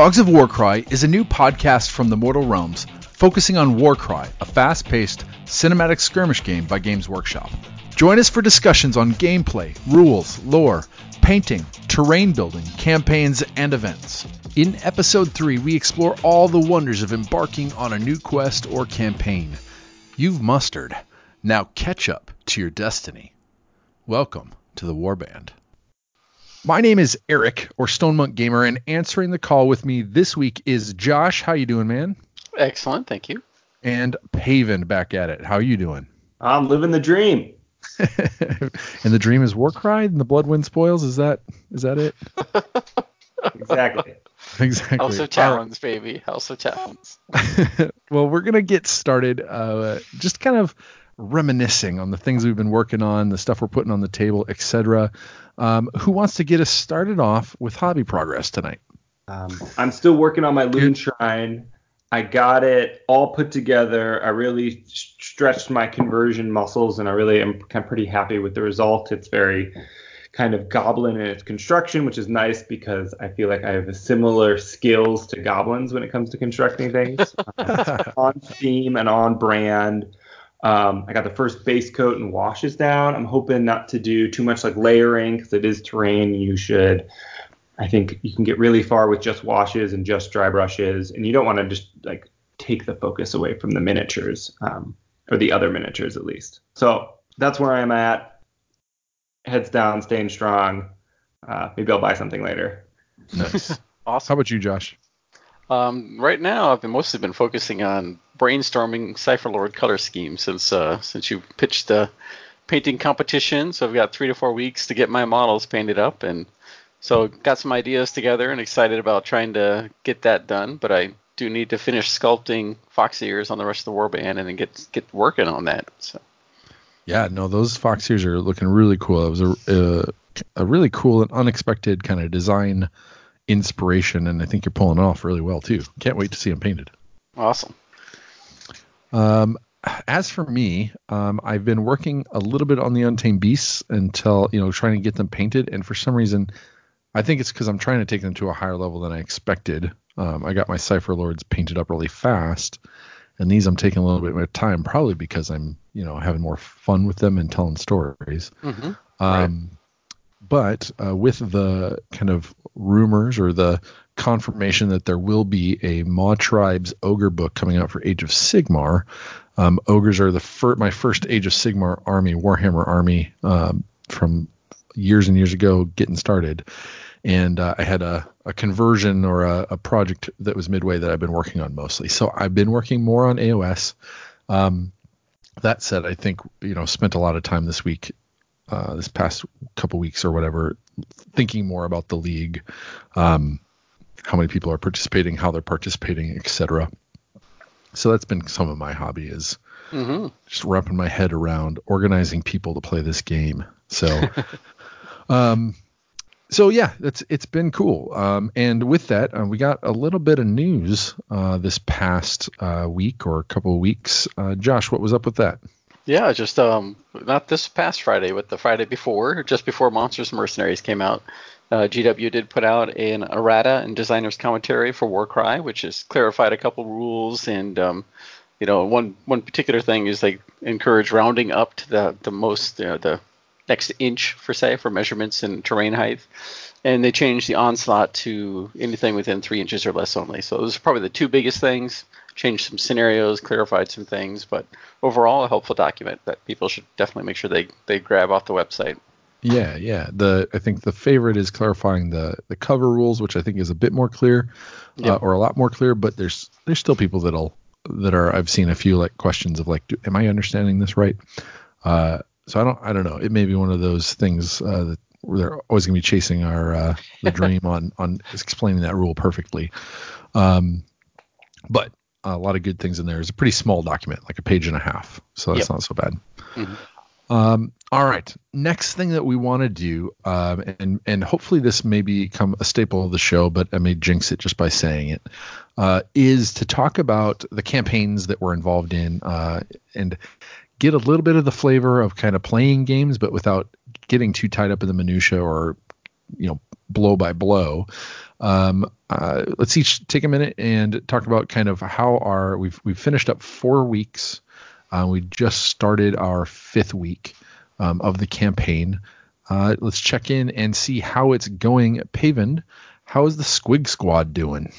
dogs of Warcry is a new podcast from the Mortal Realms focusing on Warcry, a fast paced cinematic skirmish game by Games Workshop. Join us for discussions on gameplay, rules, lore, painting, terrain building, campaigns, and events. In episode 3, we explore all the wonders of embarking on a new quest or campaign. You've mustered. Now catch up to your destiny. Welcome to the Warband. My name is Eric or Stone Monk Gamer, and answering the call with me this week is Josh. How you doing, man? Excellent, thank you. And Paven back at it. How are you doing? I'm living the dream. and the dream is Warcry and the blood wind spoils. Is that is that it? Exactly. exactly. House of Talons, baby. House of Talons. well, we're gonna get started. Uh, just kind of reminiscing on the things we've been working on, the stuff we're putting on the table, etc. Um, who wants to get us started off with hobby progress tonight? Um, I'm still working on my Loon Shrine. I got it all put together. I really stretched my conversion muscles, and I really am kind of pretty happy with the result. It's very kind of goblin in its construction, which is nice because I feel like I have similar skills to goblins when it comes to constructing things. Um, on theme and on brand. Um, I got the first base coat and washes down. I'm hoping not to do too much like layering because it is terrain. You should, I think, you can get really far with just washes and just dry brushes, and you don't want to just like take the focus away from the miniatures um, or the other miniatures at least. So that's where I'm at. Heads down, staying strong. Uh, maybe I'll buy something later. Nice. Awesome. How about you, Josh? Um, right now, I've been mostly been focusing on brainstorming Cypher Lord color scheme since uh, since you pitched the painting competition. So I've got three to four weeks to get my models painted up, and so got some ideas together and excited about trying to get that done. But I do need to finish sculpting fox ears on the rest of the warband and then get get working on that. So Yeah, no, those fox ears are looking really cool. It was a, uh, a really cool and unexpected kind of design inspiration, and I think you're pulling it off really well too. Can't wait to see them painted. awesome. Um, as for me, um, I've been working a little bit on the Untamed Beasts until you know trying to get them painted, and for some reason, I think it's because I'm trying to take them to a higher level than I expected. Um, I got my Cypher Lords painted up really fast, and these I'm taking a little bit more time, probably because I'm you know having more fun with them and telling stories. hmm Um, But uh, with the kind of rumors or the confirmation that there will be a Maw Tribes ogre book coming out for Age of Sigmar, um, ogres are the fir- my first Age of Sigmar army, Warhammer army um, from years and years ago, getting started. And uh, I had a, a conversion or a, a project that was midway that I've been working on mostly. So I've been working more on AOS. Um, that said, I think you know spent a lot of time this week uh, this past couple weeks or whatever, thinking more about the league, um, how many people are participating, how they're participating, etc. So that's been some of my hobby is hmm just wrapping my head around organizing people to play this game. So, um, so yeah, it's it's been cool. Um, and with that, uh, we got a little bit of news uh, this past uh, week or a couple of weeks. Uh, Josh, what was up with that? Yeah, just um, not this past Friday, but the Friday before, just before Monsters Mercenaries came out, uh, GW did put out an errata and designer's commentary for Warcry, which has clarified a couple rules and um, you know one one particular thing is they encourage rounding up to the the most you know, the next inch for say for measurements and terrain height, and they changed the onslaught to anything within three inches or less only. So those are probably the two biggest things. Changed some scenarios, clarified some things, but overall a helpful document that people should definitely make sure they they grab off the website. Yeah, yeah. The I think the favorite is clarifying the the cover rules, which I think is a bit more clear, uh, or a lot more clear. But there's there's still people that'll that are I've seen a few like questions of like, do, am I understanding this right? Uh, so I don't I don't know. It may be one of those things uh, that where they're always going to be chasing our uh, the dream on on explaining that rule perfectly. Um, but a lot of good things in there. It's a pretty small document, like a page and a half, so that's Yep. not so bad. Mhm. Um, all right. Next thing that we want to do, um, and and hopefully this may become a staple of the show, but I may jinx it just by saying it, uh, is to talk about the campaigns that we're involved in uh, and get a little bit of the flavor of kind of playing games, but without getting too tied up in the minutia or you know blow by blow. Um, uh, let's each take a minute and talk about kind of how our we've we've finished up four weeks. Uh, we just started our fifth week um, of the campaign. Uh, let's check in and see how it's going. Paven, how is the Squig Squad doing?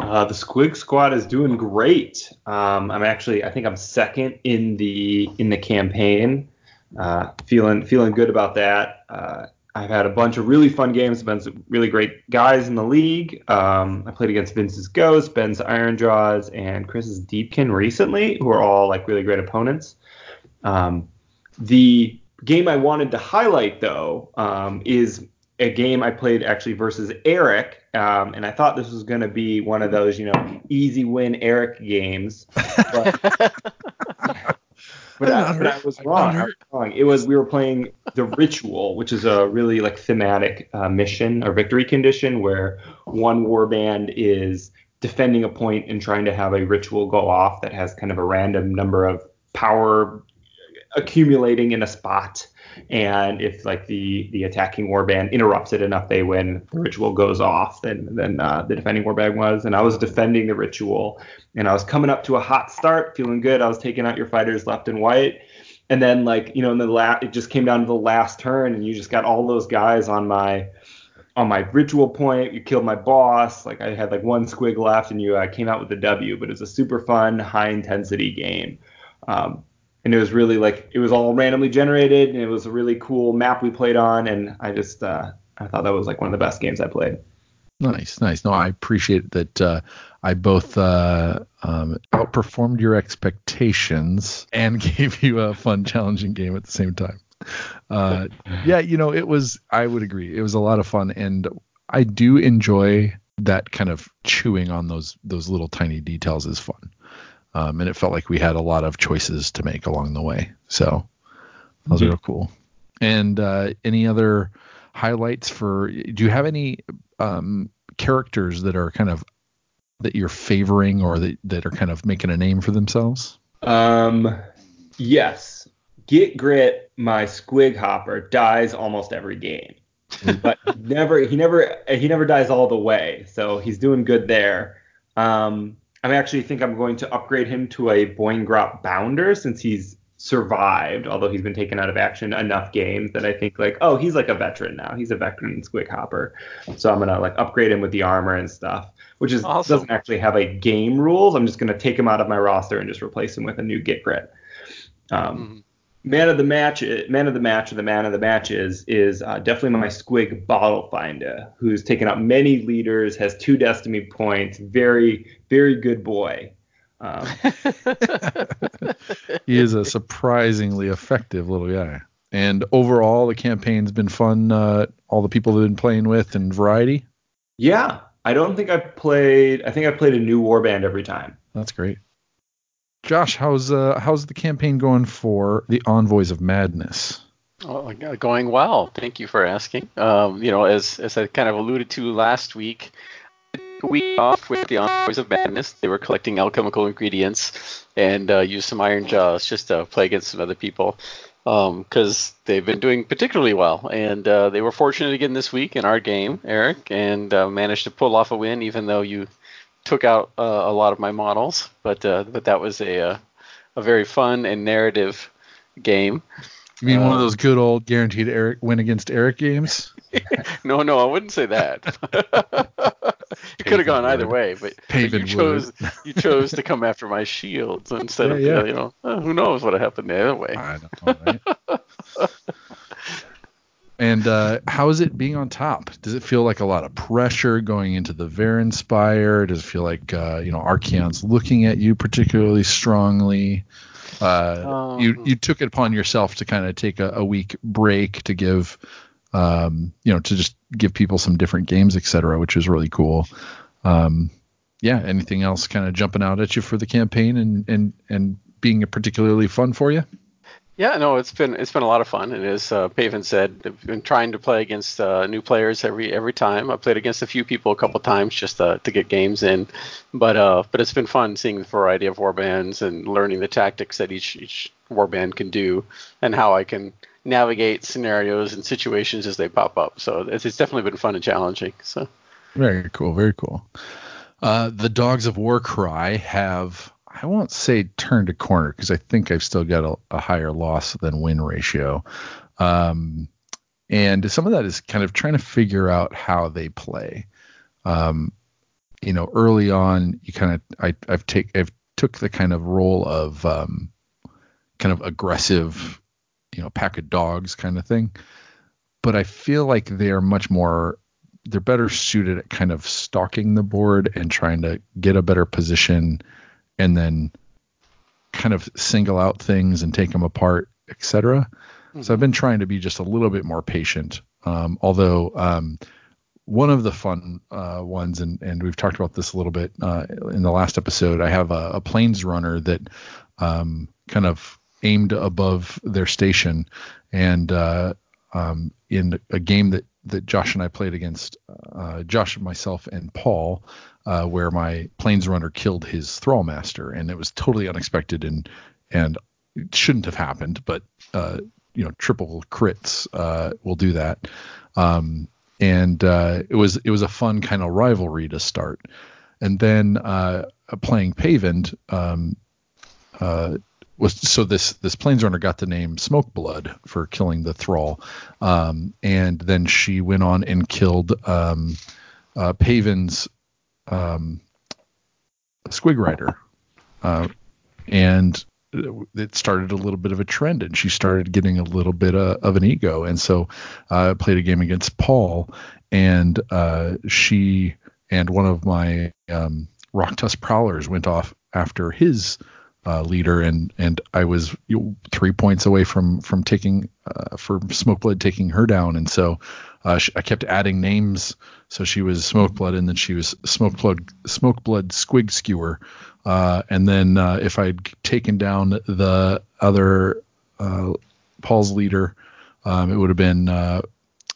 Uh, the Squig Squad is doing great. Um, I'm actually, I think I'm second in the in the campaign. Uh, feeling feeling good about that. Uh, I've had a bunch of really fun games. Been some really great guys in the league. Um, I played against Vince's Ghost, Ben's Ironjawz, and Chris's Deepkin recently, who are all like really great opponents. Um, the game I wanted to highlight though um, is a game I played actually versus Eric, um, and I thought this was going to be one of those, you know, easy win Eric games. But, but, I, but I was wrong. I was wrong. It was we were playing the Ritual, which is a really like thematic uh, mission or victory condition where one warband is defending a point and trying to have a ritual go off that has kind of a random number of power accumulating in a spot and if like the the attacking warband interrupts it enough they win. The ritual goes off then then uh, the defending warband was. And i was defending the ritual. And i was coming up to a hot start feeling good. I was taking out your fighters left and right and then like you know in the last it just came down to the last turn and you just got all those guys on my on my ritual point. You killed my boss. Like i had like one squig left and you uh, came out with the w. But it was a super fun high intensity game. Um, and it was really like it was all randomly generated and it was a really cool map we played on and i just uh, i thought that was like one of the best games i played. Nice nice. No i appreciate that uh, i both uh, um, outperformed your expectations and gave you a fun challenging game at the same time. Uh, yeah you know it was i would agree it was a lot of fun and i do enjoy that kind of chewing on those those little tiny details is fun um, and it felt like we had a lot of choices to make along the way. So those mm-hmm. real cool. And uh, any other highlights for? Do you have any um, characters that are kind of that you're favoring or that, that are kind of making a name for themselves? Um, yes. Get Grit, my squig hopper, dies almost every game. but never he never he never dies all the way. So he's doing good there. Um, I actually think I'm going to upgrade him to a Boingrot Bounder since he's survived, although he's been taken out of action enough games that I think like, oh, he's like a veteran now. He's a veteran squig hopper. So I'm gonna like upgrade him with the armor and stuff, which is awesome. doesn't actually have a game rules. I'm just gonna take him out of my roster and just replace him with a new Get Grit. Um, mm-hmm man of the match, man of the match, or the man of the match is is uh, definitely my Squig Bottle Finder, who's taken out many leaders, has two Destiny points, very very good boy. Um, he is a surprisingly effective little guy. And overall, the campaign's been fun. Uh, all the people have been playing with and variety. Yeah, I don't think I played. I think I played a new warband every time. That's great. Josh, how's uh, how's the campaign going for the Envoys of Madness? Oh, going well. Thank you for asking. Um, you know, as as I kind of alluded to last week, week off with the Envoys of Madness. They were collecting alchemical ingredients and uh, used some Ironjawz just to play against some other people because um, they've been doing particularly well. And uh, they were fortunate again this week in our game, Eric, and uh, managed to pull off a win, even though you took out uh, a lot of my models, but uh, but that was a uh, a very fun and narrative game. You mean one of uh, those good old guaranteed Eric win against Eric games? no, no, I wouldn't say that. it could have gone either way, but, but you chose you chose to come after my shields instead yeah, of yeah. you know uh, who knows what happened the other way. I know, right? And uh, how is it being on top? Does it feel like a lot of pressure going into the Varanspire? Does it feel like uh, you know Archaon's looking at you particularly strongly? Uh, um, you you took it upon yourself to kind of take a, a, week break to give um, you know to just give people some different games, etc., which is really cool. Um, yeah, anything else kind of jumping out at you for the campaign and and and being particularly fun for you? Yeah, no, it's been it's been a lot of fun, and as uh, Paven said, I've been trying to play against uh, new players every every time. I played against a few people a couple times just uh, to get games in, but uh, but it's been fun seeing the variety of warbands and learning the tactics that each each warband can do, and how I can navigate scenarios and situations as they pop up. So it's, it's definitely been fun and challenging. So Very cool. Very cool. Uh, the Dogs of Warcry have, I won't say turned a corner because I think I've still got a, a higher loss than win ratio. Um, and some of that is kind of trying to figure out how they play. Um, you know, early on, you kind of, I, I've take, I've took the kind of role of, um, kind of aggressive, you know, pack of dogs kind of thing. But I feel like they are much more they're better suited at kind of stalking the board and trying to get a better position and then kind of single out things and take them apart, etc. So I've been trying to be just a little bit more patient. Um, although um, one of the fun uh, ones, and, and we've talked about this a little bit uh, in the last episode, I have a, a planes runner that um, kind of aimed above their station, and uh, um, in a game that that Josh and I played against uh, Josh, and myself, and Paul, uh, where my planes runner killed his thrall master, and it was totally unexpected and and it shouldn't have happened, but uh, you know, triple crits uh, will do that. Um, and uh, it was it was a fun kind of rivalry to start, and then uh, playing Pavend. Um, was so this this planesrunner got the name Smoke Blood for killing the thrall, um, and then she went on and killed um, uh, Paven's um, Squig Rider, uh, and it started a little bit of a trend, and she started getting a little bit uh, of an ego, and so uh, I played a game against Paul, and uh, she and one of my um, Rocktusk Prowlers went off after his uh, leader, and and I was three points away from from taking uh, for Smokeblood taking her down, and so uh, she, I kept adding names. So she was Smokeblood, and then she was Smokeblood Smokeblood Squig Skewer, uh, and then uh, if I'd taken down the other uh, Paul's leader, um, it would have been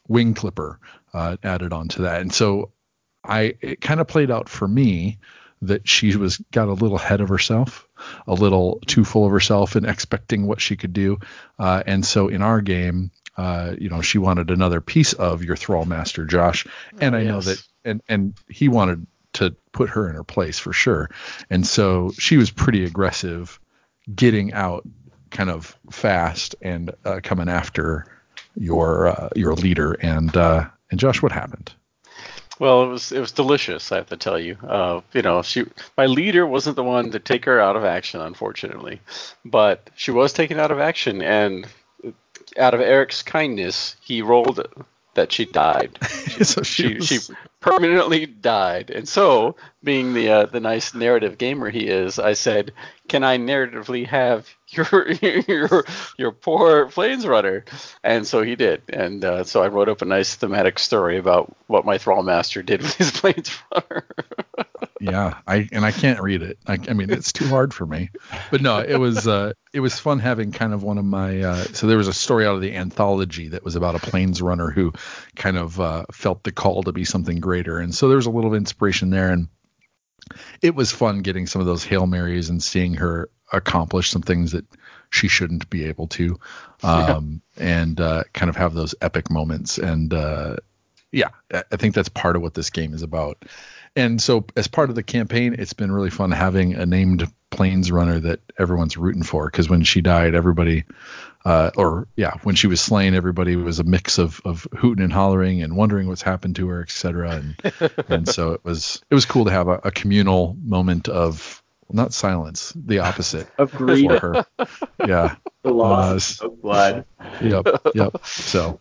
Wing Clipper added onto that, and so I it kind of played out for me that she was got a little ahead of herself, a little too full of herself and expecting what she could do. Uh, and so in our game, uh, you know, she wanted another piece of your thrall master, Josh. And Oh, I know that, and and he wanted to put her in her place for sure. And so she was pretty aggressive, getting out kind of fast and uh, coming after your uh, your leader. And uh, and Josh, what happened? Well, it was it was delicious. I have to tell you. Uh, you know, she my leader wasn't the one to take her out of action, unfortunately, but she was taken out of action, and out of Eric's kindness, he rolled that she died. so She was- she permanently died, and so being the uh, the nice narrative gamer he is, I said, "Can I narratively have your your your poor planes runner?" And so he did, and uh, so I wrote up a nice thematic story about what my thrall master did with his planes runner. Yeah i and i can't read it. I, I mean it's too hard for me. But no it was uh it was fun having kind of one of my uh so there was a story out of the anthology that was about a planes runner who kind of uh felt the call to be something greater. And so there was a little inspiration there. And it was fun getting some of those hail marys and seeing her accomplish some things that she shouldn't be able to um and uh kind of have those epic moments. And uh yeah i think that's part of what this game is about and so as part of the campaign it's been really fun having a named planes runner that everyone's rooting for because when she died everybody uh, or yeah when she was slain everybody was a mix of of hooting and hollering and wondering what's happened to her etc and and so it was it was cool to have a, a communal moment of not silence the opposite Of grief, for her. Yeah. The loss Uh, of blood. yep yep. So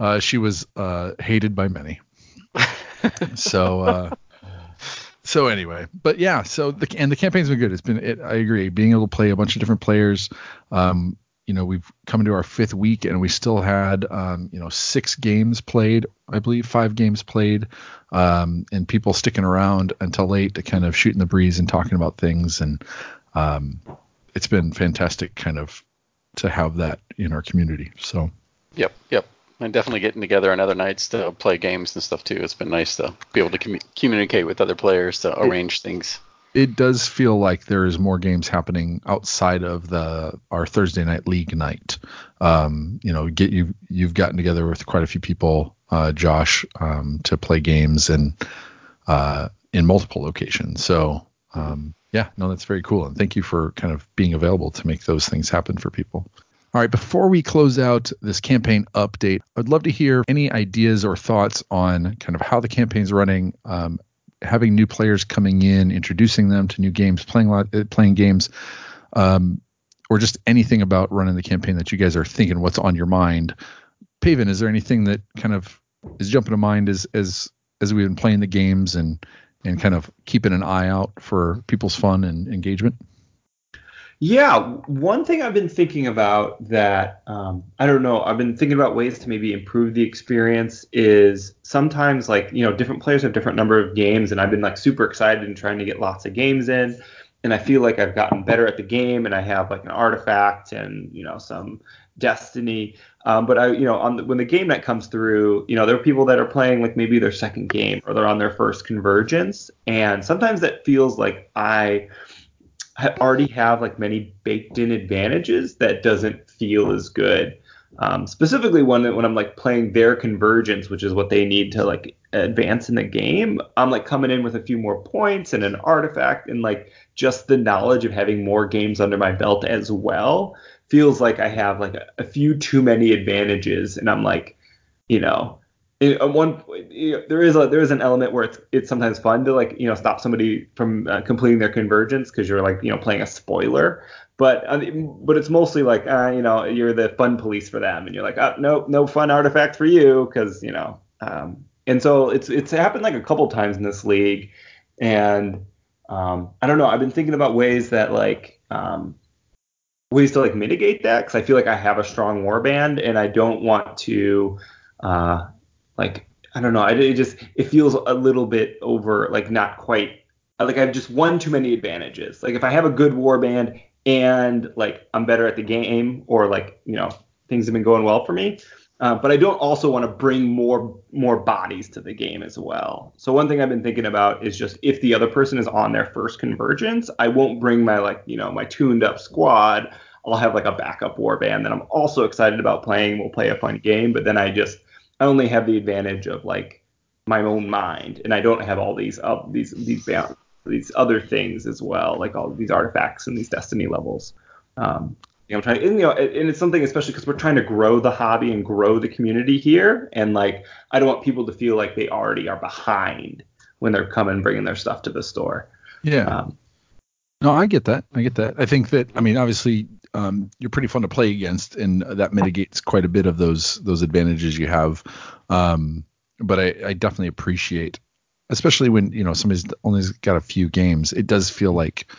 uh, she was uh, hated by many. So uh, so anyway but yeah so the and the campaign's been good it's been it, i agree being able to play a bunch of different players um you know we've come into our fifth week and we still had um you know six games played i believe five games played um and people sticking around until late to kind of shooting the breeze and talking about things and um it's been fantastic kind of to have that in our community. So Yep, yep. And definitely getting together on other nights to play games and stuff too. It's been nice to be able to commu- communicate with other players to arrange things. it does feel like there is more games happening outside of the our Thursday night league night. Um, you know, get you you've gotten together with quite a few people, uh, Josh, um, to play games and uh, in multiple locations. So um, yeah, no, that's very cool, and thank you for kind of being available to make those things happen for people. All right, before we close out this campaign update, I'd love to hear any ideas or thoughts on kind of how the campaign's running, um, having new players coming in, introducing them to new games, playing lot, uh, playing games, um, or just anything about running the campaign that you guys are thinking. What's on your mind? Paven, is there anything that kind of is jumping to mind as as as we've been playing the games and and kind of keeping an eye out for people's fun and engagement? Yeah, one thing I've been thinking about that um, I don't know, I've been thinking about ways to maybe improve the experience is sometimes like you know different players have different number of games, and I've been like super excited and trying to get lots of games in, and I feel like I've gotten better at the game, and I have like an artifact and you know some destiny. Um, but I, you know, on the, when the game night comes through, you know, there are people that are playing like maybe their second game or they're on their first convergence, and sometimes that feels like I already have like many baked in advantages that doesn't feel as good. Um, specifically when when I'm like playing their convergence, which is what they need to like advance in the game, I'm like coming in with a few more points and an artifact and like just the knowledge of having more games under my belt as well feels like I have like a, a few too many advantages, and I'm like, you know, in, at one you know, there is a there is an element where it's it's sometimes fun to like you know stop somebody from uh, completing their convergence because you're like you know playing a spoiler, but uh, but it's mostly like uh, you know you're the fun police for them, and you're like oh, no no fun artifact for you because you know, um, and so it's it's happened like a couple times in this league, and um, I don't know I've been thinking about ways that like um, ways to like mitigate that because I feel like I have a strong warband and I don't want to uh like I don't know I it just it feels a little bit over like not quite like I've just won too many advantages like if I have a good warband and like I'm better at the game or like you know things have been going well for me uh, but I don't also want to bring more more bodies to the game as well. So one thing I've been thinking about is just if the other person is on their first convergence, I won't bring my like you know my tuned up squad. I'll have like a backup warband that I'm also excited about playing. We'll play a fun game, but then I just I only have the advantage of like my own mind, and I don't have all these uh, these these these other things as well, like all these artifacts and these destiny levels. Um, you know, I'm trying, and, you know, and it's something especially because we're trying to grow the hobby and grow the community here, and like I don't want people to feel like they already are behind when they're coming bringing their stuff to the store. Yeah. Um, no, I get that. I get that. I think that I mean, obviously, um, you're pretty fun to play against, and that mitigates quite a bit of those those advantages you have. Um, but I, I definitely appreciate, especially when you know somebody's only got a few games. It does feel like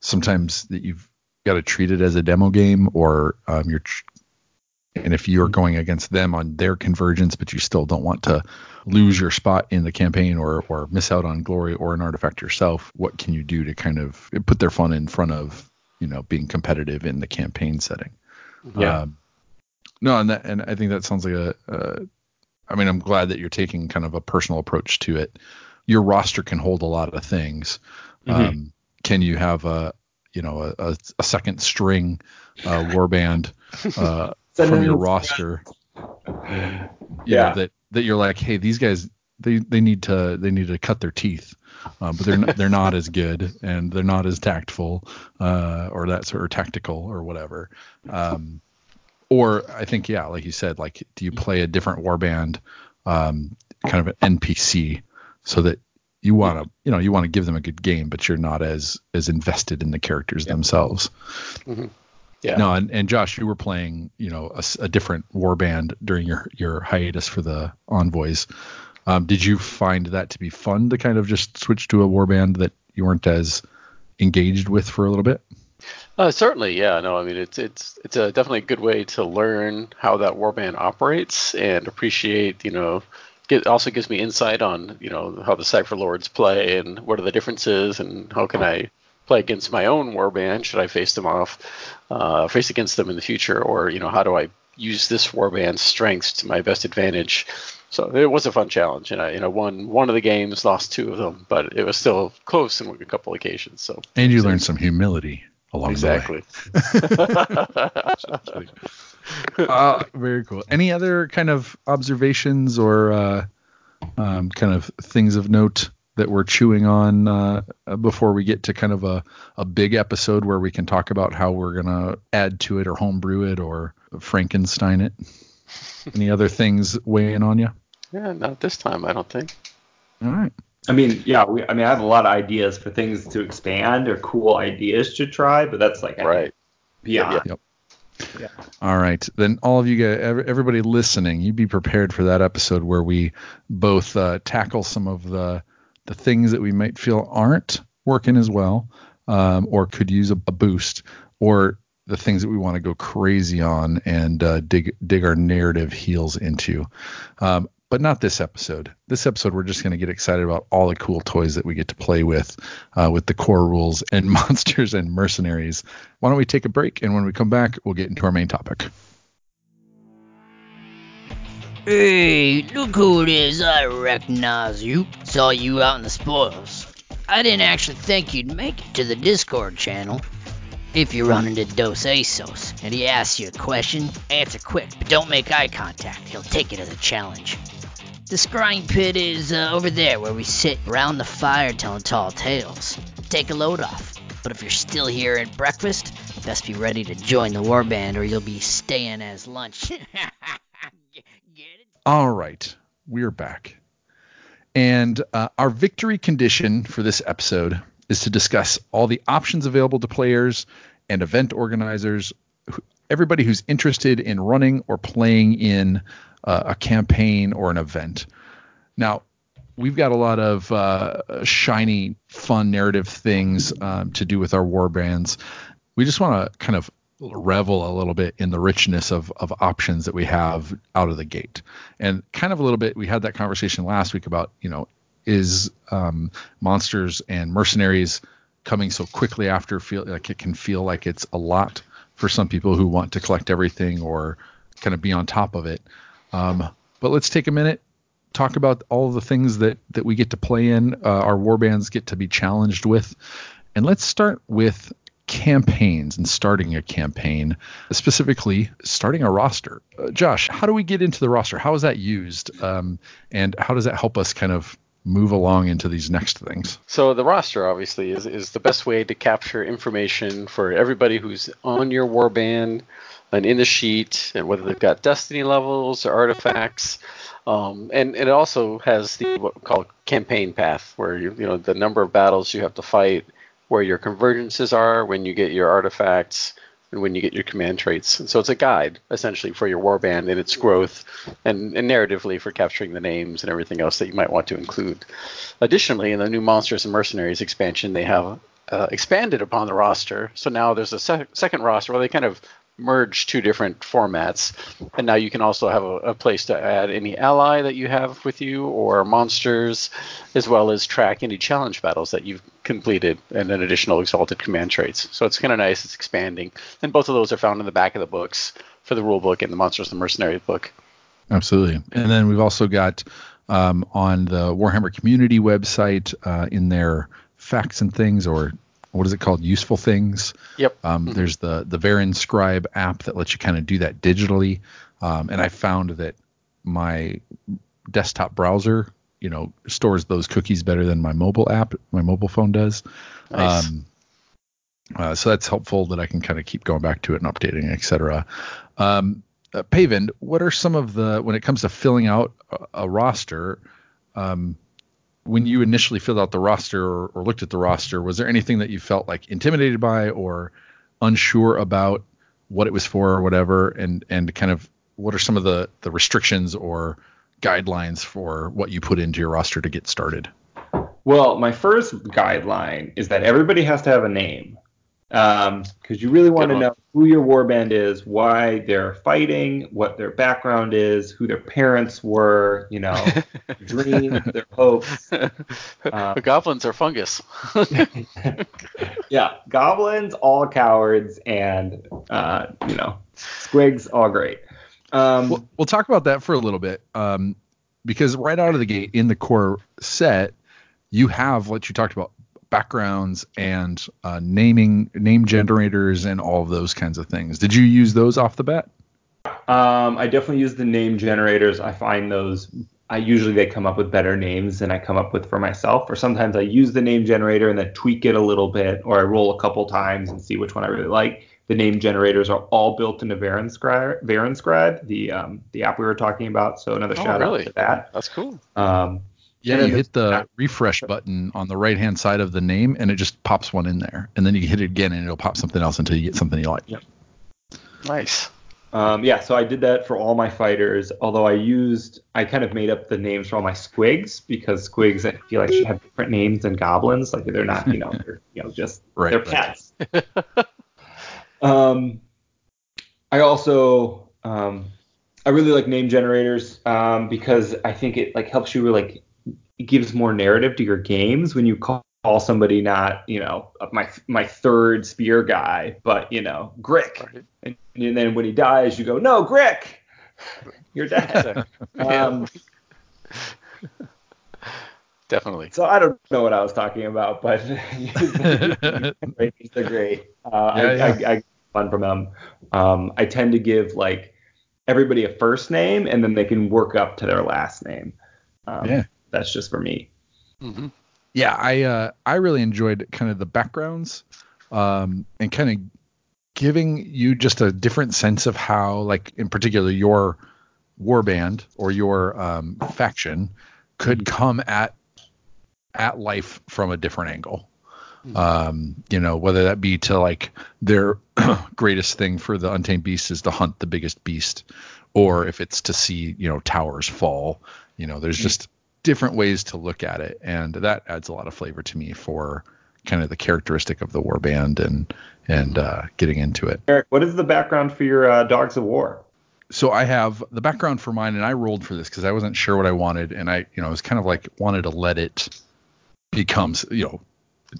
sometimes that you've got to treat it as a demo game, or um, you're. Tr- and if you're going against them on their convergence, but you still don't want to lose your spot in the campaign or or miss out on glory or an artifact yourself, what can you do to kind of put their fun in front of you know being competitive in the campaign setting? Yeah. Um, no, and that and I think that sounds like a. Uh, I mean, I'm glad that you're taking kind of a personal approach to it. Your roster can hold a lot of things. Um, can you have a you know a, a, second string uh, warband uh, from your roster? Yeah. know, that that you're like, hey, these guys they they need to they need to cut their teeth, uh, but they're not, they're not as good and they're not as tactful uh, or that sort of tactical or whatever. Um, or I think yeah, like you said, like do you play a different warband, um, kind of an NPC, so that you want to you know you want to give them a good game, but you're not as as invested in the characters themselves. Yeah. No, and, and Josh, you were playing, you know, a, a different warband during your your hiatus for the envoys. Um, did you find that to be fun to kind of just switch to a warband that you weren't as engaged with for a little bit? Uh, certainly, yeah. No, I mean it's it's it's a definitely a good way to learn how that warband operates and appreciate. You know, it also gives me insight on you know how the Cypher Lords play and what are the differences and how can I play against my own warband? Should I face them off, uh, face against them in the future, or you know, how do I use this warband's strengths to my best advantage? So it was a fun challenge, and I you know won one of the games, lost two of them, but it was still close in a couple occasions. So And you learned some humility along exactly. the way. uh, very cool. Any other kind of observations or uh, um, kind of things of note that we're chewing on uh, before we get to kind of a, a big episode where we can talk about how we're going to add to it or homebrew it or Frankenstein it? Any other things weighing on you? Yeah, not this time, I don't think. All right. I mean, yeah, we, I mean, I have a lot of ideas for things to expand or cool ideas to try, but that's like Right. beyond. Yep. Yeah. All right. Then all of you guys, everybody listening, you be prepared for that episode where we both uh, tackle some of the the things that we might feel aren't working as well, um, or could use a, a boost, or the things that we want to go crazy on and uh, dig dig our narrative heels into. Um, but not this episode. This episode, we're just going to get excited about all the cool toys that we get to play with, uh, with the core rules and monsters and mercenaries. Why don't we take a break? And when we come back, we'll get into our main topic. Hey, look who it is. I recognize you. Saw you out in the spoils. I didn't actually think you'd make it to the Discord channel. If you run into Dos Asos and he asks you a question, answer quick, but don't make eye contact. He'll take it as a challenge. The scrying pit is uh, over there where we sit around the fire telling tall tales. Take a load off. But if you're still here at breakfast, best be ready to join the warband or you'll be staying as lunch. All right, we're back. And uh, our victory condition for this episode is to discuss all the options available to players and event organizers, everybody who's interested in running or playing in uh, a campaign or an event. Now, we've got a lot of uh, shiny, fun narrative things um, to do with our war bands. We just want to kind of revel a little bit in the richness of, of options that we have out of the gate. And kind of a little bit, we had that conversation last week about, you know, is um, monsters and mercenaries coming so quickly after feel like it can feel like it's a lot for some people who want to collect everything or kind of be on top of it. Um, but let's take a minute, talk about all the things that that we get to play in, uh, our war bands get to be challenged with, and let's start with campaigns and starting a campaign, specifically starting a roster. Uh, Josh, how do we get into the roster? How is that used, um, and how does that help us kind of move along into these next things? So the roster obviously is, is the best way to capture information for everybody who's on your warband and in the sheet, and whether they've got destiny levels or artifacts. Um, and, and it also has the what we call campaign path, where you you know the number of battles you have to fight, where your convergences are, when you get your artifacts, and when you get your command traits. And so it's a guide essentially for your warband and its growth, and, and narratively for capturing the names and everything else that you might want to include. Additionally, in the new Monsters and Mercenaries expansion, they have uh, expanded upon the roster. So now there's a sec- second roster where they kind of merge two different formats, and now you can also have a, a place to add any ally that you have with you or monsters, as well as track any challenge battles that you've completed and then additional exalted command traits. So it's kind of nice. It's expanding, and both of those are found in the back of the books for the rule book and the Monsters and Mercenaries book. Absolutely. And then we've also got um, on the Warhammer community website uh, in their facts and things, or what is it called? Useful things. Yep. Um, There's the the Varanscribe app that lets you kind of do that digitally. Um, and I found that my desktop browser, you know, stores those cookies better than my mobile app, my mobile phone does. Nice. Um, uh, so that's helpful that I can kind of keep going back to it and updating, et cetera. Um, uh, Paven, what are some of the when it comes to filling out a, a roster? Um, when you initially filled out the roster or, or looked at the roster, was there anything that you felt like intimidated by or unsure about what it was for or whatever? And and kind of what are some of the the restrictions or guidelines for what you put into your roster to get started? Well, my first guideline is that everybody has to have a name. Because you really want to know who your warband is, why they're fighting, what their background is, who their parents were, you know, dreams, their hopes. The goblins are fungus. yeah, goblins all cowards, and uh, you know, squigs all great. Um, We'll, we'll talk about that for a little bit, um, because right out of the gate in the core set, you have what you talked about backgrounds and uh, naming name generators and all of those kinds of things. Did you use those off the bat? Um, I definitely use the name generators. I find those. I usually they come up with better names than I come up with for myself. Or sometimes I use the name generator and then tweak it a little bit, or I roll a couple times and see which one I really like. The name generators are all built into Varanscribe, Varanscribe the um, the app we were talking about. So another Oh, shout really? out to that. That's cool. Um, Yeah, you hit the there's- refresh button on the right hand side of the name, and it just pops one in there, and then you hit it again, and it'll pop something else until you get something you like. Nice. Um, yeah, so I did that for all my fighters. Although I used, I kind of made up the names for all my squigs because squigs I feel like should have different names than goblins. Like they're not, you know, they're you know just Right, they're right. pets. um, I also um, I really like name generators um, because I think it like helps you like it gives more narrative to your games when you call. Call somebody not, you know, my my third spear guy, but you know, Grick. Right. And, and then when he dies, you go, no, Grick, you're dead. Um, Definitely. so I don't know what I was talking about, but they're great. Uh, Yeah, I, yeah. I, I get fun from them. Um, I tend to give like everybody a first name, and then they can work up to their last name. Um, Yeah. That's just for me. hmm yeah, I uh, I really enjoyed kind of the backgrounds, um, and kind of giving you just a different sense of how, like in particular, your warband or your um, faction could come at at life from a different angle. Um, you know, whether that be to like their greatest thing for the untamed beast is to hunt the biggest beast, or if it's to see you know towers fall. You know, there's just different ways to look at it, and that adds a lot of flavor to me for kind of the characteristic of the warband and and uh, getting into it. Eric, what is the background for your uh, Dogs of War? so I have the background for mine, and I rolled for this because I wasn't sure what I wanted, and I, you know, I was kind of like wanted to let it become, you know,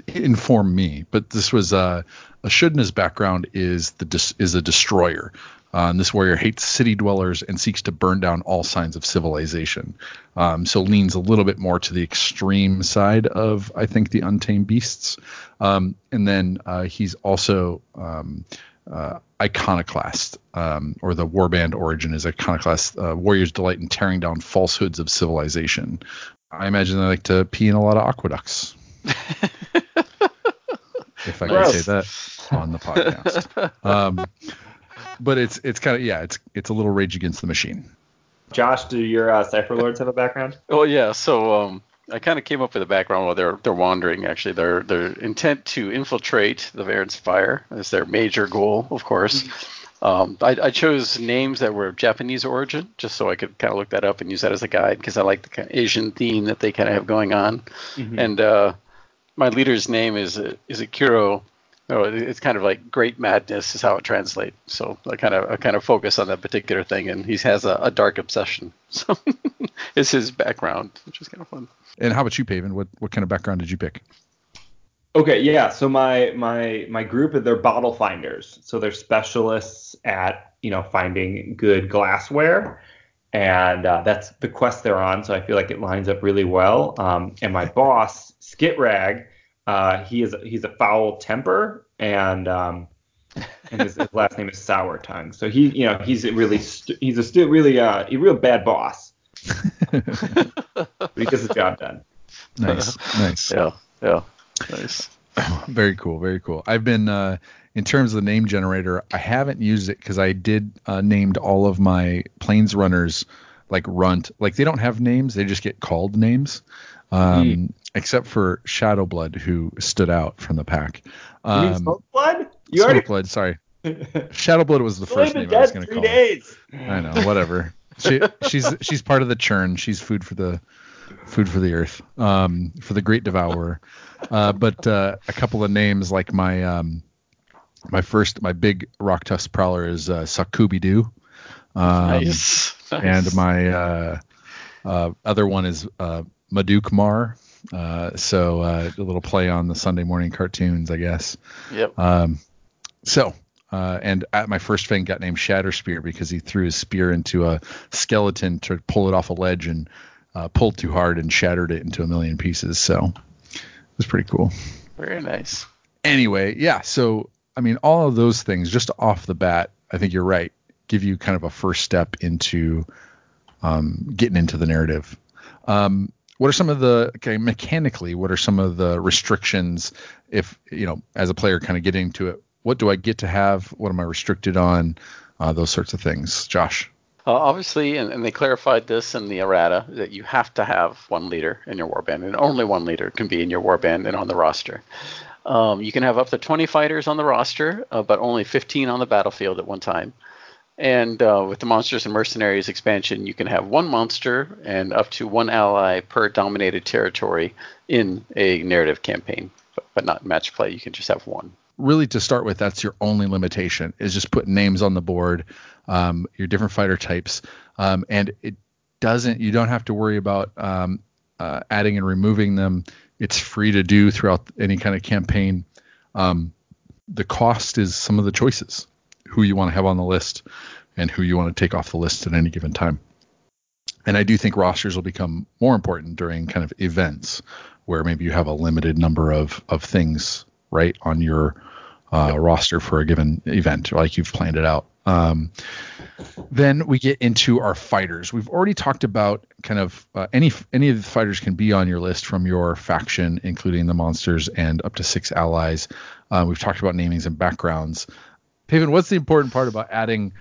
inform me. But this was uh, Ashudna's background is the dis- is a destroyer. And this warrior hates city dwellers and seeks to burn down all signs of civilization. Um, so leans a little bit more to the extreme side of, I think, the untamed beasts. Um, and then uh, he's also um, uh, iconoclast, um, or the warband origin is iconoclast. Uh, warriors delight in tearing down falsehoods of civilization. I imagine they like to pee in a lot of aqueducts. if I can say that on the podcast. But it's it's kind of yeah, it's it's a little Rage Against the Machine. Josh, do your uh, Cypher Lords have a background? Well, yeah. So um, I kind of came up with a background while they're they're wandering. Actually, their their intent to infiltrate the Varanspire is their major goal, of course. Um, I, I chose names that were of Japanese origin, just so I could kind of look that up and use that as a guide, because I like the kind of Asian theme that they kind of have going on. And uh, my leader's name is is Akiro. Oh, it's kind of like great madness is how it translates. So I kind of I kind of focus on that particular thing, and he has a, a dark obsession. So it's his background, which is kind of fun. And how about you, Paven? What what kind of background did you pick? Okay, yeah. So my my my group they're bottle finders. So they're specialists at you know finding good glassware, and uh, that's the quest they're on. So I feel like it lines up really well. Um, and my boss Skitrag, uh, he is he's a foul temper, and um, and his, his last name is Sour Tongue. So he you know he's a really st- he's a stu- really uh a real bad boss, but he gets the job done. Nice, nice. Yeah, yeah, nice. very cool, very cool. I've been uh, in terms of the name generator, I haven't used it because I did uh, named all of my planes runners like runt. Like they don't have names, they just get called names. Um, Except for Shadowblood, who stood out from the pack. You mean Um, Smoke Blood? You already Smokeblade, sorry. Shadowblood was the first name I was going to call. days. I know, whatever. she she's she's part of the churn. She's food for the food for the earth. Um, for the great devourer. Uh, but uh, a couple of names like my um, my first, my big rock tusk prowler is uh, Sakubi Doo. Um, nice. nice. And my uh, uh, other one is uh, Maduk Mar. Uh, so uh, a little play on the Sunday morning cartoons, I guess. Yep. Um, so, uh, and at my first fang got named Shatter Spear because he threw his spear into a skeleton to pull it off a ledge and uh, pulled too hard and shattered it into a million pieces. So it was pretty cool. Very nice. Anyway, yeah. So I mean, all of those things just off the bat, I think you're right. Give you kind of a first step into um, getting into the narrative. Um, what are some of the okay, mechanically? What are some of the restrictions if you know as a player kind of getting to it? What do I get to have? What am I restricted on? Uh, those sorts of things. Josh. Uh, obviously, and, and, they clarified this in the errata that you have to have one leader in your warband, and only one leader can be in your warband and on the roster. Um, you can have up to 20 fighters on the roster, uh, but only 15 on the battlefield at one time. And uh, with the Monsters and Mercenaries expansion, you can have one monster and up to one ally per dominated territory in a narrative campaign, but, but not match play. You can just have one. Really, to start with, that's your only limitation is just putting names on the board, um, your different fighter types, um, and it doesn't. You don't have to worry about um, uh, adding and removing them. It's free to do throughout any kind of campaign. Um, the cost is some of the choices who you want to have on the list and who you want to take off the list at any given time. And I do think rosters will become more important during kind of events where maybe you have a limited number of, of things right on your uh, roster for a given event, like you've planned it out. Um, then we get into our fighters. We've already talked about kind of uh, any any of the fighters can be on your list from your faction, including the monsters and up to six allies. Uh, we've talked about namings and backgrounds. Paven, what's the important part about adding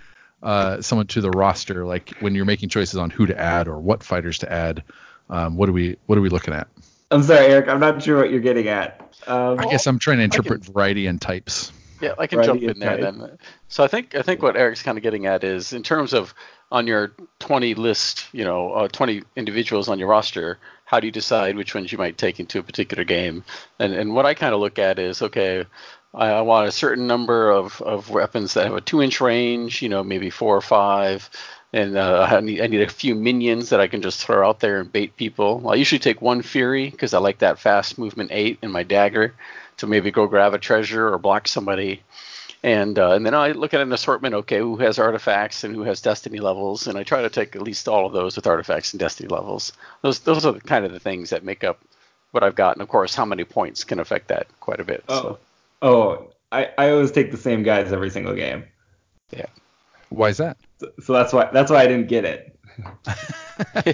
uh, someone to the roster? Like when you're making choices on who to add or what fighters to add, um, what are we what are we looking at? I'm sorry, Eric. I'm not sure what you're getting at. Um, I guess I'm trying to interpret can, variety and types. Yeah, I can jump in there type. then. So I think I think what Eric's kind of getting at is in terms of on your 20 list, you know, uh, 20 individuals on your roster, how do you decide which ones you might take into a particular game? And and what I kind of look at is okay, I, want a certain number of, of weapons that have a two inch range, you know, maybe four or five. And uh, I, need, I need a few minions that I can just throw out there and bait people. I usually take one Fury because I like that fast movement eight in my dagger to maybe go grab a treasure or block somebody. And uh, and then I look at an assortment. Okay, who has artifacts and who has destiny levels, and I try to take at least all of those with artifacts and destiny levels. Those those are the kind of the things that make up what I've got, and of course, how many points can affect that quite a bit. Oh, so. Oh, I, I always take the same guys every single game. Yeah. Why is that? So, so that's why that's why I didn't get it.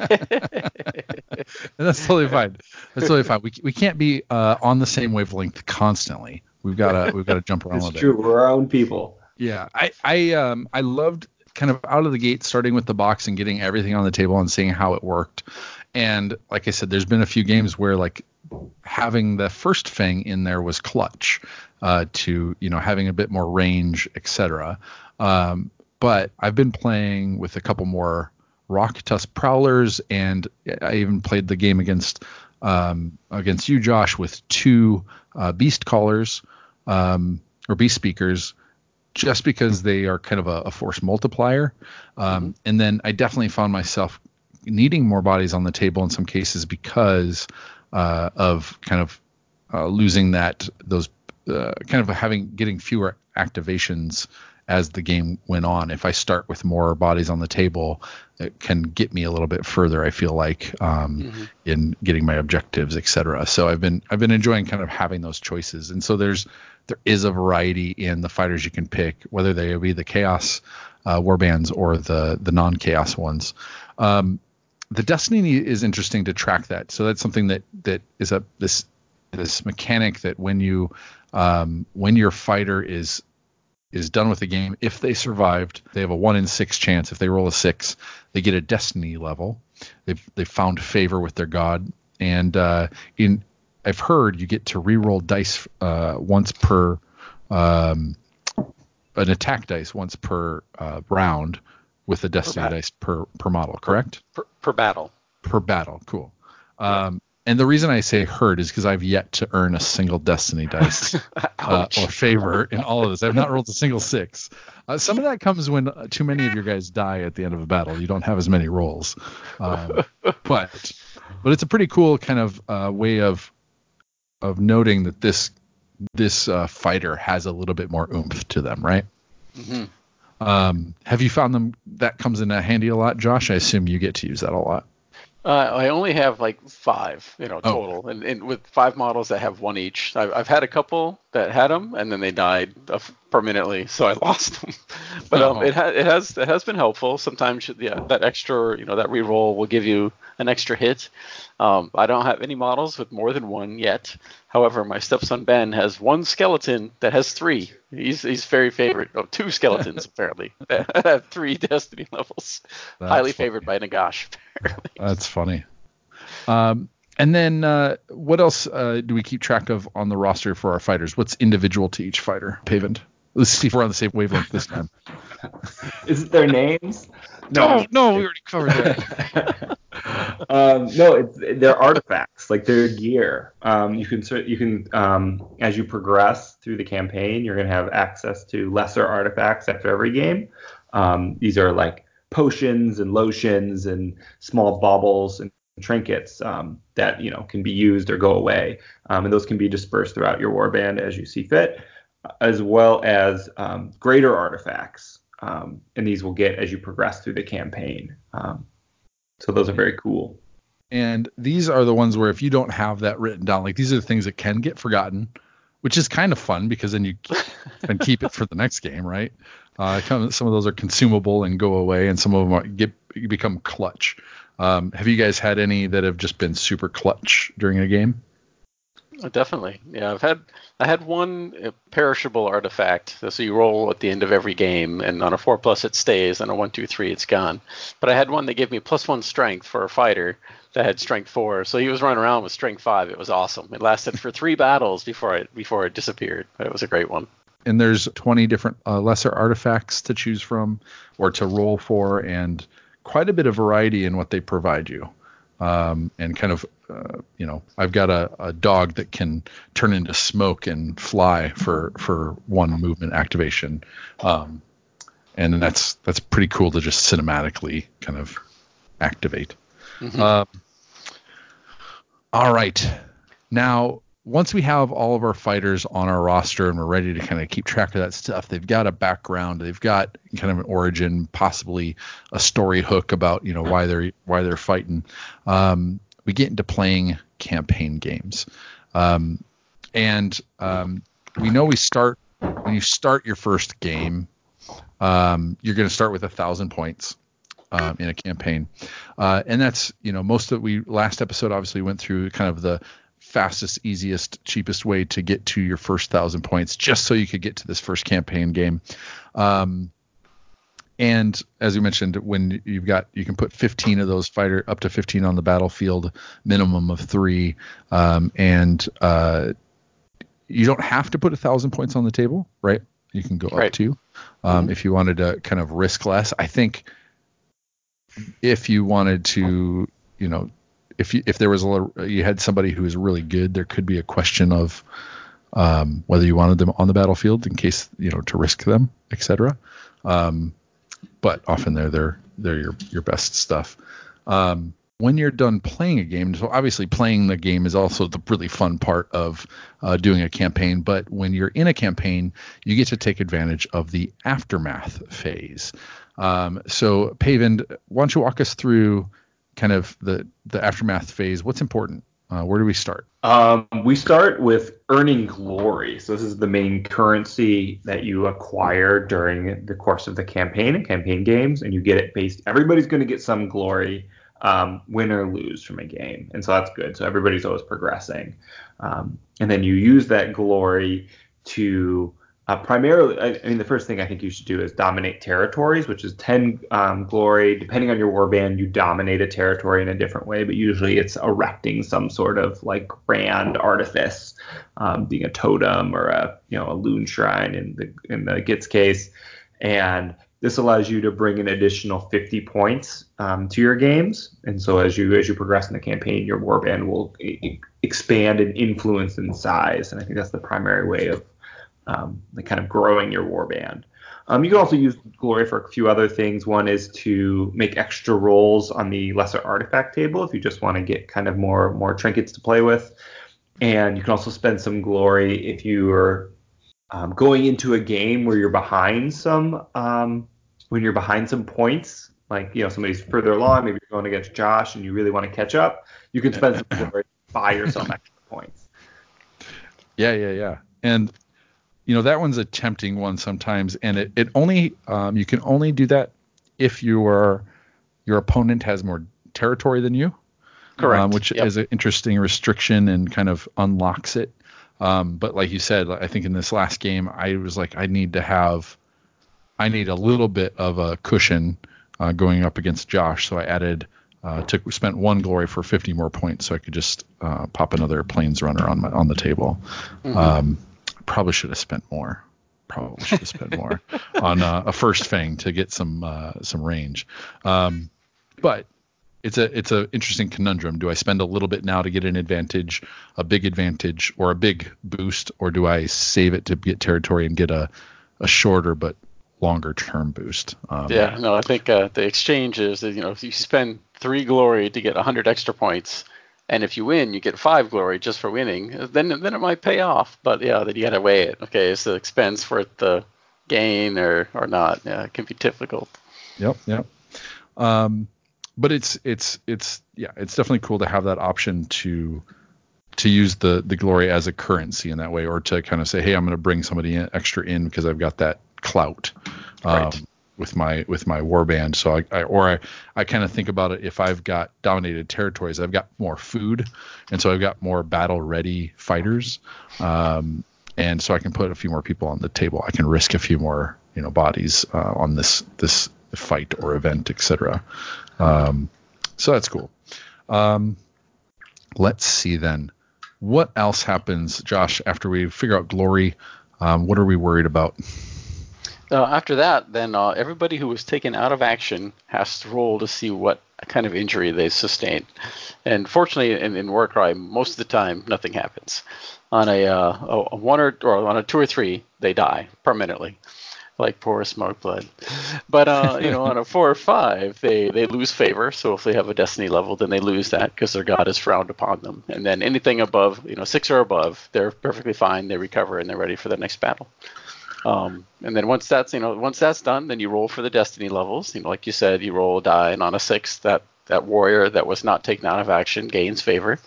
that's totally fine. That's totally fine. We, we can't be uh, on the same wavelength constantly. We've got to we've got to jump around it's true. We're our own people. Yeah. I I um I loved kind of out of the gate starting with the box and getting everything on the table and seeing how it worked. And like I said, there's been a few games where like having the first fang in there was clutch uh, to you know having a bit more range, etc. Um, but I've been playing with a couple more rock tusk prowlers, and I even played the game against um, against you, Josh, with two uh, beast callers um, or beast speakers, just because they are kind of a, a force multiplier. Um, mm-hmm. And then I definitely found myself needing more bodies on the table in some cases because uh, of kind of uh, losing that those uh, kind of having getting fewer activations as the game went on. If I start with more bodies on the table, it can get me a little bit further. I feel like um, mm-hmm. in getting my objectives, etc. So I've been I've been enjoying kind of having those choices. And so there's there is a variety in the fighters you can pick, whether they be the chaos uh, warbands or the the non chaos ones. Um, the Destiny is interesting to track that. So that's something that that is a this this mechanic that when you um, when your fighter is is done with the game, if they survived, they have a one in six chance. If they roll a six, they get a destiny level. They've they found favor with their god, and uh, in I've heard you get to re-roll dice uh, once per um, an attack dice once per uh, round with the destiny dice per per model. Correct? Per, per battle. Per battle. Cool. Um, and the reason I say hurt is because I've yet to earn a single Destiny dice uh, or favor in all of this. I've not rolled a single six. Uh, some of that comes when uh, too many of your guys die at the end of a battle. You don't have as many rolls, um, but but it's a pretty cool kind of uh, way of of noting that this this uh, fighter has a little bit more oomph to them, right? hmm Um, have you found them that comes in handy a lot, Josh? I assume you get to use that a lot. Uh, I only have like five, you know, Oh. total, and, and with five models that have one each. I've, I've had a couple that had them, and then they died of- permanently, so I lost them. but um, Oh. it, ha- it has it has been helpful. Sometimes, yeah, that extra, you know, that reroll will give you an extra hit. Um, I don't have any models with more than one yet. However, my stepson Ben has one skeleton that has three. He's he's very favorite. Oh, two skeletons apparently that have three Destiny levels. That's Highly funny. favored by Nagash. apparently. That's funny. Um, and then uh, what else uh, do we keep track of on the roster for our fighters? What's individual to each fighter? Pavement. Let's see if we're on the same wavelength this time. Is it their names? No, no, we already covered that. um, no, it's they're artifacts, like they're gear. Um, you can you can um, as you progress through the campaign, you're gonna have access to lesser artifacts after every game. Um, these are like potions and lotions and small baubles and trinkets um, that you know can be used or go away, um, and those can be dispersed throughout your warband as you see fit, as well as um, greater artifacts. Um, and these will get as you progress through the campaign. Um, so those are very cool. And these are the ones where if you don't have that written down, like these are the things that can get forgotten, which is kind of fun because then you can keep it for the next game, right? Uh, some of those are consumable and go away, and some of them are, get become clutch. Um, have you guys had any that have just been super clutch during a game? Uh, Definitely, yeah. I've had I had one uh, perishable artifact. So you roll at the end of every game, and on a four plus it stays, and a one two three it's gone. But I had one that gave me plus one strength for a fighter that had strength four. So he was running around with strength five. It was awesome. It lasted for three battles before it before it disappeared. It was a great one. and there's 20 different uh, lesser artifacts to choose from or to roll for and quite a bit of variety in what they provide you um, and kind of uh, you know i've got a, a dog that can turn into smoke and fly for for one movement activation. Um, and that's that's pretty cool to just cinematically kind of activate. Um, all right. Now once we have all of our fighters on our roster and we're ready to kind of keep track of that stuff, they've got a background, they've got kind of an origin, possibly a story hook about you know why they're why they're fighting. Um, we get into playing campaign games, um, and um, we know we start when you start your first game, um, you're going to start with a thousand points um, in a campaign, uh, and that's you know most of we last episode obviously went through kind of the fastest, easiest, cheapest way to get to your first thousand points, just so you could get to this first campaign game. Um, and as you mentioned, when you've got you can put 15 of those fighter up to 15 on the battlefield, minimum of three, um, and uh, you don't have to put a thousand points on the table, right? You can go up to um, if you wanted to kind of risk less. I think if you wanted to, you know, if you, if there was a little, you had somebody who was really good, there could be a question of um, whether you wanted them on the battlefield in case you know to risk them, etc. Um, but often they're they're they're your your best stuff. Um, when you're done playing a game, so obviously playing the game is also the really fun part of uh, doing a campaign. But when you're in a campaign, you get to take advantage of the aftermath phase. Um, so, Paven, why don't you walk us through kind of the the aftermath phase? What's important? Uh, where do we start? Um, we start with earning glory. So this is the main currency that you acquire during the course of the campaign and campaign games, and you get it based. Everybody's going to get some glory, um, win or lose from a game, and so that's good. So everybody's always progressing, um, and then you use that glory to uh, primarily. I, I mean, the first thing I think you should do is dominate territories, which is 10 um, glory. Depending on your warband, you dominate a territory in a different way, but usually it's erecting some sort of like grand artifice, um, being a totem or a you know a loon shrine in the in the Gitz case, and this allows you to bring an additional 50 points um, to your games, and so as you as you progress in the campaign, your warband will expand and influence in size, and I think that's the primary way of um, like kind of growing your warband. Um, you can also use glory for a few other things. One is to make extra rolls on the lesser artifact table if you just want to get kind of more more trinkets to play with, and you can also spend some glory if you are um, going into a game where you're behind some um, when you're behind some points, like you know somebody's further along, maybe you're going against Josh and you really want to catch up, you can spend some glory to buy yourself extra points. Yeah, yeah, yeah. And you know that one's a tempting one sometimes, and it, it only um, you can only do that if your your opponent has more territory than you. Correct. Um, which Yep. is an interesting restriction and kind of unlocks it. Um, but like you said, I think in this last game, I was like, I need to have, I need a little bit of a cushion uh, going up against Josh. So I added, uh, took spent one glory for 50 more points, so I could just uh, pop another planes runner on my on the table. Um, probably should have spent more. Probably should have spent more on uh, a first fang to get some uh, some range. Um, but it's a it's a interesting conundrum. Do I spend a little bit now to get an advantage, a big advantage, or a big boost, or do I save it to get territory and get a a shorter but longer term boost? Um, Yeah, no, I think uh, the exchange is that, you know if you spend three glory to get 100 extra points, and if you win, you get five glory just for winning, then then it might pay off. But yeah, then you got to weigh it. Okay, is the expense worth the gain or or not? Yeah, it can be difficult. Yep. Yep. Um, but it's it's it's yeah, it's definitely cool to have that option to to use the the glory as a currency in that way, or to kind of say, hey, I'm going to bring somebody in, extra in because I've got that clout. Um, Right. With my with my warband, so I, I or I, I kind of think about it if I've got dominated territories, I've got more food, and so I've got more battle ready fighters, um, and so I can put a few more people on the table. I can risk a few more you know bodies uh, on this this fight or event, etc. Um, so that's cool. Um, let's see then. What else happens, Josh, after we figure out glory? Um, what are we worried about? Uh, after that, then uh, everybody who was taken out of action has to roll to see what kind of injury they sustained. And fortunately, in, in Warcry, most of the time, nothing happens. On a, uh, a, one or, or on a two or three, they die permanently, like poor smoke blood. But uh, you know, on a four or five, they they lose favor. So if they have a destiny level, then they lose that because their god is frowned upon them. And then anything above, you know, six or above, they're perfectly fine. They recover and they're ready for the next battle. Um, and then once that's you know once that's done, then you roll for the destiny levels. You know, like you said, you roll a die, and on a six, that that warrior that was not taken out of action gains favor,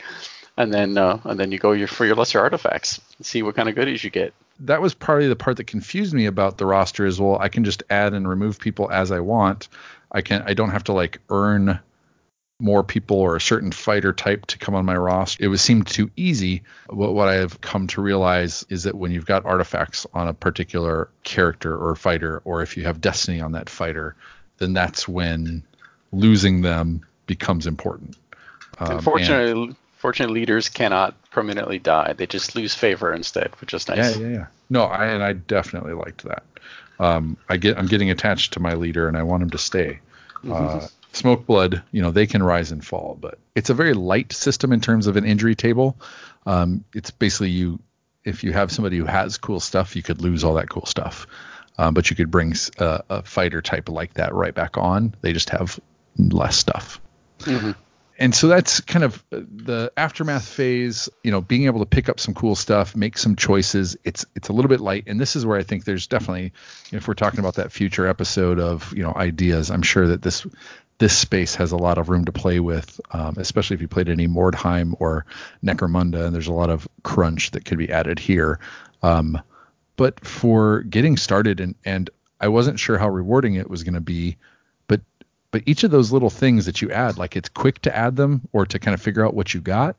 and then uh, and then you go your, for your lesser artifacts, and see what kind of goodies you get. That was probably the part that confused me about the roster as well. I can just add and remove people as I want. I can I don't have to like earn more people or a certain fighter type to come on my roster. It was seemed too easy. What, what I have come to realize is that when you've got artifacts on a particular character or fighter, or if you have destiny on that fighter, then that's when losing them becomes important. Um, and- Unfortunately, fortunate leaders cannot permanently die; they just lose favor instead, which is nice. Yeah, yeah, yeah. No, I and I definitely liked that. Um, I get I'm getting attached to my leader and I want him to stay. Uh, Smoke blood, you know, they can rise and fall, but it's a very light system in terms of an injury table. Um, it's basically you, if you have somebody who has cool stuff, you could lose all that cool stuff, um, but you could bring a fighter type like that right back on. They just have less stuff and so that's kind of the aftermath phase you know being able to pick up some cool stuff make some choices. It's it's a little bit light. And this is where i think there's definitely if we're talking about that future episode of you know ideas i'm sure that this this space has a lot of room to play with um, especially if you played any mordheim or necromunda and there's a lot of crunch that could be added here. Um, but for getting started and and i wasn't sure how rewarding it was going to be but but each of those little things that you add like it's quick to add them or to kind of figure out what you got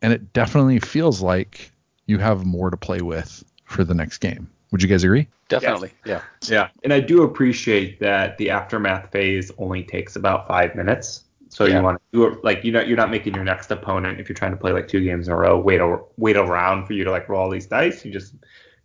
and it definitely feels like you have more to play with for the next game would you guys agree Definitely, yeah. Yeah, and I do appreciate that the aftermath phase only takes about five minutes. So Yeah. you want to do it like you know you're not making your next opponent if you're trying to play like two games in a row wait a wait around for you to like roll all these dice. You just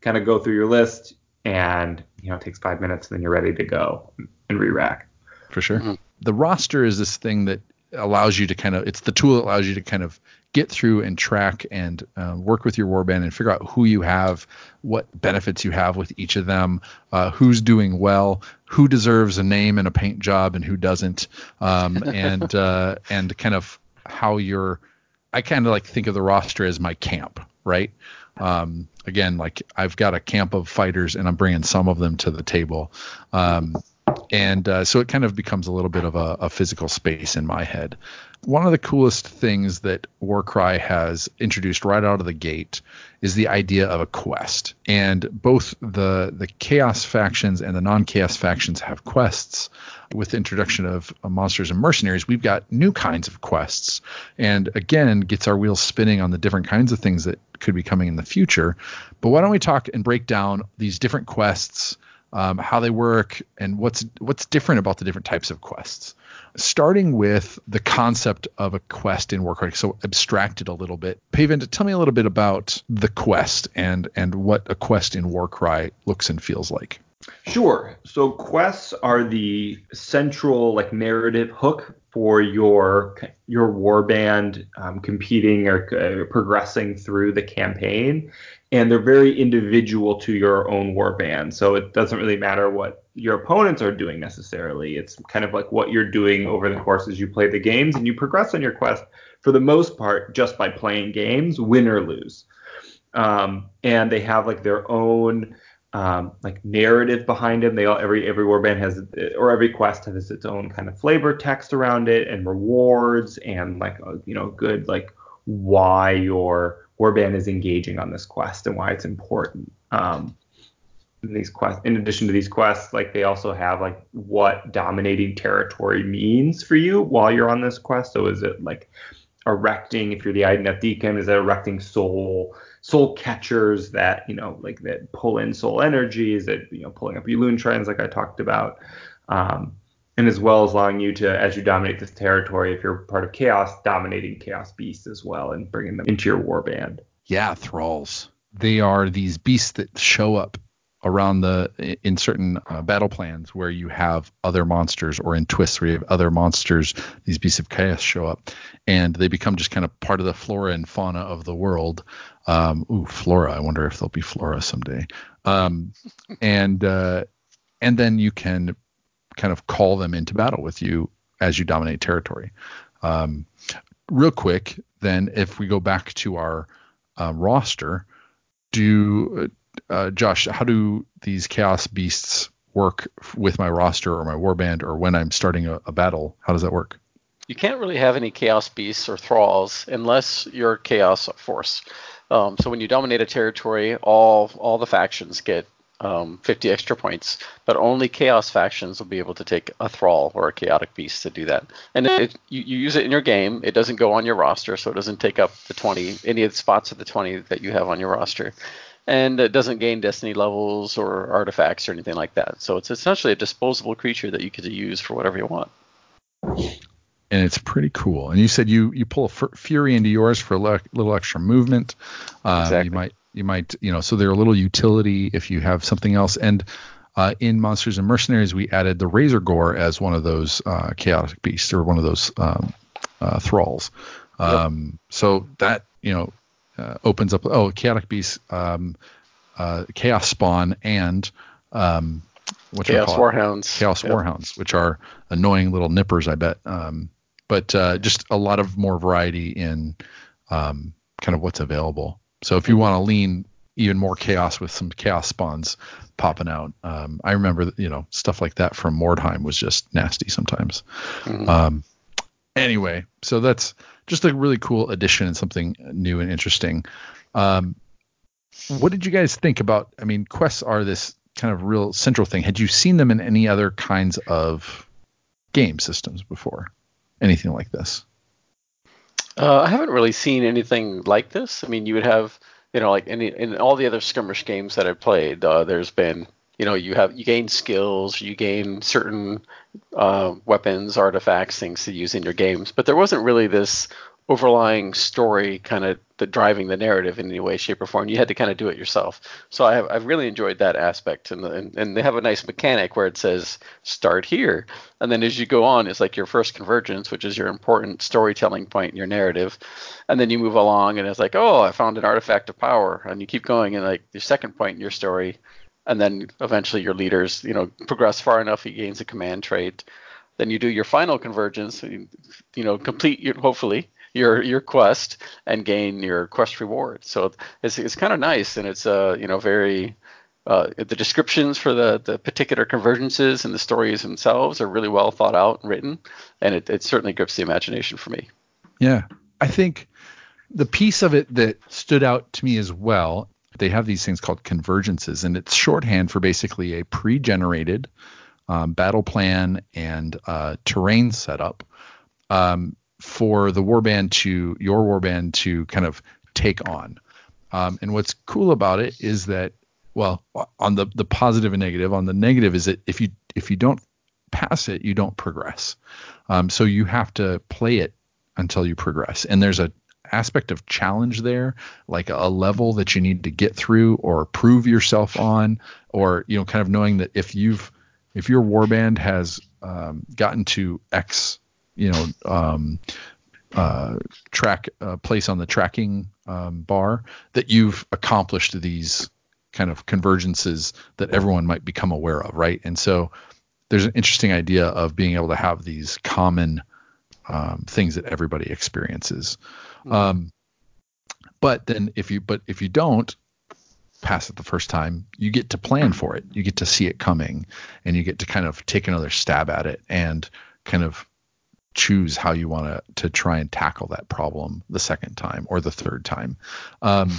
kind of go through your list and you know it takes five minutes, and then you're ready to go and re-rack. for sure. Mm-hmm. The roster is this thing that allows you to kind of it's the tool that allows you to kind of get through and track and uh, work with your warband and figure out who you have, what benefits you have with each of them, uh, who's doing well, who deserves a name and a paint job and who doesn't, um, and uh, and kind of how you're. I kind of like think of the roster as my camp, right? Um, again, like I've got a camp of fighters and I'm bringing some of them to the table. Um, and uh, so it kind of becomes a little bit of a, a, physical space in my head. One of the coolest things that Warcry has introduced right out of the gate is the idea of a quest, and both the the Chaos factions and the non-Chaos factions have quests. With the introduction of uh, monsters and mercenaries, we've got new kinds of quests, and again gets our wheels spinning on the different kinds of things that could be coming in the future. But why don't we talk and break down these different quests? Um, how they work, and what's what's different about the different types of quests. Starting with the concept of a quest in Warcry, so abstracted a little bit. Paven, tell me a little bit about the quest and and what a quest in Warcry looks and feels like. Sure. So quests are the central like narrative hook for your your warband um, competing or uh, progressing through the campaign. And they're very individual to your own warband so it doesn't really matter what your opponents are doing necessarily. It's kind of like what you're doing over the course as you play the games and you progress on your quest for the most part just by playing games win or lose. Um, and they have like their own um, like narrative behind them. They all every every warband has or every quest has its own kind of flavor text around it and rewards and like a, you know good like why your warband is engaging on this quest and why it's important. Um, these quests, in addition to these quests, like they also have like what dominating territory means for you while you're on this quest. So is it like erecting if you're the Idoneth Deepkin, is it erecting soul? Soul catchers that you know like that pull in soul energies that you know pulling up Elune shrines like I talked about. Um, and as well as allowing you to, as you dominate this territory, if you're part of chaos, dominating chaos beasts as well and bringing them into your warband. Yeah, thralls. They are these beasts that show up around the in certain uh, battle plans where you have other monsters or in twists where you have other monsters these beasts of chaos show up and they become just kind of part of the flora and fauna of the world um, ooh flora i wonder if there'll be flora someday um, and uh, and then you can kind of call them into battle with you as you dominate territory um, real quick then if we go back to our uh, roster do uh, Josh, how do these chaos beasts work with my roster or my warband or when I'm starting a, a battle? How does that work? You can't really have any chaos beasts or thralls unless you're chaos force. Um, so when you dominate a territory, all all the factions get um, 50 extra points, but only chaos factions will be able to take a thrall or a chaotic beast to do that. And it, you, you, use it in your game. It doesn't go on your roster, so it doesn't take up the 20 any of the spots of the 20 that you have on your roster and it doesn't gain destiny levels or artifacts or anything like that. So it's essentially a disposable creature that you get to use for whatever you want. And it's pretty cool. And you said you you pull a fury into yours for a little extra movement. Um, exactly. You might you might you know so they're a little utility if you have something else. And uh, in Monsters and Mercenaries, we added the Razorgor as one of those uh, chaotic beasts or one of those um, uh, thralls. Um, yep. So that you know uh, opens up oh chaotic beast um, uh, chaos spawn and um, what chaos warhounds chaos yep. warhounds which are annoying little nippers i bet um, but uh, just a lot of more variety in um, kind of what's available so if you want to lean even more chaos with some chaos spawns popping out um, i remember you know stuff like that from mordheim was just nasty sometimes mm-hmm. Um, anyway so that's just a really cool addition and something new and interesting. Um, what did you guys think about? I mean, quests are this kind of real central thing. Had you seen them in any other kinds of game systems before? Anything like this? Uh, I haven't really seen anything like this. I mean, you would have, you know, like any in all the other skirmish games that I've played, uh, there's been you know you have you gain skills you gain certain uh, weapons artifacts things to use in your games but there wasn't really this overlying story kind of the driving the narrative in any way, shape, or form. You had to kind of do it yourself. So I have, I've really enjoyed that aspect, and, the, and and they have a nice mechanic where it says start here, and then as you go on, it's like your first convergence, which is your important storytelling point in your narrative, and then you move along, and it's like oh, I found an artifact of power, and you keep going, and like your second point in your story, and then eventually your leaders, you know, progress far enough, he gains a command trait. Then you do your final convergence, you, you know, complete your hopefully your your quest and gain your quest reward. So it's it's kind of nice and it's uh you know very uh, the descriptions for the, the particular convergences and the stories themselves are really well thought out and written, and it, it certainly grips the imagination for me. Yeah, I think the piece of it that stood out to me as well, they have these things called convergences, and it's shorthand for basically a pre-generated um, battle plan and uh, terrain setup um, for the warband to your warband to kind of take on. Um, and what's cool about it is that, well, on the the positive and negative, on the negative is that if you if you don't pass it, you don't progress. Um, so you have to play it until you progress. And there's a aspect of challenge there, like a level that you need to get through or prove yourself on, or you know, kind of knowing that if you've if your warband has um, gotten to X you know um, uh, track uh, place on the tracking um, bar that you've accomplished these kind of convergences that everyone might become aware of, right? And so there's an interesting idea of being able to have these common um, things that everybody experiences. Mm-hmm. Um, but then if you but if you don't pass it the first time, you get to plan for it. You get to see it coming, and you get to kind of take another stab at it and kind of choose how you want to to try and tackle that problem the second time or the third time. Um,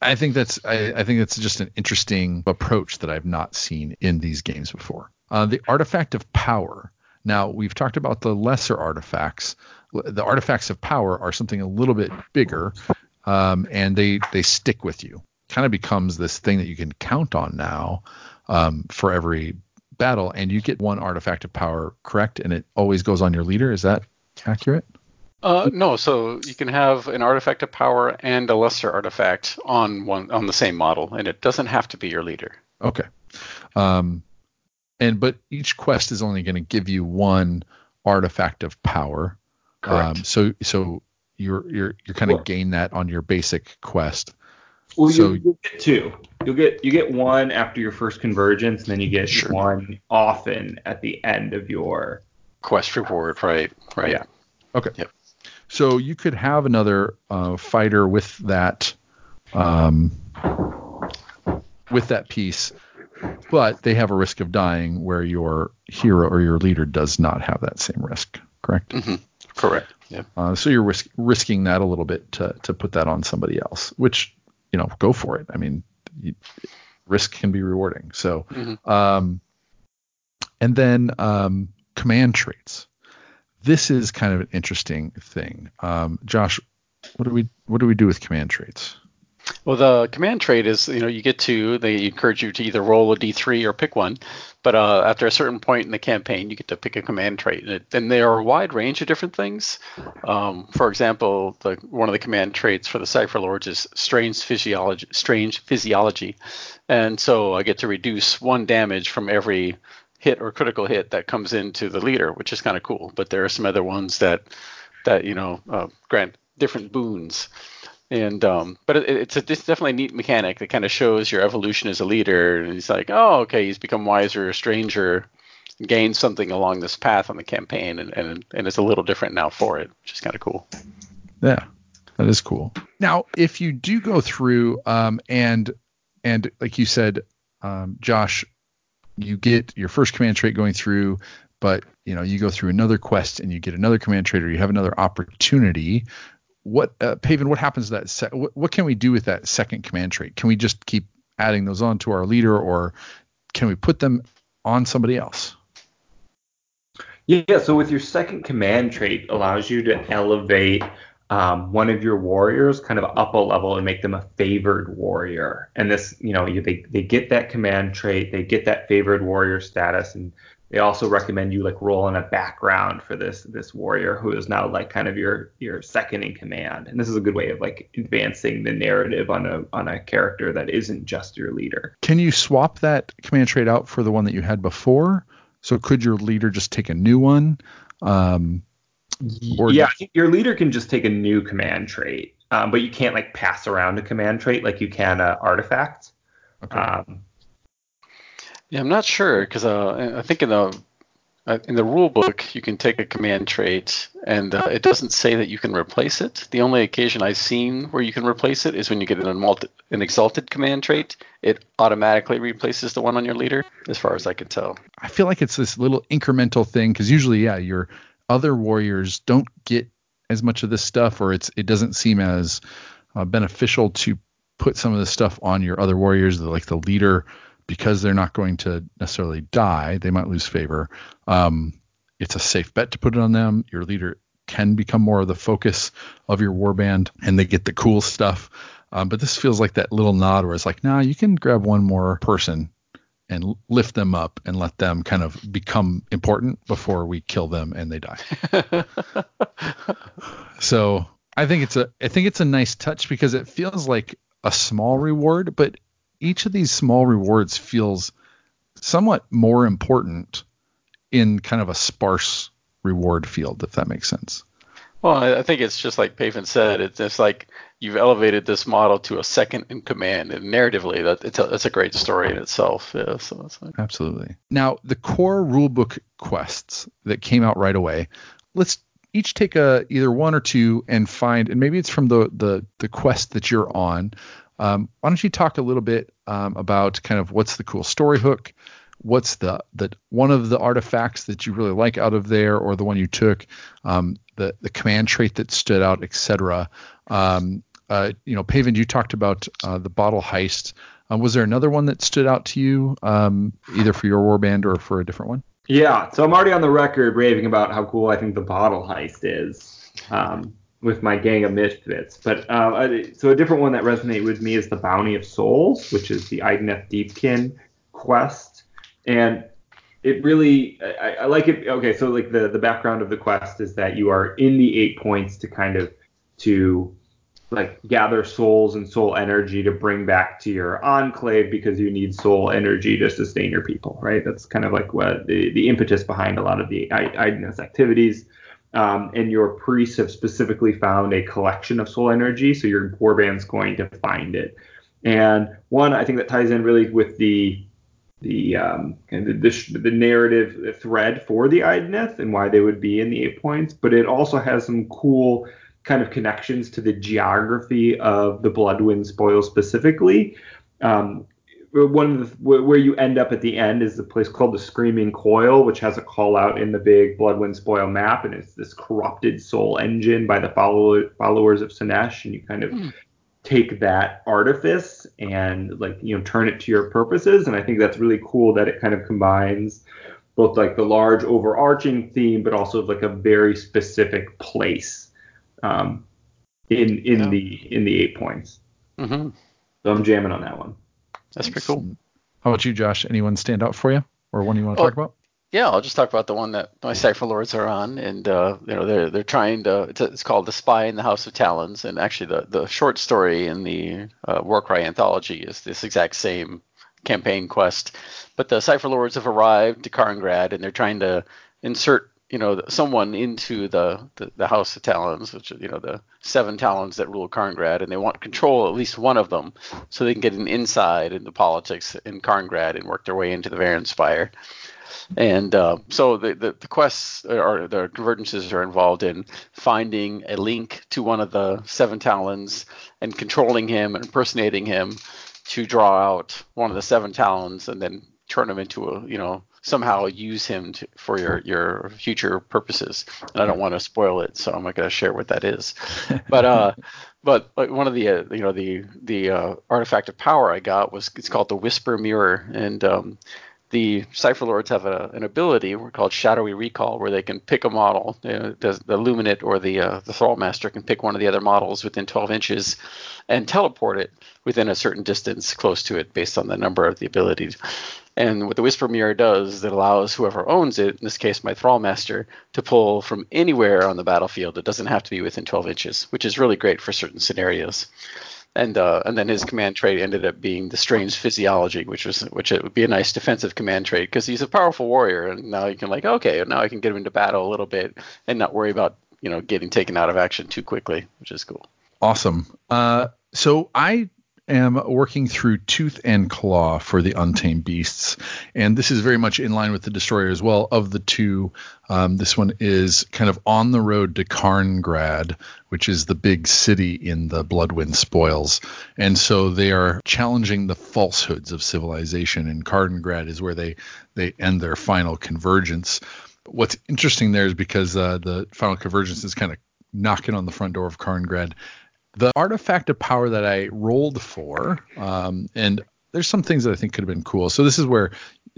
I think that's I, I, think that's just an interesting approach that I've not seen in these games before. Uh, the artifact of power. Now we've talked about the lesser artifacts. The artifacts of power are something a little bit bigger, um, and they they stick with you. Kind of becomes this thing that you can count on now um, for every battle, and you get one artifact of power correct, and it always goes on your leader. Is that accurate? Uh, no, so you can have an artifact of power and a lesser artifact on one on the same model, and it doesn't have to be your leader. Okay. Um, and but each quest is only going to give you one artifact of power. Correct. Um, so so you're you're you're kind of gain that on your basic quest. Well, so, you, will get two. You'll get you get one after your first convergence, and then you get sure. one often at the end of your quest reward. Right. Right. Yeah. Okay. Yep. So you could have another uh, fighter with that um, with that piece, but they have a risk of dying where your hero or your leader does not have that same risk. Correct. Mm-hmm. Correct. Yeah. Uh, so you're risk, risking that a little bit to to put that on somebody else, which you know, go for it. I mean, you, risk can be rewarding. So, mm-hmm. um, and then um, command traits. This is kind of an interesting thing. Um, Josh, what do we what do we do with command traits? Well, the command trait is, you know, you get to, they encourage you to either roll a d3 or pick one. But uh, after a certain point in the campaign, you get to pick a command trait. And, it, and there are a wide range of different things. Um, for example, the, one of the command traits for the Cypher Lords is strange physiology, strange physiology. And so I get to reduce one damage from every hit or critical hit that comes into the leader, which is kind of cool. But there are some other ones that, that you know, uh, grant different boons and um, but it, it's a it's definitely a neat mechanic that kind of shows your evolution as a leader. And he's like, oh, okay, he's become wiser, a stranger, gained something along this path on the campaign, and and, and it's a little different now for it, which is kind of cool. Yeah, that is cool. Now, if you do go through, um, and and like you said, um, Josh, you get your first command trait going through, but you know you go through another quest and you get another command trait, or you have another opportunity what uh, Paven, what happens to that? Se- what, what, can we do with that second command trait? Can we just keep adding those on to our leader, or can we put them on somebody else? Yeah, so with your second command trait allows you to elevate um, one of your warriors kind of up a level and make them a favored warrior. And this, you know, they, they get that command trait, they get that favored warrior status, and they also recommend you like roll in a background for this this warrior who is now like kind of your your second in command. And this is a good way of like advancing the narrative on a on a character that isn't just your leader. Can you swap that command trait out for the one that you had before? So could your leader just take a new one? Um, or yeah, I think your leader can just take a new command trait, um, but you can't like pass around a command trait like you can a artifact. Okay. Um, Yeah, I'm not sure because uh, I think in the uh, in the rule book you can take a command trait and uh, it doesn't say that you can replace it. The only occasion I've seen where you can replace it is when you get an, an exalted command trait. It automatically replaces the one on your leader, as far as I can tell. I feel like it's this little incremental thing because usually, yeah, your other warriors don't get as much of this stuff, or it's it doesn't seem as uh, beneficial to put some of this stuff on your other warriors, like the leader, because they're not going to necessarily die. They might lose favor. Um, it's a safe bet to put it on them. Your leader can become more of the focus of your warband, and they get the cool stuff. Um, but this feels like that little nod where it's like, nah, you can grab one more person and lift them up and let them kind of become important before we kill them and they die. so I think it's a I think it's a nice touch because it feels like a small reward, but each of these small rewards feels somewhat more important in kind of a sparse reward field, if that makes sense. Well, I think it's just like Paven said. It's just like you've elevated this model to a second in command, and narratively, that it's a, it's a great story in itself. Yeah, so it's like, Absolutely. Now, the core rulebook quests that came out right away, let's each take a either one or two and find, and maybe it's from the the the quest that you're on. Um, why don't you talk a little bit um, about kind of what's the cool story hook, what's the the one of the artifacts that you really like out of there, or the one you took, um, the the command trait that stood out, etc. Um, uh, you know, Paven, you talked about uh, the bottle heist. Uh, was there another one that stood out to you, um, either for your warband or for a different one? Yeah, so I'm already on the record raving about how cool I think the bottle heist is um, with my gang of misfits. But uh, so a different one that resonated with me is the Bounty of Souls, which is the Idoneth Deepkin quest, and it really I, I like it. Okay, so like the the background of the quest is that you are in the Eightpoints to kind of to like gather souls and soul energy to bring back to your enclave because you need soul energy to sustain your people, right? That's kind of like what the, the impetus behind a lot of the I- activities. Um, and your priests have specifically found a collection of soul energy, so your warband's going to find it. And one, I think that ties in really with the the um, kind of the, the, the narrative thread for the Idoneth and why they would be in the Eightpoints, but it also has some cool kind of connections to the geography of the Bloodwind spoil specifically. Um, one of the where where you end up at the end is the place called the Screaming Coil, which has a call out in the big Bloodwind spoil map, and it's this corrupted soul engine by the follow, followers of Slaanesh, and you kind of take that artifice and like you know turn it to your purposes, and I think that's really cool that it kind of combines both like the large overarching theme, but also like a very specific place um, in in Yeah. the in the Eightpoints. hmm So I'm jamming on that one. That's pretty cool. How about you, Josh? Anyone stand out for you, or one you want to Oh, talk about? Yeah, I'll just talk about the one that my Cypher Lords are on, and uh, you know they're they're trying to. It's, it's called The Spy in the House of Talons, and actually the the short story in the uh, Warcry anthology is this exact same campaign quest. But the Cypher Lords have arrived to Karngrad, and they're trying to insert you know someone into the, the the House of Talons, which you know the seven Talons that rule Karngrad, and they want control at least one of them, so they can get an inside into politics in Karngrad and work their way into the Varanspire. And uh, so the, the, the quests or the convergences are involved in finding a link to one of the seven talons and controlling him and impersonating him to draw out one of the seven talons and then turn him into a you know somehow use him to, for your your future purposes. And I don't want to spoil it, so I'm not going to share what that is. but uh, but like one of the uh, you know the the uh, artifact of power I got was it's called the Whisper Mirror, and um, the Cypher Lords have a, an ability called Shadowy Recall, where they can pick a model. The, the Luminate or the uh, the Thrall Master can pick one of the other models within 12 inches and teleport it within a certain distance close to it based on the number of the abilities. And what the Whisper Mirror does is it allows whoever owns it, in this case my Thrall Master, to pull from anywhere on the battlefield. It doesn't have to be within 12 inches, which is really great for certain scenarios and uh, and then his command trait ended up being the strange physiology, which was which it would be a nice defensive command trait because he's a powerful warrior, and now you can like okay, now I can get him into battle a little bit and not worry about you know getting taken out of action too quickly, which is cool. Awesome. Uh, so I am working through Tooth and Claw for the Untamed Beasts, and this is very much in line with the Destroyer as well. Of the two, um, this one is kind of on the road to Karngrad, which is the big city in the Bloodwind Spoils, and so they are challenging the falsehoods of civilization. And Karngrad is where they they end their final convergence. What's interesting there is because uh, the final convergence is kind of knocking on the front door of Karngrad the artifact of power that I rolled for, um, and there's some things that I think could have been cool. So this is where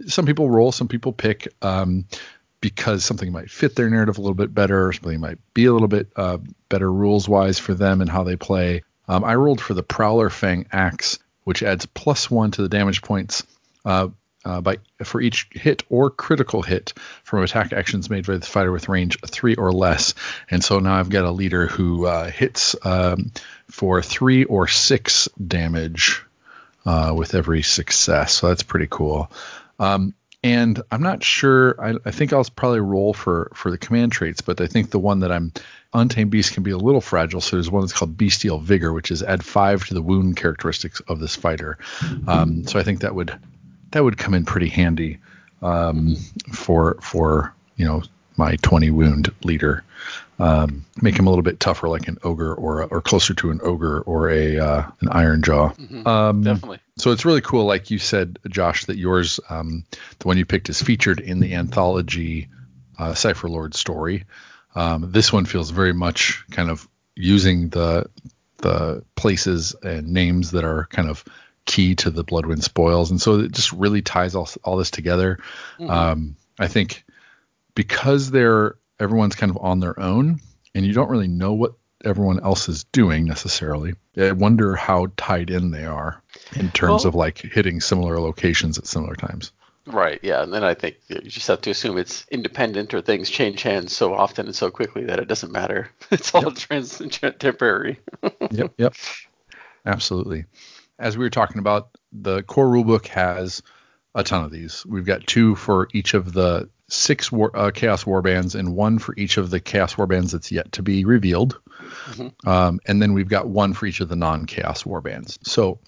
some people roll, some people pick um, because something might fit their narrative a little bit better, or something might be a little bit uh, better rules wise for them and how they play. Um, I rolled for the Prowler Fang Axe, which adds plus one to the damage points uh, uh, by for each hit or critical hit from attack actions made by the fighter with range three or less. And so now I've got a leader who uh, hits um, for three or six damage uh, with every success. So that's pretty cool. Um, and I'm not sure. I, I, think I'll probably roll for for the command traits, but I think the one that I'm untamed beast can be a little fragile. So there's one that's called bestial vigor, which is add five to the wound characteristics of this fighter. Um, so I think that would that would come in pretty handy um, for for you know my 20 wound leader. Um, make him a little bit tougher, like an ogre or or closer to an ogre or a uh, an Ironjaw. Mm-hmm, um, definitely. So it's really cool, like you said, Josh, that yours, um, the one you picked, is featured in the anthology uh, Cypher Lord story. Um, this one feels very much kind of using the the places and names that are kind of key to the Bloodwind spoils, and so it just really ties all, all this together. Mm-hmm. Um, I think because they're everyone's kind of on their own, and you don't really know what everyone else is doing necessarily. I wonder how tied in they are in terms well, of like hitting similar locations at similar times. Right. Yeah. And then I think you just have to assume it's independent or things change hands so often and so quickly that it doesn't matter. It's all yep. trans- temporary. yep. Yep. Absolutely as we were talking about, the core rulebook has a ton of these. We've got two for each of the six war, uh, Chaos Warbands and one for each of the Chaos Warbands that's yet to be revealed. Mm-hmm. Um, and then we've got one for each of the non Chaos Warbands. So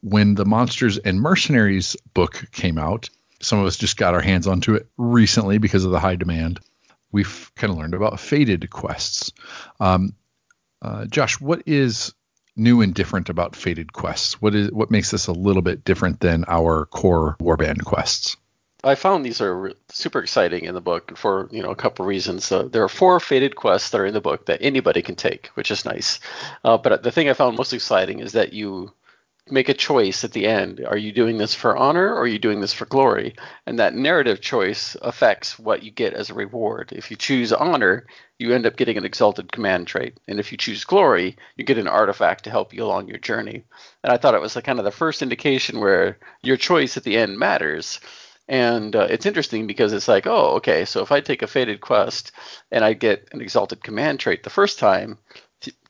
when the Monsters and Mercenaries book came out, some of us just got our hands onto it recently because of the high demand. We've kind of learned about fated quests. Um, uh, Josh, what is new and different about Fated quests? What is what makes this a little bit different than our core warband quests? I found these are super exciting in the book for you know a couple of reasons. Uh, there are four fated quests that are in the book that anybody can take, which is nice. Uh, but the thing I found most exciting is that you make a choice at the end. Are you doing this for honor or are you doing this for glory? And that narrative choice affects what you get as a reward. If you choose honor, you end up getting an exalted command trait. And if you choose glory, you get an artifact to help you along your journey. And I thought it was kind of the first indication where your choice at the end matters. And uh, it's interesting because it's like, oh, okay, so if I take a fated quest and I get an exalted command trait the first time,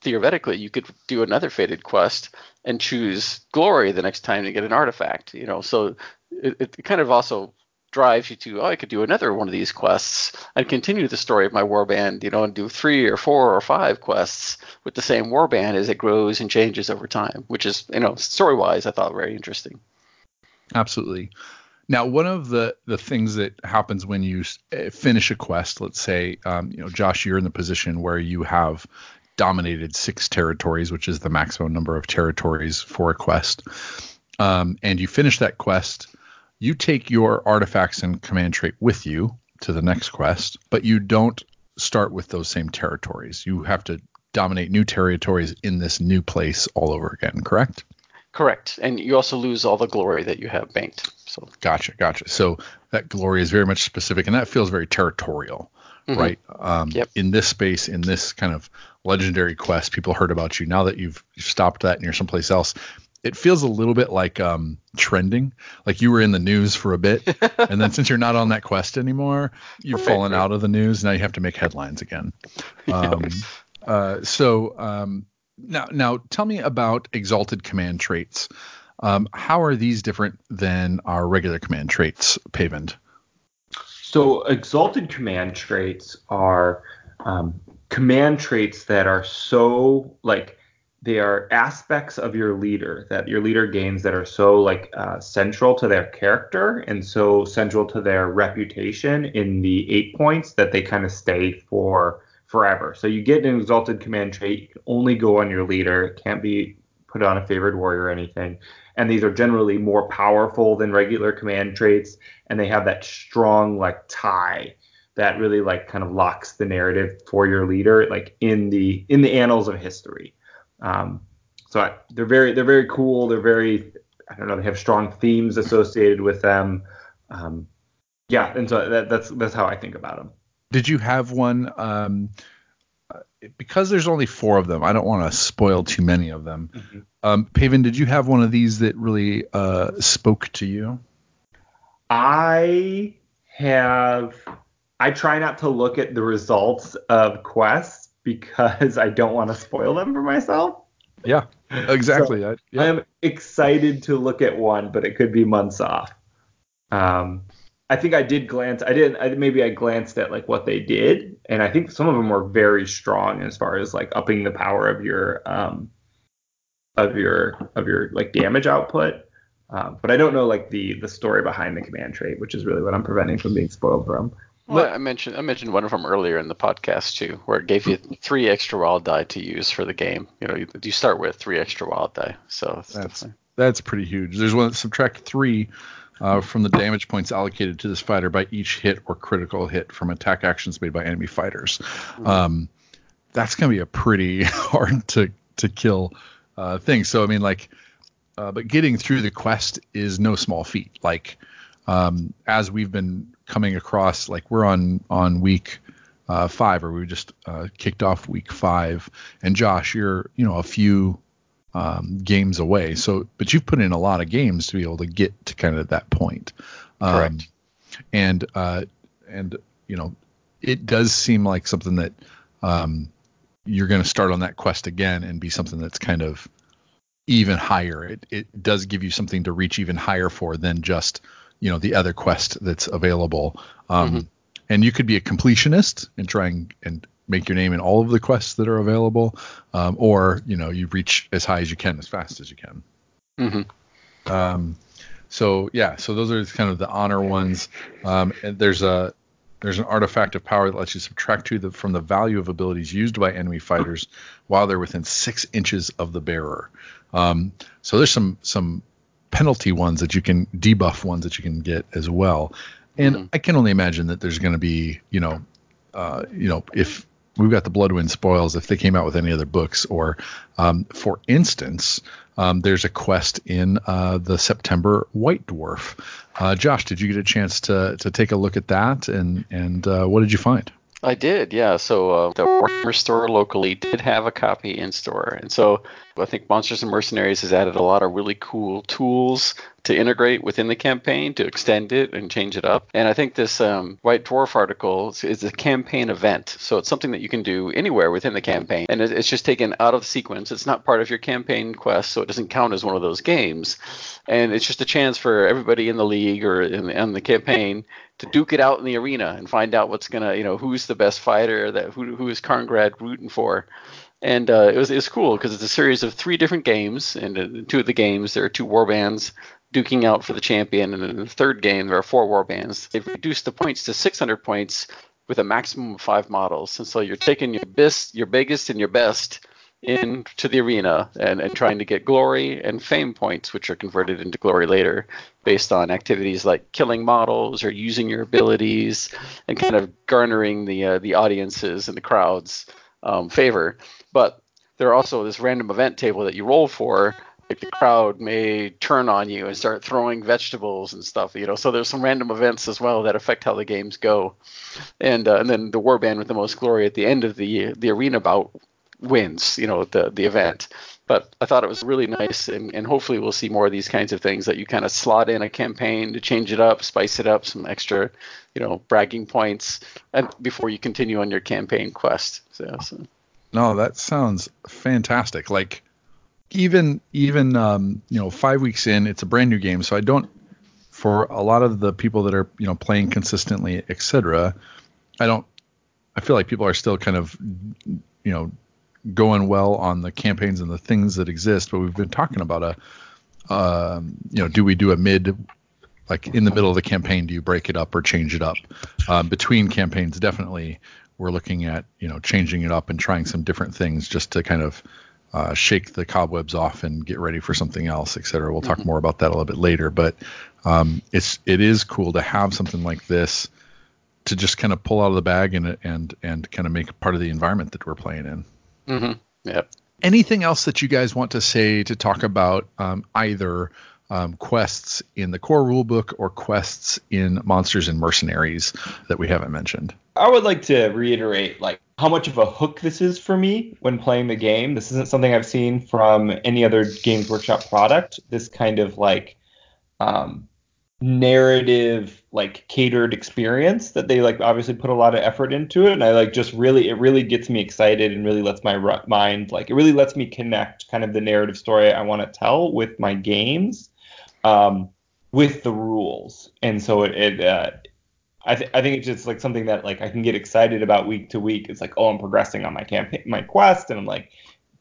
theoretically you could do another fated quest and choose glory the next time to get an artifact you know? So it, it kind of also drives you to oh i could do another one of these quests and continue the story of my warband you know and do three or four or five quests with the same warband as it grows and changes over time which is you know story wise i thought very interesting. Absolutely. Now, one of the, the things that happens when you eh, finish a quest, let's say, um, you know, Josh, you're in the position where you have dominated six territories, which is the maximum number of territories for a quest, um, and you finish that quest, you take your artifacts and command trait with you to the next quest, but you don't start with those same territories. You have to dominate new territories in this new place all over again, correct? Correct. And you also lose all the glory that you have banked. So Gotcha, gotcha. So that glory is very much specific, and that feels very territorial, Mhm. right? Um, Yep. In this space, in this kind of legendary quest, people heard about you. Now that you've, you've stopped that and you're someplace else, it feels a little bit like um, trending. Like you were in the news for a bit, and then since you're not on that quest anymore, you've Right, fallen right. out of the news. Now you have to make headlines again. Um, uh, so um, now, now tell me about exalted command traits. Um, how are these different than our regular command traits, Pavend? So exalted command traits are um, command traits that are so like they are aspects of your leader that your leader gains that are so like uh, central to their character and so central to their reputation in the Eightpoints that they kind of stay for forever. So you get an exalted command trait, you can only go on your leader. It can't be put on a favored warrior or anything. And these are generally more powerful than regular command traits. And they have that strong like tie that really like kind of locks the narrative for your leader like in the in the annals of history. Um, so I, they're very they're very cool. They're very i don't know they have strong themes associated with them. Um, yeah and so that, that's that's how i think about them Did you have one? Um, because there's only four of them, I don't want to spoil too many of them. Mhm. Um, Paven, did you have one of these that really uh, spoke to you? I have I try not to look at the results of quests because I don't want to spoil them for myself. Yeah, exactly. I, yeah. I am excited to look at one, but it could be months off. Um, I think I did glance. I did. I, maybe I glanced at like what they did, and I think some of them were very strong as far as like upping the power of your um, of your of your like damage output. Um, but I don't know like the the story behind the command trait, which is really what I'm preventing from being spoiled from. Well, I mentioned I mentioned one of them earlier in the podcast too, where it gave you three extra wild die to use for the game. You know, you, you start with three extra wild die, so That's definitely- that's pretty huge. There's one that subtract three uh, from the damage points allocated to this fighter by each hit or critical hit from attack actions made by enemy fighters. Um, that's gonna be a pretty hard to to kill uh, thing. So I mean, like, uh, but getting through the quest is no small feat. Like, um, as we've been coming across, like we're on on week uh, five, or we just uh, kicked off week five, and Josh, you're you know a few um, games away. So, but you've put in a lot of games to be able to get to kind of that point. Um, Correct. And uh, and you know, it does seem like something that um, you're going to start on that quest again and be something that's kind of even higher. It it does give you something to reach even higher for than just you know the other quest that's available. Um, Mhm. And you could be a completionist and try and, and make your name in all of the quests that are available, um, or you know you reach as high as you can as fast as you can. Mhm. Um, so yeah, so those are kind of the honor ones. Um, and there's a there's an artifact of power that lets you subtract two the, from the value of abilities used by enemy fighters while they're within six inches of the bearer. Um, so there's some some penalty ones that you can debuff ones that you can get as well. And Mhm. I can only imagine that there's going to be you know uh, you know if we've got the Bloodwind spoils if they came out with any other books or um, for instance um, there's a quest in uh, the September White Dwarf. Uh, Josh, did you get a chance to to take a look at that and and uh, what did you find? I did, yeah. So uh, the Warhammer store locally did have a copy in store, and so I think Monsters and Mercenaries has added a lot of really cool tools to integrate within the campaign to extend it and change it up. And I think this um, White Dwarf article is, a campaign event, so it's something that you can do anywhere within the campaign, and it, it's just taken out of sequence. It's not part of your campaign quest, so it doesn't count as one of those games. And it's just a chance for everybody in the league or in the, in the campaign to duke it out in the arena and find out what's gonna, you know, who's the best fighter, that who who is Carngrad rooting for. And uh, it was cool because it's a series of three different games, and in two of the games there are two war bands duking out for the champion, and in the third game there are four war bands. They've reduced the points to 600 points with a maximum of five models, and so you're taking your best, your biggest, and your best into the arena and, and trying to get glory and fame points, which are converted into glory later based on activities like killing models or using your abilities and kind of garnering the uh, the audiences and the crowds um, favor. But there are also this random event table that you roll for like the crowd may turn on you and start throwing vegetables and stuff. You know, so there's some random events as well that affect how the games go, and uh, and then the warband with the most glory at the end of the the arena bout wins. You know, the the event. But I thought it was really nice, and, and hopefully we'll see more of these kinds of things that you kind of slot in a campaign to change it up, spice it up, some extra, you know, bragging points, and before you continue on your campaign quest. So, so. No, that sounds fantastic. Like even even um, you know five weeks in, it's a brand new game, so I don't. For a lot of the people that are you know playing consistently, etc., I don't. I feel like people are still kind of you know going well on the campaigns and the things that exist, but we've been talking about a, um, you know, do we do a mid, like in the middle of the campaign, do you break it up or change it up? Um, between campaigns, definitely, we're looking at you know changing it up and trying some different things just to kind of uh, shake the cobwebs off and get ready for something else, et cetera. We'll talk mm-hmm. more about that a little bit later, but um, it's it is cool to have something like this to just kind of pull out of the bag and and and kind of make part of the environment that we're playing in. Mm-hmm. Yep. Anything else that you guys want to say to talk about um, either um, quests in the core rulebook or quests in Monsters and Mercenaries that we haven't mentioned? I would like to reiterate like how much of a hook this is for me when playing the game. This isn't something I've seen from any other Games Workshop product. This kind of like um, narrative like catered experience that they like obviously put a lot of effort into it and i like just really it really gets me excited and really lets my mind like it really lets me connect kind of the narrative story i want to tell with my games um, with the rules and so it, it uh, I, th- I think it's just like something that like i can get excited about week to week. It's like oh i'm progressing on my campaign my quest and i'm like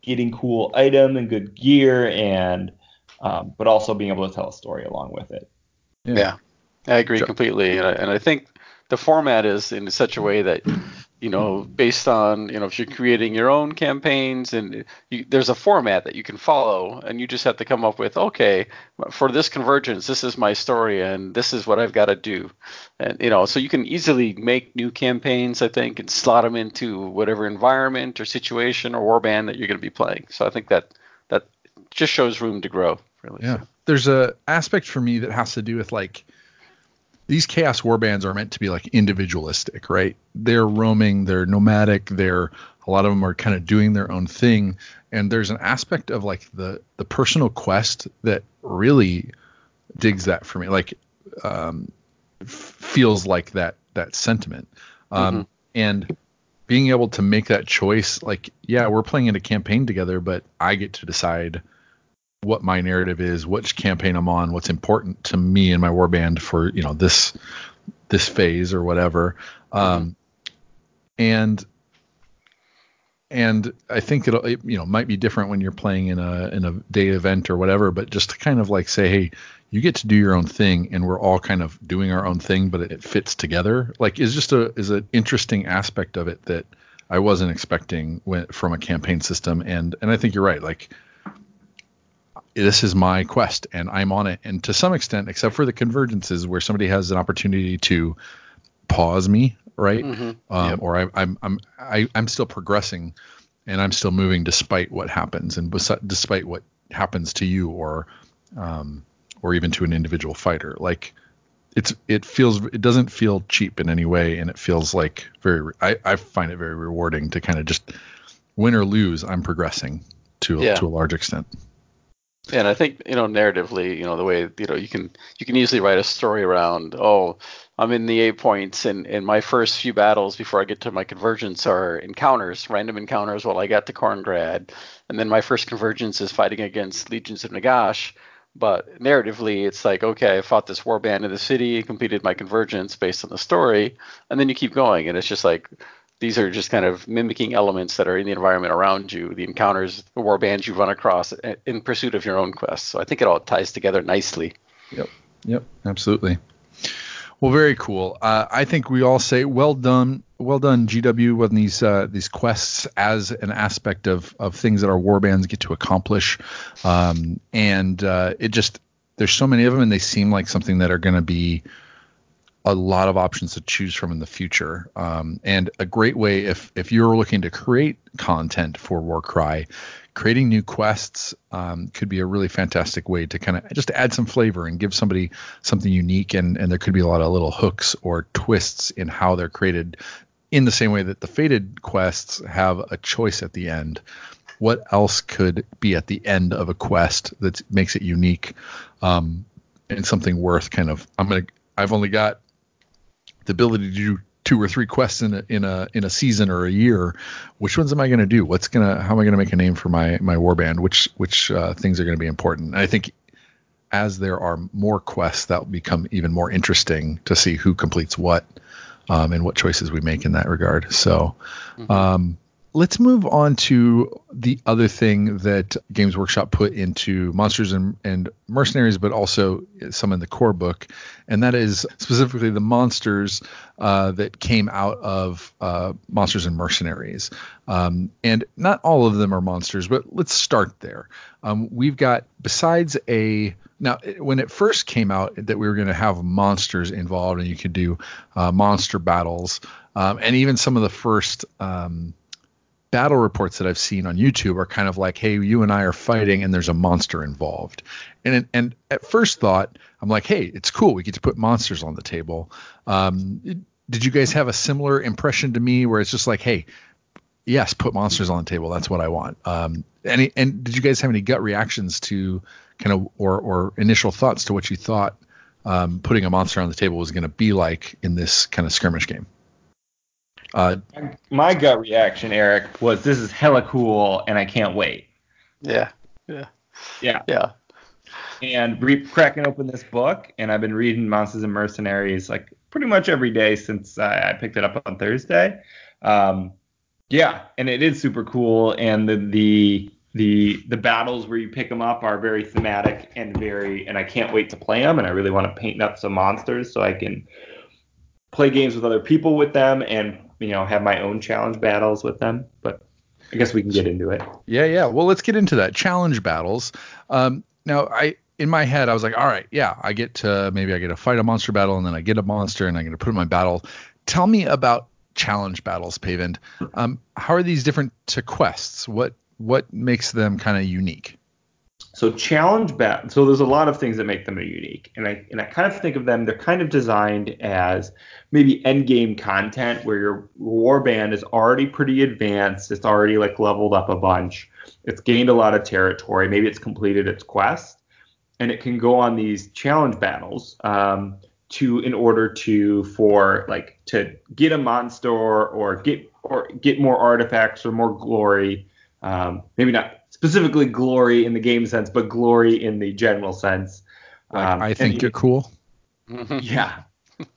getting cool item and good gear and um, but also being able to tell a story along with it. Yeah, yeah. I agree sure. completely, and I, and I think the format is in such a way that you know based on you know if you're creating your own campaigns and you, there's a format that you can follow and you just have to come up with okay for this convergence this is my story and this is what i've got to do. And you know so you can easily make new campaigns i think and slot them into whatever environment or situation or warband that you're going to be playing. So i think that that just shows room to grow really. Yeah. There's a aspect for me that has to do with like these chaos warbands are meant to be like individualistic, right? They're roaming, they're nomadic, they're a lot of them are kind of doing their own thing, and there's an aspect of like the the personal quest that really digs that for me, like um, feels like that that sentiment, um, mm-hmm. and being able to make that choice, like yeah, we're playing in a campaign together, but I get to decide what my narrative is, which campaign I'm on, what's important to me and my warband for you know this this phase or whatever. Um, and and I think it'll it, you know might be different when you're playing in a in a day event or whatever, but just to kind of like say, hey, you get to do your own thing, and we're all kind of doing our own thing, but it, it fits together. Like is just a is an interesting aspect of it that I wasn't expecting from a campaign system, and and I think you're right. Like this is my quest and I'm on it. And to some extent, except for the convergences where somebody has an opportunity to pause me, right? Mm-hmm. Um, yep. Or I, I'm I'm I, I'm still progressing, and I'm still moving despite what happens and despite what happens to you or um, or even to an individual fighter. Like it's it feels it doesn't feel cheap in any way, and it feels like very. I, I find it very rewarding to kind of just win or lose. I'm progressing to yeah. to a large extent. And I think you know narratively, you know the way you know you can you can easily write a story around. Oh, I'm in the Eightpoints, and and my first few battles before I get to my convergence are encounters, random encounters. While I got to Carngrad, and then my first convergence is fighting against legions of Nagash. But narratively, it's like okay, I fought this warband in the city, completed my convergence based on the story, and then you keep going, and it's just like these are just kind of mimicking elements that are in the environment around you, the encounters, the war bands you run across in pursuit of your own quest. So I think it all ties together nicely. Yep. Yep. Absolutely. Well, very cool. Uh, I think we all say well done, well done, GW, on these uh, these quests as an aspect of of things that our war bands get to accomplish, um, and uh, it just there's so many of them, and they seem like something that are going to be a lot of options to choose from in the future. Um, and a great way if if you're looking to create content for Warcry, creating new quests um, could be a really fantastic way to kind of just add some flavor and give somebody something unique. And and there could be a lot of little hooks or twists in how they're created. In the same way that the fated quests have a choice at the end, what else could be at the end of a quest that makes it unique um, and something worth kind of? I'm gonna. I've only got the ability to do two or three quests in a in a in a season or a year which ones am i going to do? What's going to how am i going to make a name for my my warband? Which which uh, things are going to be important? And i think as there are more quests that will become even more interesting to see who completes what um, and what choices we make in that regard. So um, let's move on to the other thing that Games Workshop put into Monsters and, and Mercenaries, but also some in the core book, and that is specifically the monsters uh, that came out of uh, Monsters and Mercenaries. Um, and not all of them are monsters, but let's start there. Um, we've got besides a now when it first came out that we were going to have monsters involved and you could do uh, monster battles um, and even some of the first um, battle reports that I've seen on YouTube are kind of like, hey, you and I are fighting and there's a monster involved. And and at first thought, I'm like, hey, it's cool. We get to put monsters on the table. Um, did you guys have a similar impression to me where it's just like, hey, yes, put monsters on the table. That's what I want. Um, any and did you guys have any gut reactions to kind of or or initial thoughts to what you thought um, putting a monster on the table was going to be like in this kind of skirmish game? Uh, My gut reaction, Eric, was this is hella cool and I can't wait. Yeah. Yeah. Yeah. Yeah. And re- cracking open this book, and I've been reading Monsters and Mercenaries like pretty much every day since I, I picked it up on Thursday. Um, yeah, and it is super cool, and the the the the battles where you pick them up are very thematic and very, and I can't wait to play them, and I really want to paint up some monsters so I can play games with other people with them and you know have my own challenge battles with them. But I guess we can get into it. Yeah, yeah. Well, let's get into that challenge battles. Um, now, I in my head, I was like, all right, yeah, I get to maybe I get to fight a monster battle, and then I get a monster, and I'm going to put in my battle. Tell me about challenge battles, Pavend. Um, how are these different to quests? What what makes them kind of unique? So challenge bat. So there's a lot of things that make them unique, and I and I kind of think of them. They're kind of designed as maybe end game content where your warband is already pretty advanced. It's already like leveled up a bunch. It's gained a lot of territory. Maybe it's completed its quest, and it can go on these challenge battles um, to in order to for like to get a monster or get or get more artifacts or more glory. Um, maybe not specifically glory in the game sense, but glory in the general sense. Like, Um, I think you- you're cool. yeah,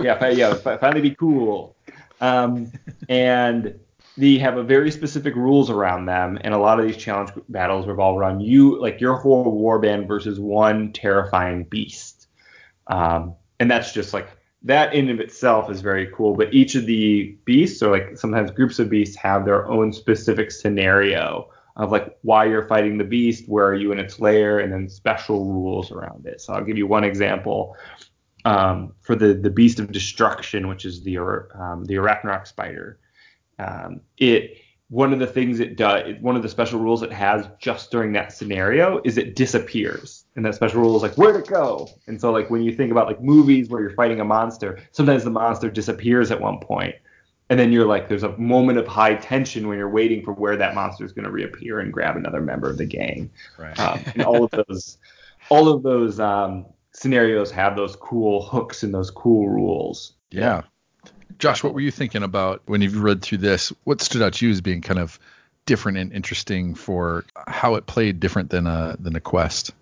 yeah, fi- yeah. fi- Finally, be cool. Um, and they have a very specific rules around them, and a lot of these challenge battles revolve around you, like your whole warband versus one terrifying beast. Um, and that's just like that in of itself is very cool. But each of the beasts, or like sometimes groups of beasts, have their own specific scenario of like why you're fighting the beast, where are you in its lair, and then special rules around it. So I'll give you one example um, for the the beast of destruction, which is the um, the arachnarok spider. Um, it one of the things it does, one of the special rules it has just during that scenario is it disappears, and that special rule is like where'd it go? And so like when you think about like movies where you're fighting a monster, sometimes the monster disappears at one point, and then you're like there's a moment of high tension when you're waiting for where that monster is going to reappear and grab another member of the gang. Right. Um, and all of those, all of those um, scenarios have those cool hooks and those cool rules. Yeah. Josh, what were you thinking about when you've read through this? What stood out to you as being kind of different and interesting for how it played different than a than a quest?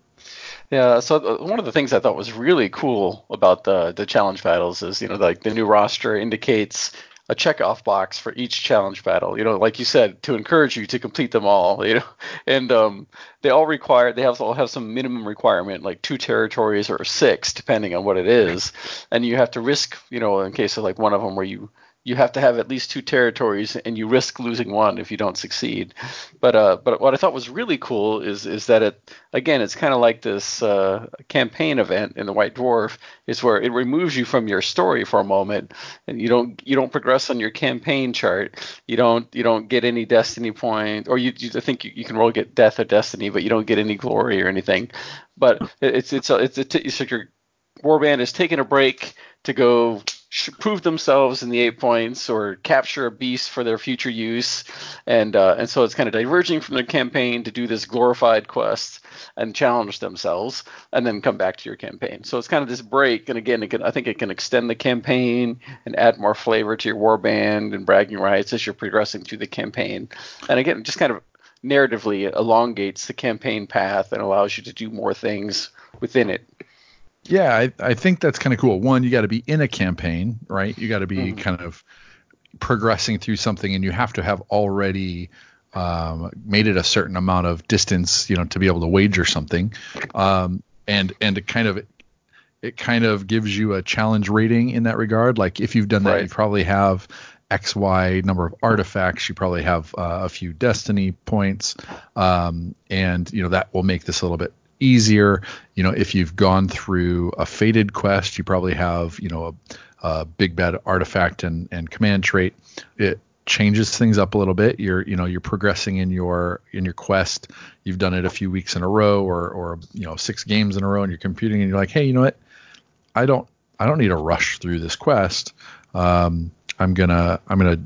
Yeah, so one of the things I thought was really cool about the the challenge battles is, you know, like the new roster indicates a checkoff box for each challenge battle. You know, like you said, to encourage you to complete them all. You know, and um, they all require they have all have some minimum requirement, like two territories or six, depending on what it is, and you have to risk, you know, in case of like one of them where you you have to have at least two territories, and you risk losing one if you don't succeed. But uh, but what I thought was really cool is is that it again it's kind of like this uh, campaign event in the White Dwarf is where it removes you from your story for a moment, and you don't you don't progress on your campaign chart. You don't you don't get any destiny point, or you, you think you, you can roll get death or destiny, but you don't get any glory or anything. But it's it's a, it's, your warband is taking a break to go prove themselves in the Eightpoints or capture a beast for their future use, and uh, and so it's kind of diverging from their campaign to do this glorified quest and challenge themselves, and then come back to your campaign. So it's kind of this break, and again, it can, I think it can extend the campaign and add more flavor to your warband and bragging rights as you're progressing through the campaign, and again, just kind of narratively elongates the campaign path and allows you to do more things within it. Yeah, I, I think that's kind of cool. One, you got to be in a campaign, right? You got to be mm-hmm. kind of progressing through something, and you have to have already um, made it a certain amount of distance, you know, to be able to wager something. Um, and and it kind of it kind of gives you a challenge rating in that regard. Like if you've done that, right. you probably have X Y number of artifacts. You probably have uh, a few destiny points, um, and you know that will make this a little bit easier. You know, if you've gone through a fated quest, you probably have, you know, a, a big bad artifact and, and command trait. It changes things up a little bit. You're, you know, you're progressing in your in your quest. You've done it a few weeks in a row or or you know, six games in a row and you're computing and you're like, hey, you know what? I don't I don't need to rush through this quest. Um, I'm gonna I'm gonna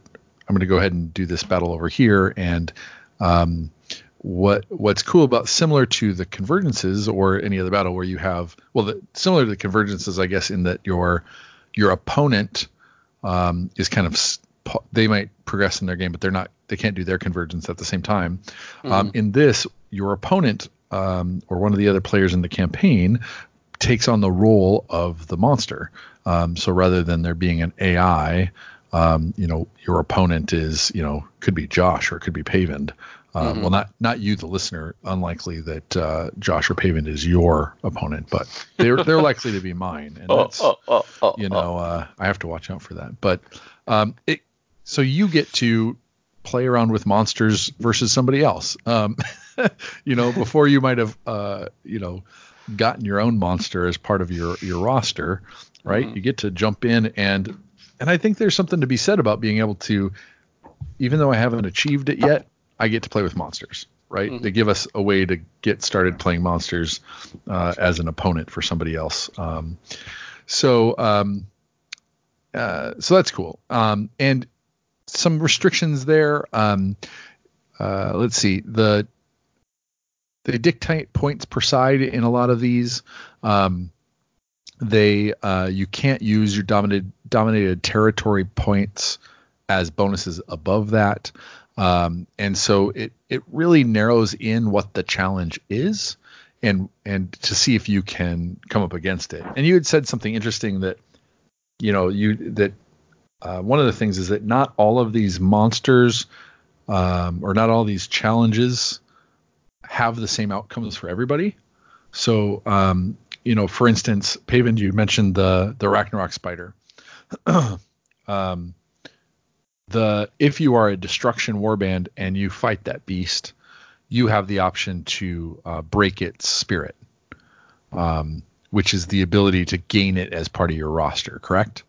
I'm gonna go ahead and do this battle over here and um, what what's cool about similar to the convergences or any other battle where you have well the, similar to the convergences I guess in that your your opponent um, is kind of they might progress in their game but they're not they can't do their convergence at the same time. Um, mm-hmm. Um, in this your opponent um, or one of the other players in the campaign takes on the role of the monster. Um, so rather than there being an AI, um, you know, your opponent is, you know, could be Josh or it could be Pavind. Uh, mm-hmm. Well, not not you, the listener. Unlikely that uh, Josh or Pavind is your opponent, but they're they're likely to be mine, and oh, that's oh, oh, oh, you know oh. uh, I have to watch out for that. But um, it so you get to play around with monsters versus somebody else. Um, you know, before you might have uh, you know gotten your own monster as part of your your roster, right? Mm-hmm. You get to jump in and and I think there's something to be said about being able to, even though I haven't achieved it yet, I get to play with monsters, right? Mm-hmm. They give us a way to get started playing monsters uh, as an opponent for somebody else. Um, so um, uh, so that's cool. Um, and some restrictions there. Um, uh, let's see the they dictate points per side in a lot of these. Um, they uh, you can't use your dominated dominated territory points as bonuses above that. Um, and so it it really narrows in what the challenge is, and and to see if you can come up against it. And you had said something interesting that, you know, you that uh, one of the things is that not all of these monsters, um, or not all these challenges, have the same outcomes for everybody. So, um, you know, for instance, Pavind, you mentioned the the Ragnarok spider. um, the if you are a destruction warband and you fight that beast, you have the option to uh, break its spirit, um, which is the ability to gain it as part of your roster. Correct.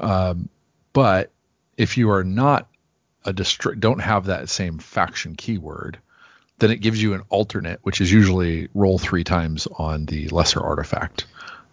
Um, but if you are not a destru- don't have that same faction keyword, then it gives you an alternate, which is usually roll three times on the lesser artifact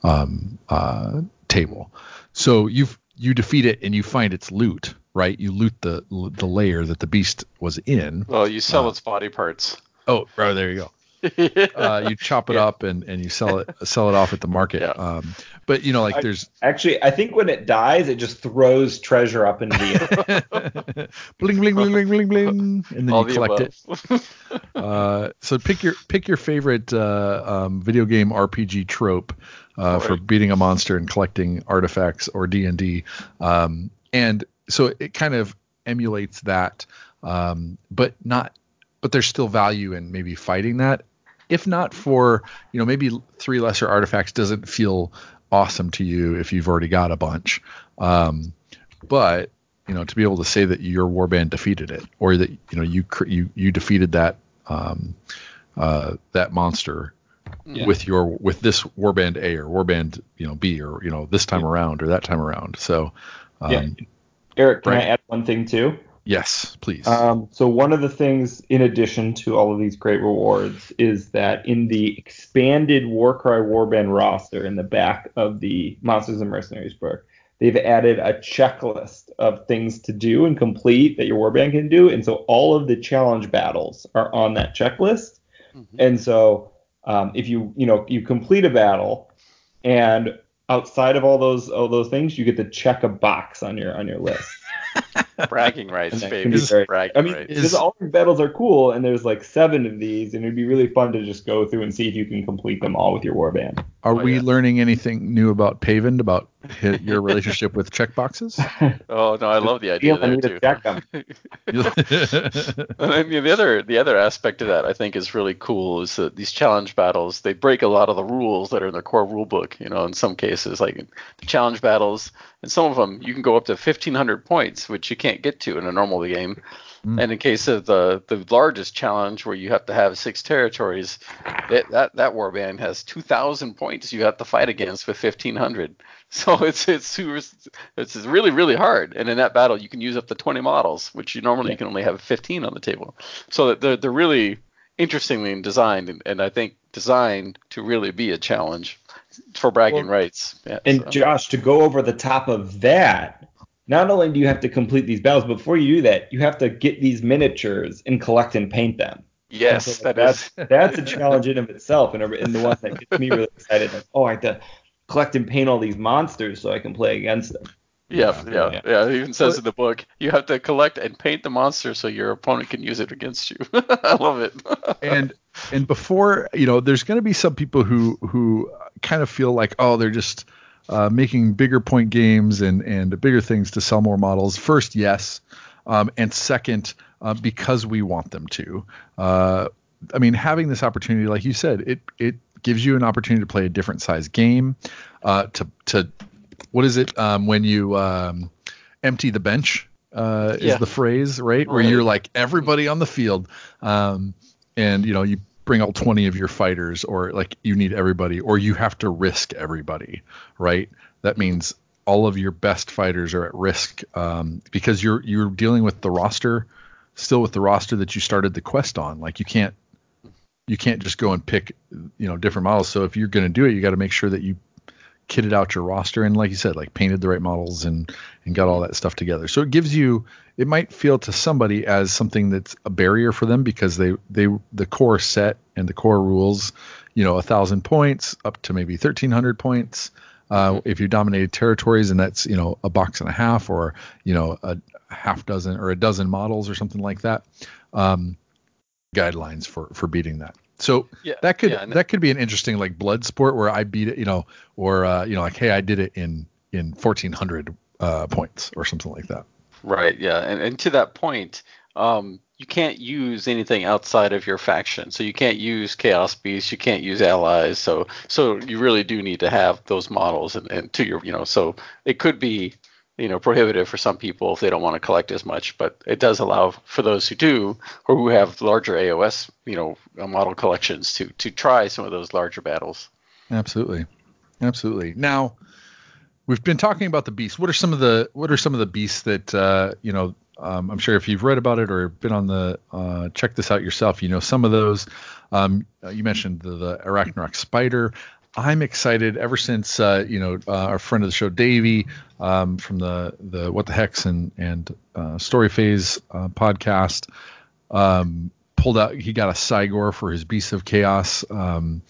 um, uh, table. So you you defeat it and you find its loot right? You loot the the layer that the beast was in. Well, you sell uh, its body parts. Oh, right there you go. uh, you chop it yeah. up and, and you sell it sell it off at the market. Yeah. Um, but you know, like there's actually, I think when it dies, it just throws treasure up into the air. bling bling bling bling bling bling, and then All you the collect above. it. uh, so pick your pick your favorite uh, um, video game RPG trope uh, right. for beating a monster and collecting artifacts or D and D. Um, and so it kind of emulates that, um, but not. But there's still value in maybe fighting that. If not for you know maybe three lesser artifacts doesn't feel awesome to you if you've already got a bunch. Um, but you know to be able to say that your warband defeated it or that you know you cr- you you defeated that um, uh, that monster Yeah. with your with this warband A or warband you know B or you know this time around or that time around. So um, Yeah. Eric, can I add one thing too? Yes, please. Um, so one of the things, in addition to all of these great rewards, is that in the expanded Warcry Warband roster in the back of the Monsters and Mercenaries book, they've added a checklist of things to do and complete that your warband can do, and so all of the challenge battles are on that checklist. Mhm. And so um, if you you know you complete a battle, and outside of all those all those things, you get to check a box on your on your list. bragging rights, baby. can be very- bragging I mean, rights. because all these battles are cool, and there's like seven of these, and it'd be really fun to just go through and see if you can complete them all with your warband. Are oh, we yeah. learning anything new about Paven about your relationship with checkboxes? Oh no, I love the idea Feel I there need too. to check them. And I mean, the other the other aspect of that I think is really cool is that these challenge battles they break a lot of the rules that are in the core rule book. You know, in some cases like the challenge battles, and some of them you can go up to 1500 points, which you can't get to in a normal game. Mm. And in case of the the largest challenge where you have to have six territories, it, that that warband has 2000 points you have to fight against with 1500. So it's it's super, it's really really hard. And in that battle you can use up to 20 models, which you normally you can only have 15 on the table. So they're they're really interestingly designed, and, and I think designed to really be a challenge for bragging Well, rights. Yeah, And so- Josh, to go over the top of that, not only do you have to complete these battles, but before you do that, you have to get these miniatures and collect and paint them. yes, so that that's is. that's a challenge in of itself, and, a- and the one that gets me really excited. Like, oh, I have to collect and paint all these monsters so I can play against them. Yeah, yeah, Yeah. yeah. It even says in the book you have to collect and paint the monster so your opponent can use it against you. I love it. and and before you know there's going to be some people who who kind of feel like oh they're just uh, making bigger point games and and bigger things to sell more models. First yes. Um, and second uh, because we want them to. Uh, i mean having this opportunity like you said it it gives you an opportunity to play a different size game uh, to to what is it um, when you um, empty the bench uh, Yeah. is the phrase right? Where Right. you're like everybody on the field. Um, and you know you bring all 20 of your fighters or like you need everybody or you have to risk everybody right? That means all of your best fighters are at risk um, because you're you're dealing with the roster still with the roster that you started the quest on. Like you can't you can't just go and pick you know different models. So if you're going to do it you got to make sure that you kitted out your roster and like you said like painted the right models and and got all that stuff together. So it gives you it might feel to somebody as something that's a barrier for them because they they the core set and the core rules you know a thousand points up to maybe 1300 points. Uh, if you dominated territories and that's you know a box and a half or you know a half dozen or a dozen models or something like that um, guidelines for for beating that so Yeah, that could yeah, that could be an interesting like blood sport where I beat it, you know, or uh, you know, like hey, I did it in in 1400 uh, points or something like that. Right, yeah, and, and to that point, um, you can't use anything outside of your faction. So you can't use Chaos Beasts, you can't use allies. So so you really do need to have those models, and, and to your you know, so it could be you know prohibitive for some people if they don't want to collect as much, but it does allow for those who do or who have larger AOS you know uh, model collections to to try some of those larger battles. Absolutely, absolutely. Now we've been talking about the beasts. What are some of the what are some of the beasts that uh, you know? Um, I'm sure if you've read about it or been on the uh, check this out yourself, you know some of those. Um, uh, you mentioned the, the spider. I'm excited ever since uh, you know uh, our friend of the show Davey um, from the the What the Hex and and uh, Story Phase uh, podcast um, pulled out. He got a Cygor for his Beasts of Chaos um,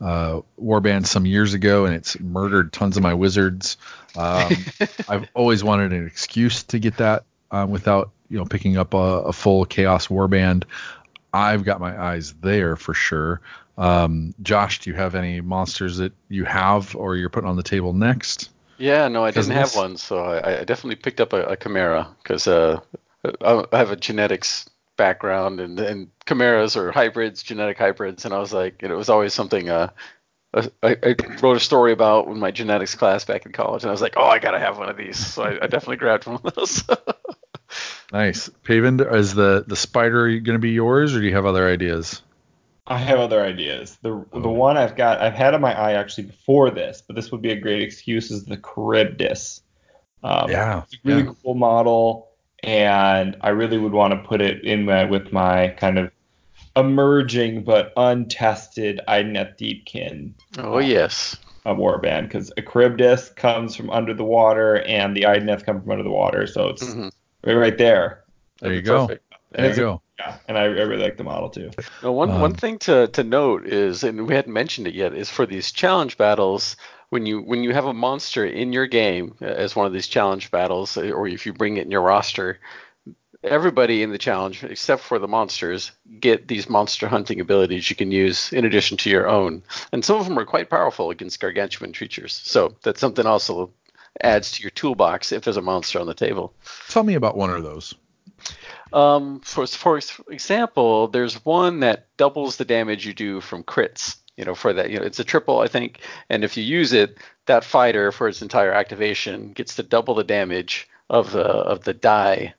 uh, warband some years ago, and it's murdered tons of my wizards. Um, I've always wanted an excuse to get that um, without you know picking up a, a full Chaos warband. I've got my eyes there for sure. Um, Josh, do you have any monsters that you have or you're putting on the table next? Yeah, no, I didn't have one, so I, I definitely picked up a, a Chimera because uh, I have a genetics background, and, and Chimeras are hybrids, genetic hybrids, and I was like, it was always something uh, I, I wrote a story about in my genetics class back in college, and I was like, oh, I gotta have one of these. So I, I definitely grabbed one of those. Nice. Paven, is the the spider going to be yours, or do you have other ideas? I have other ideas. The Oh. the one I've got I've had in my eye actually before this, but this would be a great excuse is the Charybdis. Um, Yeah, It's a really yeah. cool model, and I really would want to put it in my, with my kind of emerging but untested Idoneth Deepkin oh yes. uh, warband because a Charybdis comes from under the water and the Idoneths come from under the water, so it's Mhm. Right, right there. There you That'd be go. perfect. There you go. Yeah, and I, I really like the model too. No, one Um, one thing to, to note is, and we hadn't mentioned it yet, is for these challenge battles, when you when you have a monster in your game uh, as one of these challenge battles, uh, or if you bring it in your roster, everybody in the challenge, except for the monsters, get these monster hunting abilities you can use in addition to your own, and some of them are quite powerful against gargantuan creatures. So that's something also adds to your toolbox if there's a monster on the table. Tell me about one of those. Um, for for example, there's one that doubles the damage you do from crits. You know, for that, you know, it's a triple, I think, and if you use it, that fighter for its entire activation gets to double the damage of the of the die.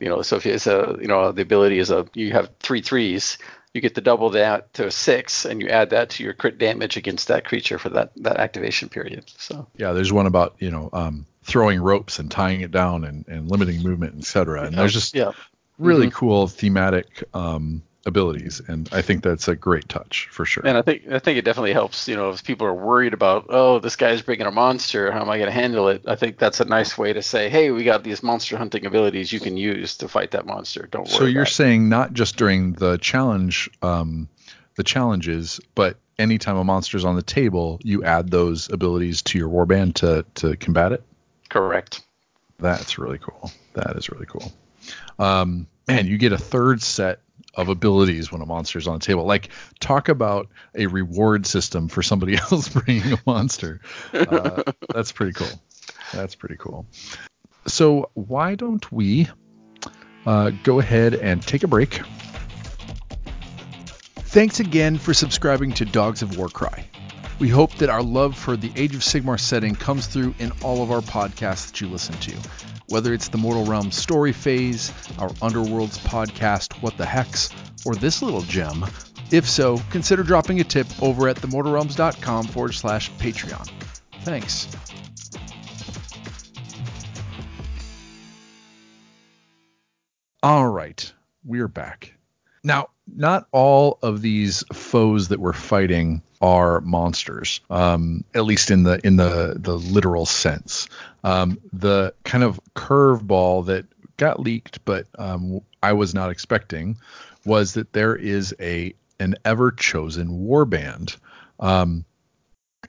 You know, so if it's a, you know, the ability is a, you have three threes, you get to double that to a six, and you add that to your crit damage against that creature for that that activation period. So Yeah, there's one about you know um, throwing ropes and tying it down and, and limiting movement, etc. And there's just yeah, really cool thematic um, abilities, and I think that's a great touch for sure. And I think I think it definitely helps. You know, if people are worried about, oh, this guy's bringing a monster, how am I going to handle it? I think that's a nice way to say, hey, we got these monster hunting abilities you can use to fight that monster. Don't worry. So you're about it. saying not just during the challenge, um, the challenges, but anytime a monster's on the table, you add those abilities to your warband to to combat it. correct. That's really cool. That is really cool. Um, man, you get a third set of abilities when a monster is on the table. Like, talk about a reward system for somebody else bringing a monster. Uh, that's pretty cool. That's pretty cool. So, why don't we uh, go ahead and take a break? Thanks again for subscribing to Dogs of Warcry. We hope that our love for the Age of Sigmar setting comes through in all of our podcasts that you listen to. Whether it's the Mortal Realms story phase, our Underworlds podcast, What the Hex, or this little gem. If so, consider dropping a tip over at themortalrealms.com forward slash Patreon. Thanks. All right, we're back. Now, not all of these foes that we're fighting are monsters, um, at least in the in the the literal sense. Um, the kind of curveball that got leaked, but um, I was not expecting, was that there is a an ever chosen warband. Um,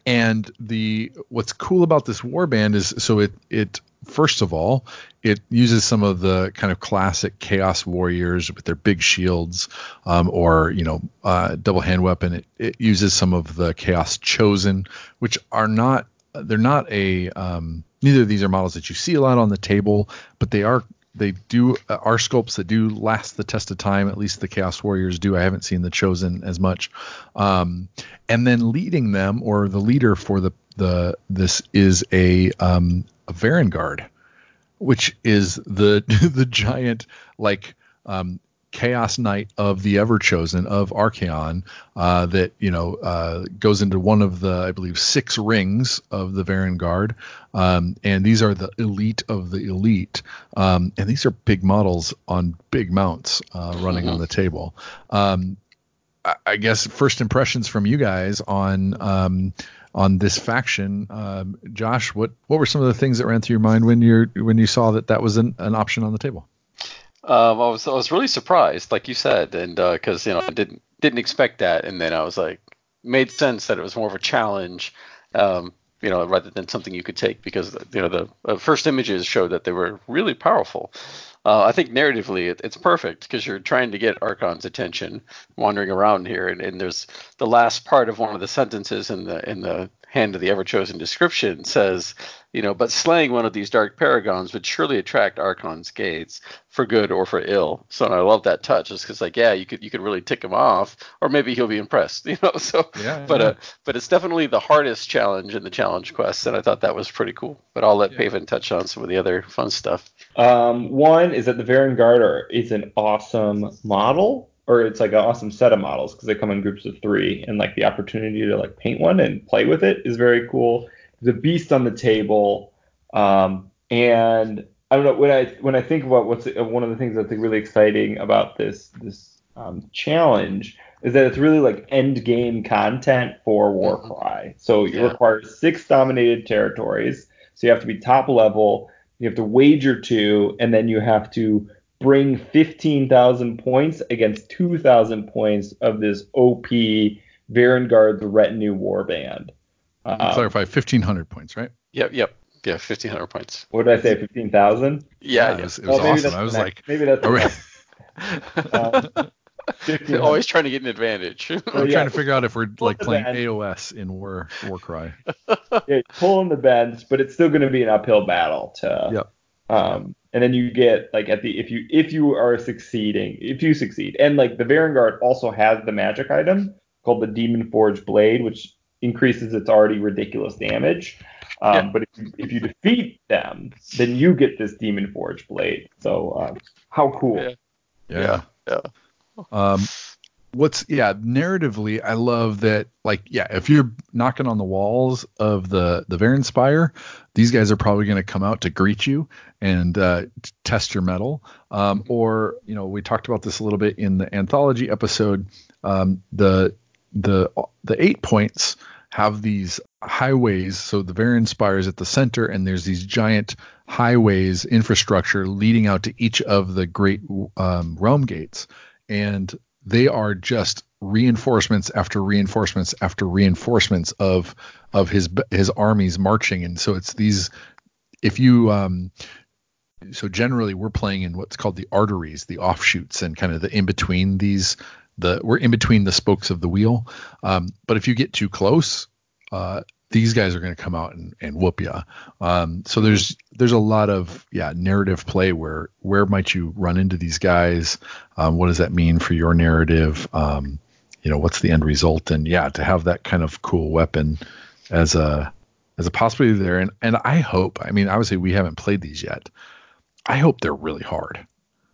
and the what's cool about this warband is so it it first of all it uses some of the kind of classic chaos warriors with their big shields um, or you know uh, double hand weapon. It, it uses some of the chaos chosen which are not they're not a um, neither of these are models that you see a lot on the table but they are they do uh, are sculpts that do last the test of time. At least the chaos warriors do. I haven't seen the chosen as much. Um, and then leading them or the leader for the the this is a um, a Varangard, which is the the giant like um, chaos knight of the Everchosen of Archaon uh, that you know uh, goes into one of the I believe six rings of the Varangard, um, and these are the elite of the elite, um, and these are big models on big mounts uh, running on the table. Um, I- I guess first impressions from you guys on um, on this faction. Um, Josh, what what were some of the things that ran through your mind when you when you saw that that was an, an option on the table? Um, I was I was really surprised, like you said, and because you know I didn't didn't expect that, and then I was like, made sense that it was more of a challenge, um, you know, rather than something you could take because you know the uh, first images showed that they were really powerful. Uh, I think narratively it, it's perfect because you're trying to get Archaon's attention, wandering around here, and, and there's the last part of one of the sentences in the in the Hand of the Everchosen description says, you know, but slaying one of these dark paragons would surely attract Archaon's gaze for good or for ill. So I love that touch, just because like, yeah, you could you could really tick him off, or maybe he'll be impressed, you know. So, Yeah, but yeah. uh, but it's definitely the hardest challenge in the challenge quest, and I thought that was pretty cool. But I'll let Paven touch on some of the other fun stuff. Um, one is that the Varangard are, is an awesome model, or it's like an awesome set of models because they come in groups of three, and like the opportunity to like paint one and play with it is very cool. A beast on the table, um, and I don't know when I when I think about what's uh, one of the things that's really exciting about this this um, challenge is that it's really like end game content for Warcry. So it Yeah. requires six dominated territories. So you have to be top level. You have to wager two, and then you have to bring 15,000 points against 2,000 points of this OP Varangard's Retinue Warband. Um, Clarify, 1,500 points, right? Yep, yep, yeah, fifteen hundred points. what did I say? 15,000? Yeah, it was, it was Well, awesome. I was the like, maybe that's we- um, always trying to get an advantage. I'm yeah. trying to figure out if we're like playing band. AOS in War Warcry. yeah, pulling the bench, but it's still going to be an uphill battle to. Yep. Um, and then you get like at the if you if you are succeeding, if you succeed, and like the Varangard also has the magic item called the Demon Forge Blade, which increases its already ridiculous damage. Um, Yeah. But if you, if you defeat them, then you get this Demon Forge Blade. So uh, how cool! Yeah. Yeah. yeah. Um, what's yeah, narratively, I love that. Like, yeah, if you're knocking on the walls of the the Varanspire, these guys are probably going to come out to greet you and uh, test your metal. Um, or you know, we talked about this a little bit in the anthology episode. Um, the the the Eightpoints have these highways. So the Varanspire is at the center, and there's these giant highways infrastructure leading out to each of the great um, realm gates, and they are just reinforcements after reinforcements after reinforcements of of his his armies marching. And so it's these. If you um, so generally we're playing in what's called the arteries, the offshoots, and kind of the in between these. The we're in between the spokes of the wheel. Um, but if you get too close, uh, these guys are going to come out and, and whoop you. Um, so there's there's a lot of yeah narrative play where where might you run into these guys? Um, what does that mean for your narrative? Um, you know what's the end result? And yeah, to have that kind of cool weapon as a as a possibility there. And and I hope. I mean, obviously we haven't played these yet. I hope they're really hard.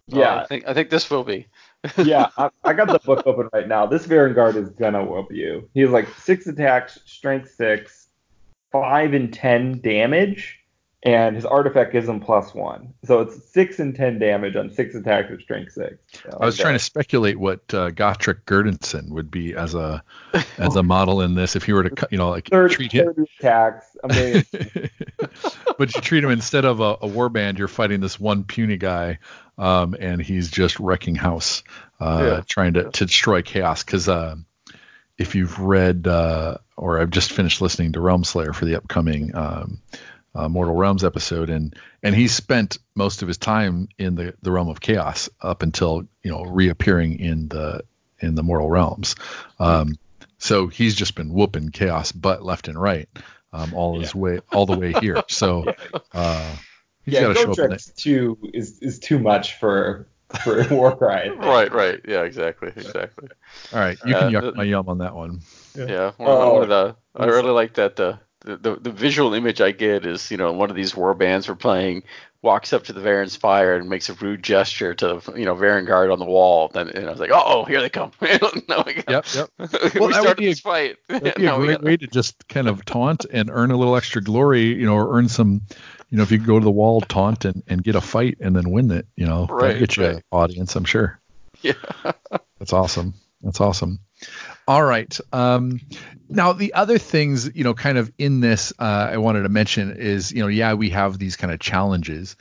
Yeah, oh, I think I think this will be. yeah, I, I got the book open right now. This Varangard is gonna whoop you. He has like six attacks, strength six, five and ten damage, and his artifact gives him plus one. So it's six and ten damage on six attacks with strength six. Yeah, I was trying to speculate what uh, Gotrek Gurnisson would be as a as a model in this if he were to you know like 30, treat him 30 attacks, a million. but you treat him instead of a, a warband, you're fighting this one puny guy, um, and he's just wrecking house, uh, Yeah. trying to, to destroy chaos. Because uh, if you've read uh, or I've just finished listening to Realm Slayer for the upcoming um, uh, Mortal Realms episode, and and he spent most of his time in the the realm of chaos up until you know reappearing in the in the Mortal Realms. Um, so he's just been whooping chaos butt left and right, um, all his way all the way here. So uh, he's yeah, got to show up in Gotrek two is is too much for for Warcry. Right, right. Yeah, exactly, exactly. All right, you can Uh, yuck the- my yum on that one. Yeah, one, Oh. one of the I really like that the, the the the visual image I get is you know one of these war bands we're playing walks up to the Varanspire and makes a rude gesture to the you know Varangard on the wall. Then and I was like, oh, here they come. now we got, Yep, yep. we that would started be a- this fight. That'd be a Now great way to just kind of taunt and earn a little extra glory, you know, or earn some, you know, if you go to the wall, taunt and, and get a fight and then win it, you know, Right, get you an audience, I'm sure. Yeah. That's awesome. That's awesome. All right. Um, now the other things, you know, kind of in this, uh, I wanted to mention is, you know, yeah, we have these kind of challenges,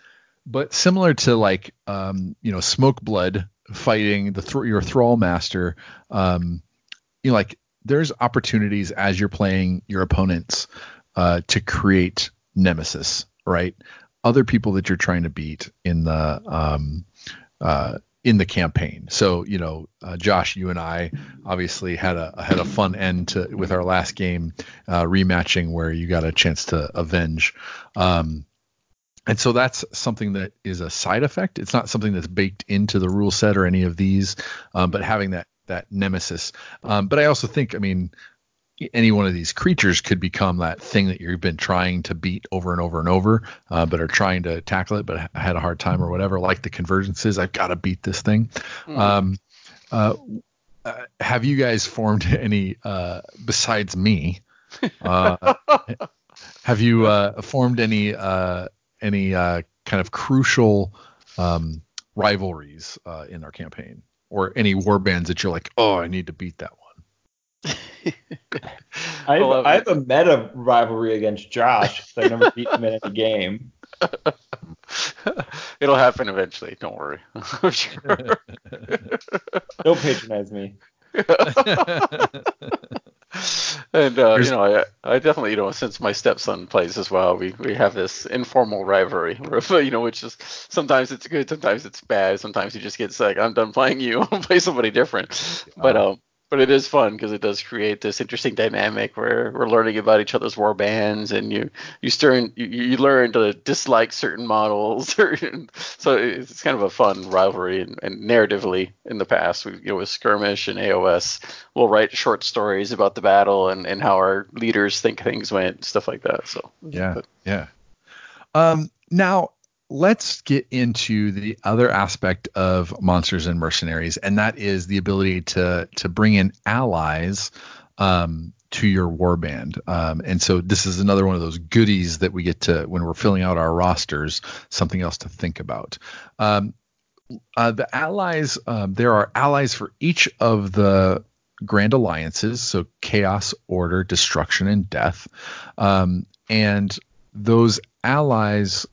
but similar to like, um, you know, Smoke Blood fighting the thr your Thrall Master, um, you know, like there's opportunities as you're playing your opponents uh, to create nemesis, right? Other people that you're trying to beat in the um, uh, in the campaign. So you know, uh, Josh, you and I obviously had a had a fun end to with our last game uh, rematching where you got a chance to avenge. Um, and so that's something that is a side effect. It's not something that's baked into the rule set or any of these, um, but having that that nemesis. Um, but I also think, I mean, any one of these creatures could become that thing that you've been trying to beat over and over and over, uh, but are trying to tackle it, but had a hard time or whatever. Like the convergences, I've got to beat this thing. Mm. Um, uh, uh, have you guys formed any uh, besides me? Uh, have you uh, formed any any kind of crucial um, rivalries in our campaign, or any war bands that you're like, oh, I need to beat that one? I, have, I have a meta rivalry against Josh because I never beat him in any game. It'll happen eventually. Don't worry. Don't patronize me. and uh, you know, I, I definitely, you know, since my stepson plays as well, we, we have this informal rivalry, you know, which is sometimes it's good, sometimes it's bad, sometimes he just gets like, I'm done playing you, I'll play somebody different. But um, but it is fun because it does create this interesting dynamic where we're learning about each other's war bands and you you start you, you learn to dislike certain models. So it's kind of a fun rivalry and, and narratively in the past. We you know with skirmish and aos we'll write short stories about the battle and, and how our leaders think things went stuff like that so. Yeah but, yeah. Um now let's get into the other aspect of monsters and mercenaries, and that is the ability to to bring in allies um, to your warband. Um, and so this is another one of those goodies that we get to when we're filling out our rosters. Something else to think about. Um, uh, the allies, um, there are allies for each of the grand alliances, so chaos, order, destruction, and death. Um, and those allies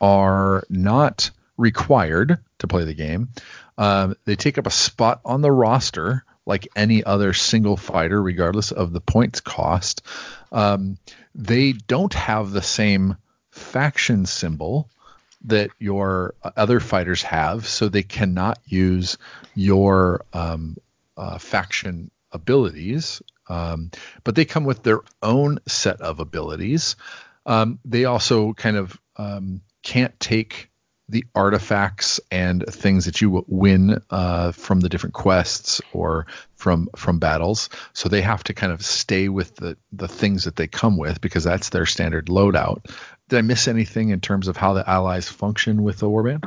are not required to play the game. Um, they take up a spot on the roster like any other single fighter, regardless of the points cost. Um, they don't have the same faction symbol that your other fighters have, so they cannot use your um, uh, faction abilities. Um, but they come with their own set of abilities. Um, they also kind of um, can't take the artifacts and things that you win uh, from the different quests or from from battles. So they have to kind of stay with the the things that they come with because that's their standard loadout. Did I miss anything in terms of how the allies function with the warband?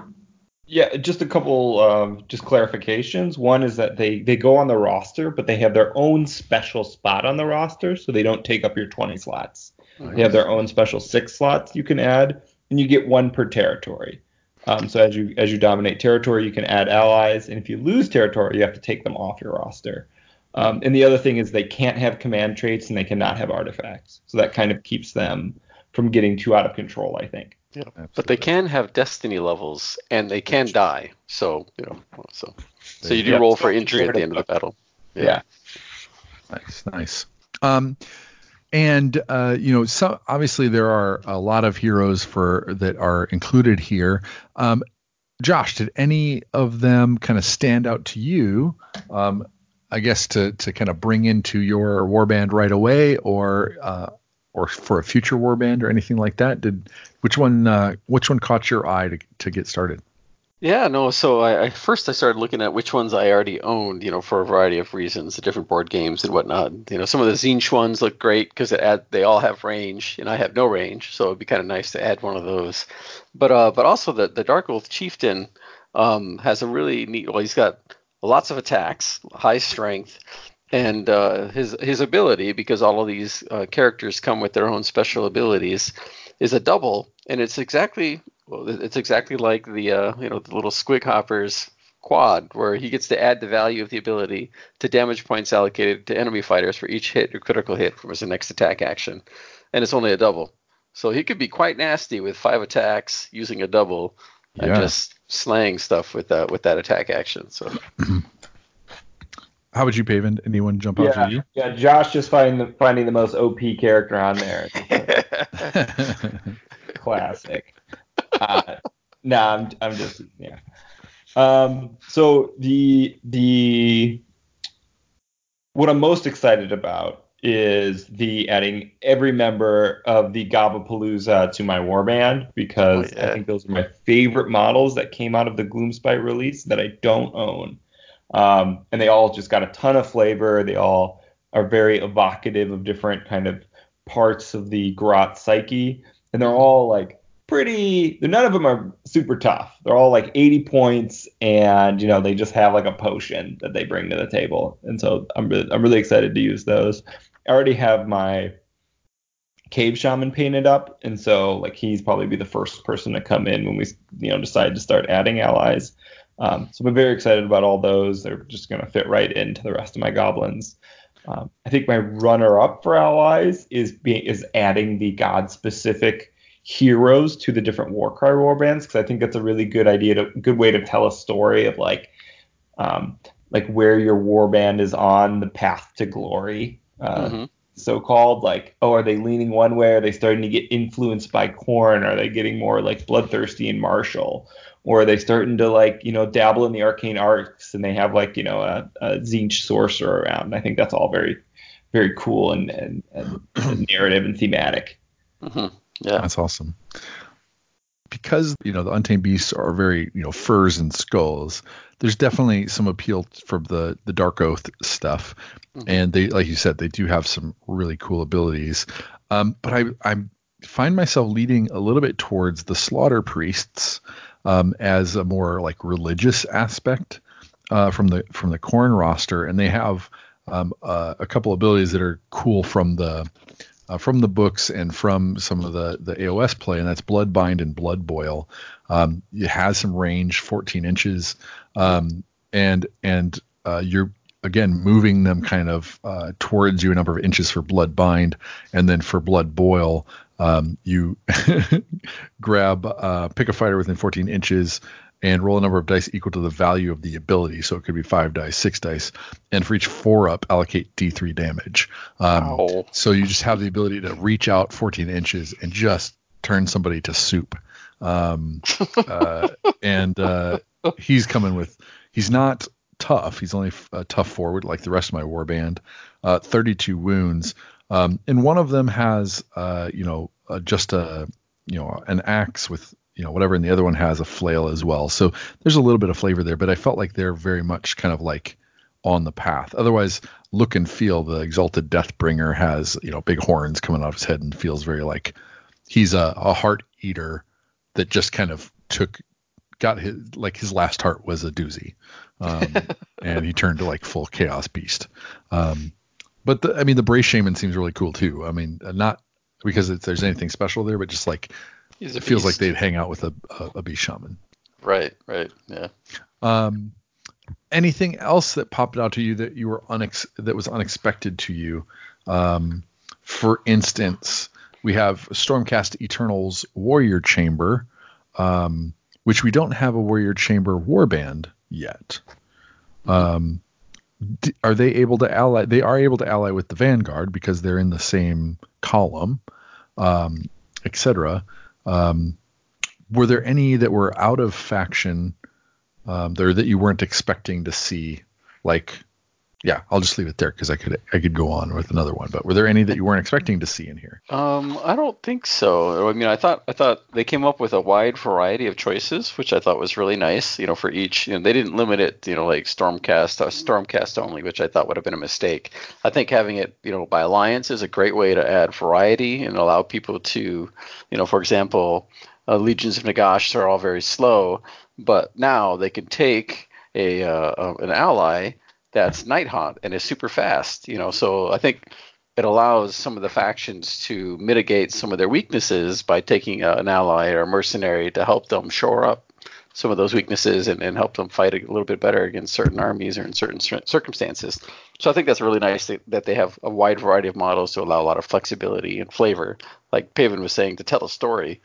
Yeah, just a couple um, just clarifications. One is that they they go on the roster, but they have their own special spot on the roster, so they don't take up your 20 slots. Nice. They have their own special six slots you can add and you get one per territory. Um, so as you as you dominate territory, you can add allies, and if you lose territory, you have to take them off your roster. Um, and the other thing is they can't have command traits and they cannot have artifacts. So that kind of keeps them from getting too out of control, I think. Yeah, but they can have destiny levels and they can die. So you know, so so you do roll for injury at the end of the battle. Yeah. yeah. Nice, nice. Um, and uh, you know, so obviously there are a lot of heroes for that are included here. Um, Josh, did any of them kind of stand out to you? Um, I guess to to kind of bring into your warband right away, or uh, or for a future warband or anything like that. Did which one uh, which one caught your eye to to get started? Yeah, no. So I, I, first I started looking at which ones I already owned, you know, for a variety of reasons, the different board games and whatnot. You know, some of the Tzeentch ones look great because they all have range, and I have no range, so it'd be kind of nice to add one of those. But uh, but also the the Darkoath Chieftain um, has a really neat. Well, he's got lots of attacks, high strength, and uh, his his ability because all of these uh, characters come with their own special abilities is a double, and it's exactly well, it's exactly like the uh, you know the little squig hoppers quad, where he gets to add the value of the ability to damage points allocated to enemy fighters for each hit or critical hit from his next attack action, and it's only a double. So he could be quite nasty with five attacks using a double and yeah. just slaying stuff with that with that attack action. So. How would you, Paven? Anyone jump out yeah, to you? Yeah, Josh just finding the finding the most OP character on there. Classic uh, no, I'm, I'm just yeah. Um, so the the what I'm most excited about is the adding every member of the Gobapalooza to my warband because Oh, yeah. I think those are my favorite models that came out of the Gloomspite release that I don't own. Um, and they all just got a ton of flavor. They all are very evocative of different kind of parts of the Grot psyche, and they're all like pretty. None of them are super tough. They're all like 80 points, and you know they just have like a potion that they bring to the table. And so I'm really, I'm really excited to use those. I already have my cave shaman painted up, and so like he's probably be the first person to come in when we you know decide to start adding allies. Um, so I'm very excited about all those. They're just going to fit right into the rest of my goblins. Um, I think my runner-up for allies is being is adding the god-specific heroes to the different Warcry warbands because I think that's a really good idea, to, good way to tell a story of like, um, like where your warband is on the path to glory, uh, Mhm. so-called. Like, oh, are they leaning one way? Are they starting to get influenced by Khorne? Are they getting more like bloodthirsty and martial? Or are they starting to like, you know, dabble in the arcane arts and they have like, you know, a, a Tzeentch sorcerer around? I think that's all very, very cool and, and, and narrative and thematic. Mhm. Yeah. That's awesome. Because you know the untamed beasts are very you know furs and skulls. There's definitely some appeal from the the dark oath stuff, Mhm. and they like you said they do have some really cool abilities. Um, but I I find myself leading a little bit towards the slaughter priests um, as a more like religious aspect uh, from the from the Khorne roster, and they have um, uh, a couple abilities that are cool from the uh, from the books and from some of the the AOS play, and that's Bloodbind and Blood Boil. Um, it has some range, 14 inches, um, and and uh, you're again moving them kind of uh, towards you a number of inches for Bloodbind, and then for Blood Boil, um, you grab uh, pick a fighter within 14 inches and roll a number of dice equal to the value of the ability. So it could be five dice, six dice, and for each four up, allocate D3 damage. Um, Ow. so you just have the ability to reach out 14 inches and just turn somebody to soup. Um, uh, and uh, he's coming with, he's not tough. He's only a tough forward like the rest of my warband. Uh, 32 wounds. Um, and one of them has, uh, you know, uh, just a, you know, an axe with, you know, whatever, and the other one has a flail as well. So there's a little bit of flavor there, but I felt like they're very much kind of like on the path. Otherwise, look and feel the exalted Deathbringer has, you know, big horns coming off his head and feels very like he's a, a heart eater that just kind of took got his like his last heart was a doozy um, and he turned to like full chaos beast um, but the, i mean the brace shaman seems really cool too i mean not because it's, there's anything special there but just like He's it feels like they'd hang out with a, a, a beast shaman Right. Right. Yeah. um, anything else that popped out to you that you were unex- that was unexpected to you? Um, for instance, we have Stormcast Eternals Warrior Chamber, um, which we don't have a Warrior Chamber warband yet. Um, d- are they able to ally? They are able to ally with the Vanguard because they're in the same column, um, etc. Um, were there any that were out of faction um, there that you weren't expecting to see? Like, yeah, I'll just leave it there because I could I could go on with another one. But were there any that you weren't expecting to see in here? Um, I don't think so. I mean, I thought I thought they came up with a wide variety of choices, which I thought was really nice. You know, for each, you know, they didn't limit it, you know, like Stormcast, uh, Stormcast only, which I thought would have been a mistake. I think having it, you know, by alliance is a great way to add variety and allow people to, you know, for example, uh, Legions of Nagash are all very slow, but now they can take a uh, uh, an ally that's Nighthaunt and is super fast. You know, so I think it allows some of the factions to mitigate some of their weaknesses by taking a, an ally or a mercenary to help them shore up some of those weaknesses and, and help them fight a little bit better against certain armies or in certain cir- circumstances. So I think that's really nice that, that they have a wide variety of models to allow a lot of flexibility and flavor, like Paven was saying, to tell a story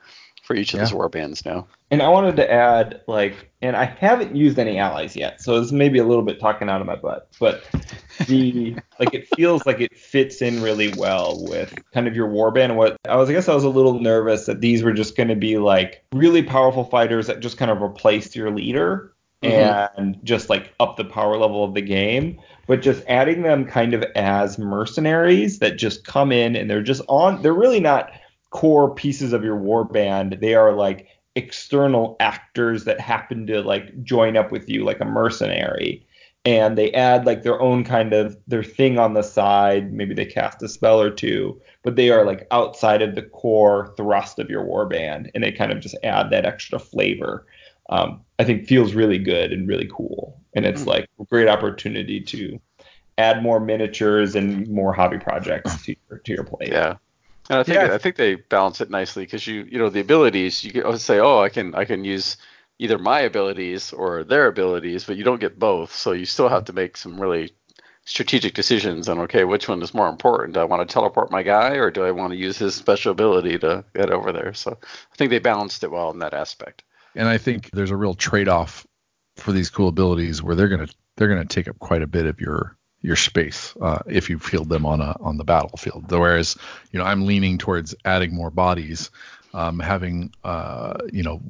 for each of Yeah. these war bands now. And I wanted to add, like, and I haven't used any allies yet, so this may be a little bit talking out of my butt, but the like it feels like it fits in really well with kind of your warband. And what I was, I guess, I was a little nervous that these were just going to be like really powerful fighters that just kind of replaced your leader. Mm-hmm. and just like up the power level of the game. But just adding them kind of as mercenaries that just come in and they're just on. They're really not core pieces of your war band. They are like external actors that happen to like join up with you like a mercenary. And they add like their own kind of their thing on the side. Maybe they cast a spell or two but they are like outside of the core thrust of your warband and they kind of just add that extra flavor. Um, i think feels really good and really cool. And it's mm like a great opportunity to add more miniatures and more hobby projects to your, to your plate. Yeah. And I think Yeah. I think they balance it nicely because you you know the abilities you can say oh I can I can use either my abilities or their abilities but you don't get both. So you still have to make some really strategic decisions on okay which one is more important? Do I want to teleport my guy or do I want to use his special ability to get over there? So I think they balanced it well in that aspect. And I think there's a real trade-off for these cool abilities where they're gonna they're gonna take up quite a bit of your your space uh, if you field them on a on the battlefield. Whereas you know I'm leaning towards adding more bodies, um, having uh, you know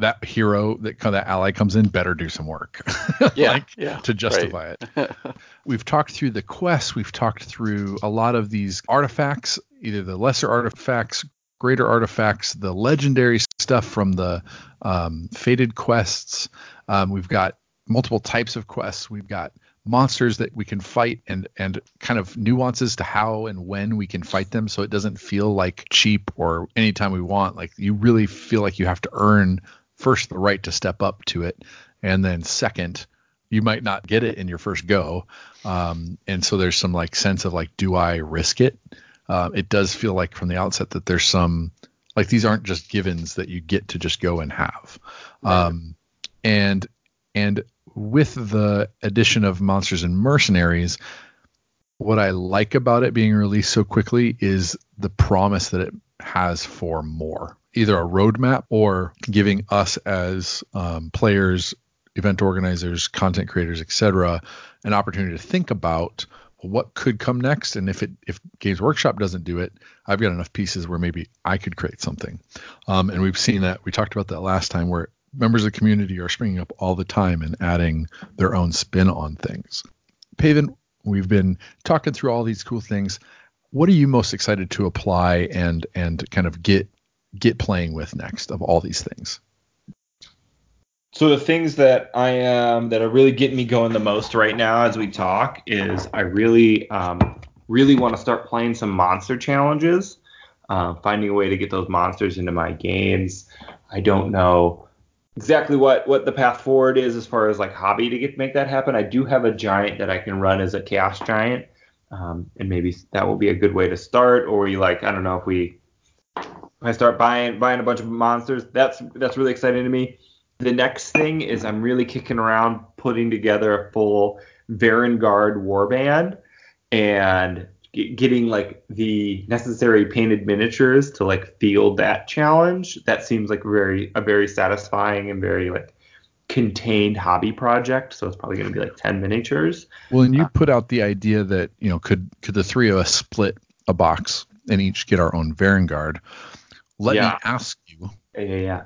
that hero that kind of that ally comes in better do some work. yeah like, yeah to justify it. We've talked through the quests, we've talked through a lot of these artifacts, either the lesser artifacts, greater artifacts, the legendary stuff from the um, fated quests. Um, we've got multiple types of quests. We've got monsters that we can fight and and kind of nuances to how and when we can fight them. So it doesn't feel like cheap or anytime we want. Like you really feel like you have to earn first the right to step up to it and then second you might not get it in your first go. Um, and so there's some like sense of like do i risk it? Uh, it does feel like from the outset that there's some like these aren't just givens that you get to just go and have. Um, and and with the addition of monsters and mercenaries what i like about it being released so quickly is the promise that it has for more either a roadmap or giving us as um, players event organizers content creators etc an opportunity to think about what could come next. And if it if games workshop doesn't do it i've got enough pieces where maybe i could create something. Um, and we've seen that we talked about that last time where members of the community are springing up all the time and adding their own spin on things. Paven we've been talking through all these cool things. What are you most excited to apply and and kind of get get playing with next of all these things? So the things that I am that are really getting me going the most right now as we talk is I really um, really want to start playing some monster challenges, uh, finding a way to get those monsters into my games. I don't know exactly what what the path forward is as far as like hobby to get make that happen. I do have a giant that I can run as a chaos giant, um, and maybe that will be a good way to start. Or you like I don't know if we I start buying buying a bunch of monsters. That's that's really exciting to me. The next thing is I'm really kicking around putting together a full Varangard warband and g- getting like the necessary painted miniatures to like feel that challenge. That seems like very a very satisfying and very like contained hobby project. So it's probably going to be like 10 miniatures. well and you put out the idea that you know could could the three of us split a box and each get our own Varangard let Yeah. me ask you Yeah, yeah, yeah.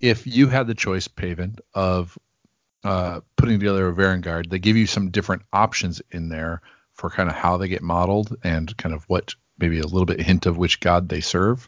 if you had the choice, Paven, of uh, putting together a Varangard, they give you some different options in there for kind of how they get modeled and kind of what maybe a little bit hint of which god they serve.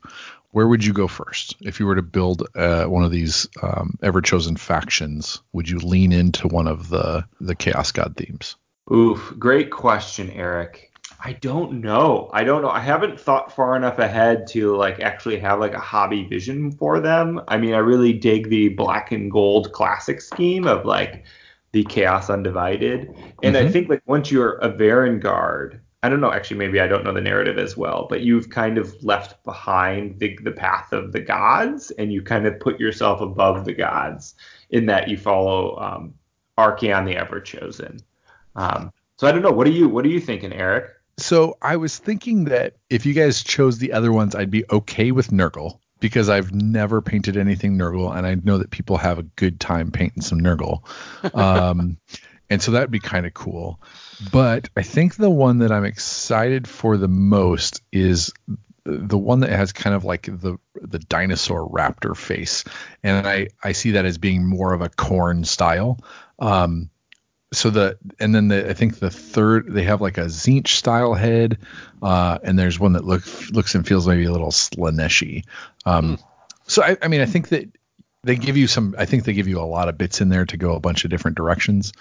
Where would you go first if you were to build uh, one of these um, ever chosen factions? Would you lean into one of the the chaos god themes? Oof, great question, Eric. I don't know. I don't know. I haven't thought far enough ahead to like actually have like a hobby vision for them. I mean, I really dig the black and gold classic scheme of like the chaos undivided. And I Mhm. think like once you're a Varangard, I don't know, actually maybe I don't know the narrative as well, but you've kind of left behind the the path of the gods and you kind of put yourself above the gods in that you follow um Archaon the Ever Chosen. Um, so I don't know. What are you What are you thinking, Eric? So I was thinking that if you guys chose the other ones, I'd be okay with Nurgle because I've never painted anything Nurgle, and I know that people have a good time painting some Nurgle, um, and so that'd be kind of cool. But I think the one that I'm excited for the most is the one that has kind of like the the dinosaur raptor face, and I I see that as being more of a Khorne style. Um, so the and then the I think the third they have like a Tzeentch style head, uh, and there's one that looks looks and feels maybe a little Slaaneshi. Um, So I, I mean I think that they give you some I think they give you a lot of bits in there to go a bunch of different directions.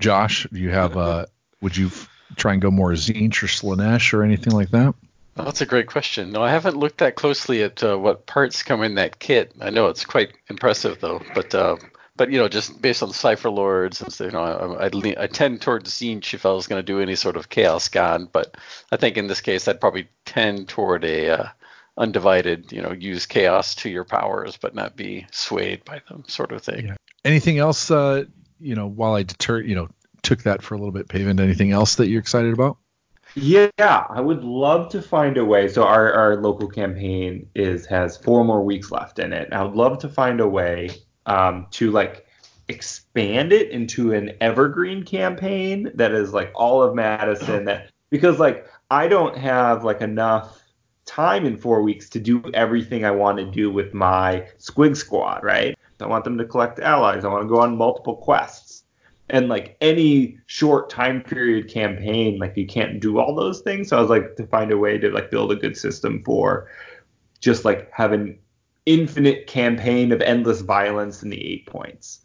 Josh, do you have uh would you f- try and go more Tzeentch or Slaanesh or anything like that? Oh, that's a great question. No, I haven't looked that closely at uh, what parts come in that kit. I know it's quite impressive though, but uh, but you know, just based on the Cypher Lords, and so, you know, I, I'd lean, I tend towards Tzeentch if I was going to do any sort of Chaos God, but I think in this case I'd probably tend toward a uh, undivided, you know, use Chaos to your powers, but not be swayed by them, sort of thing. Yeah. Anything else? Uh, you know, while I deter, you know, took that for a little bit, Paven. Anything else that you're excited about? Yeah, I would love to find a way. So our, our local campaign is has four more weeks left in it. I would love to find a way um, to like expand it into an evergreen campaign that is like all of Madison. That because like I don't have like enough time in four weeks to do everything I want to do with my Squig Squad, right? I want them to collect allies. I want to go on multiple quests and like any short time period campaign like you can't do all those things so i was like to find a way to like build a good system for just like have an infinite campaign of endless violence in the Eightpoints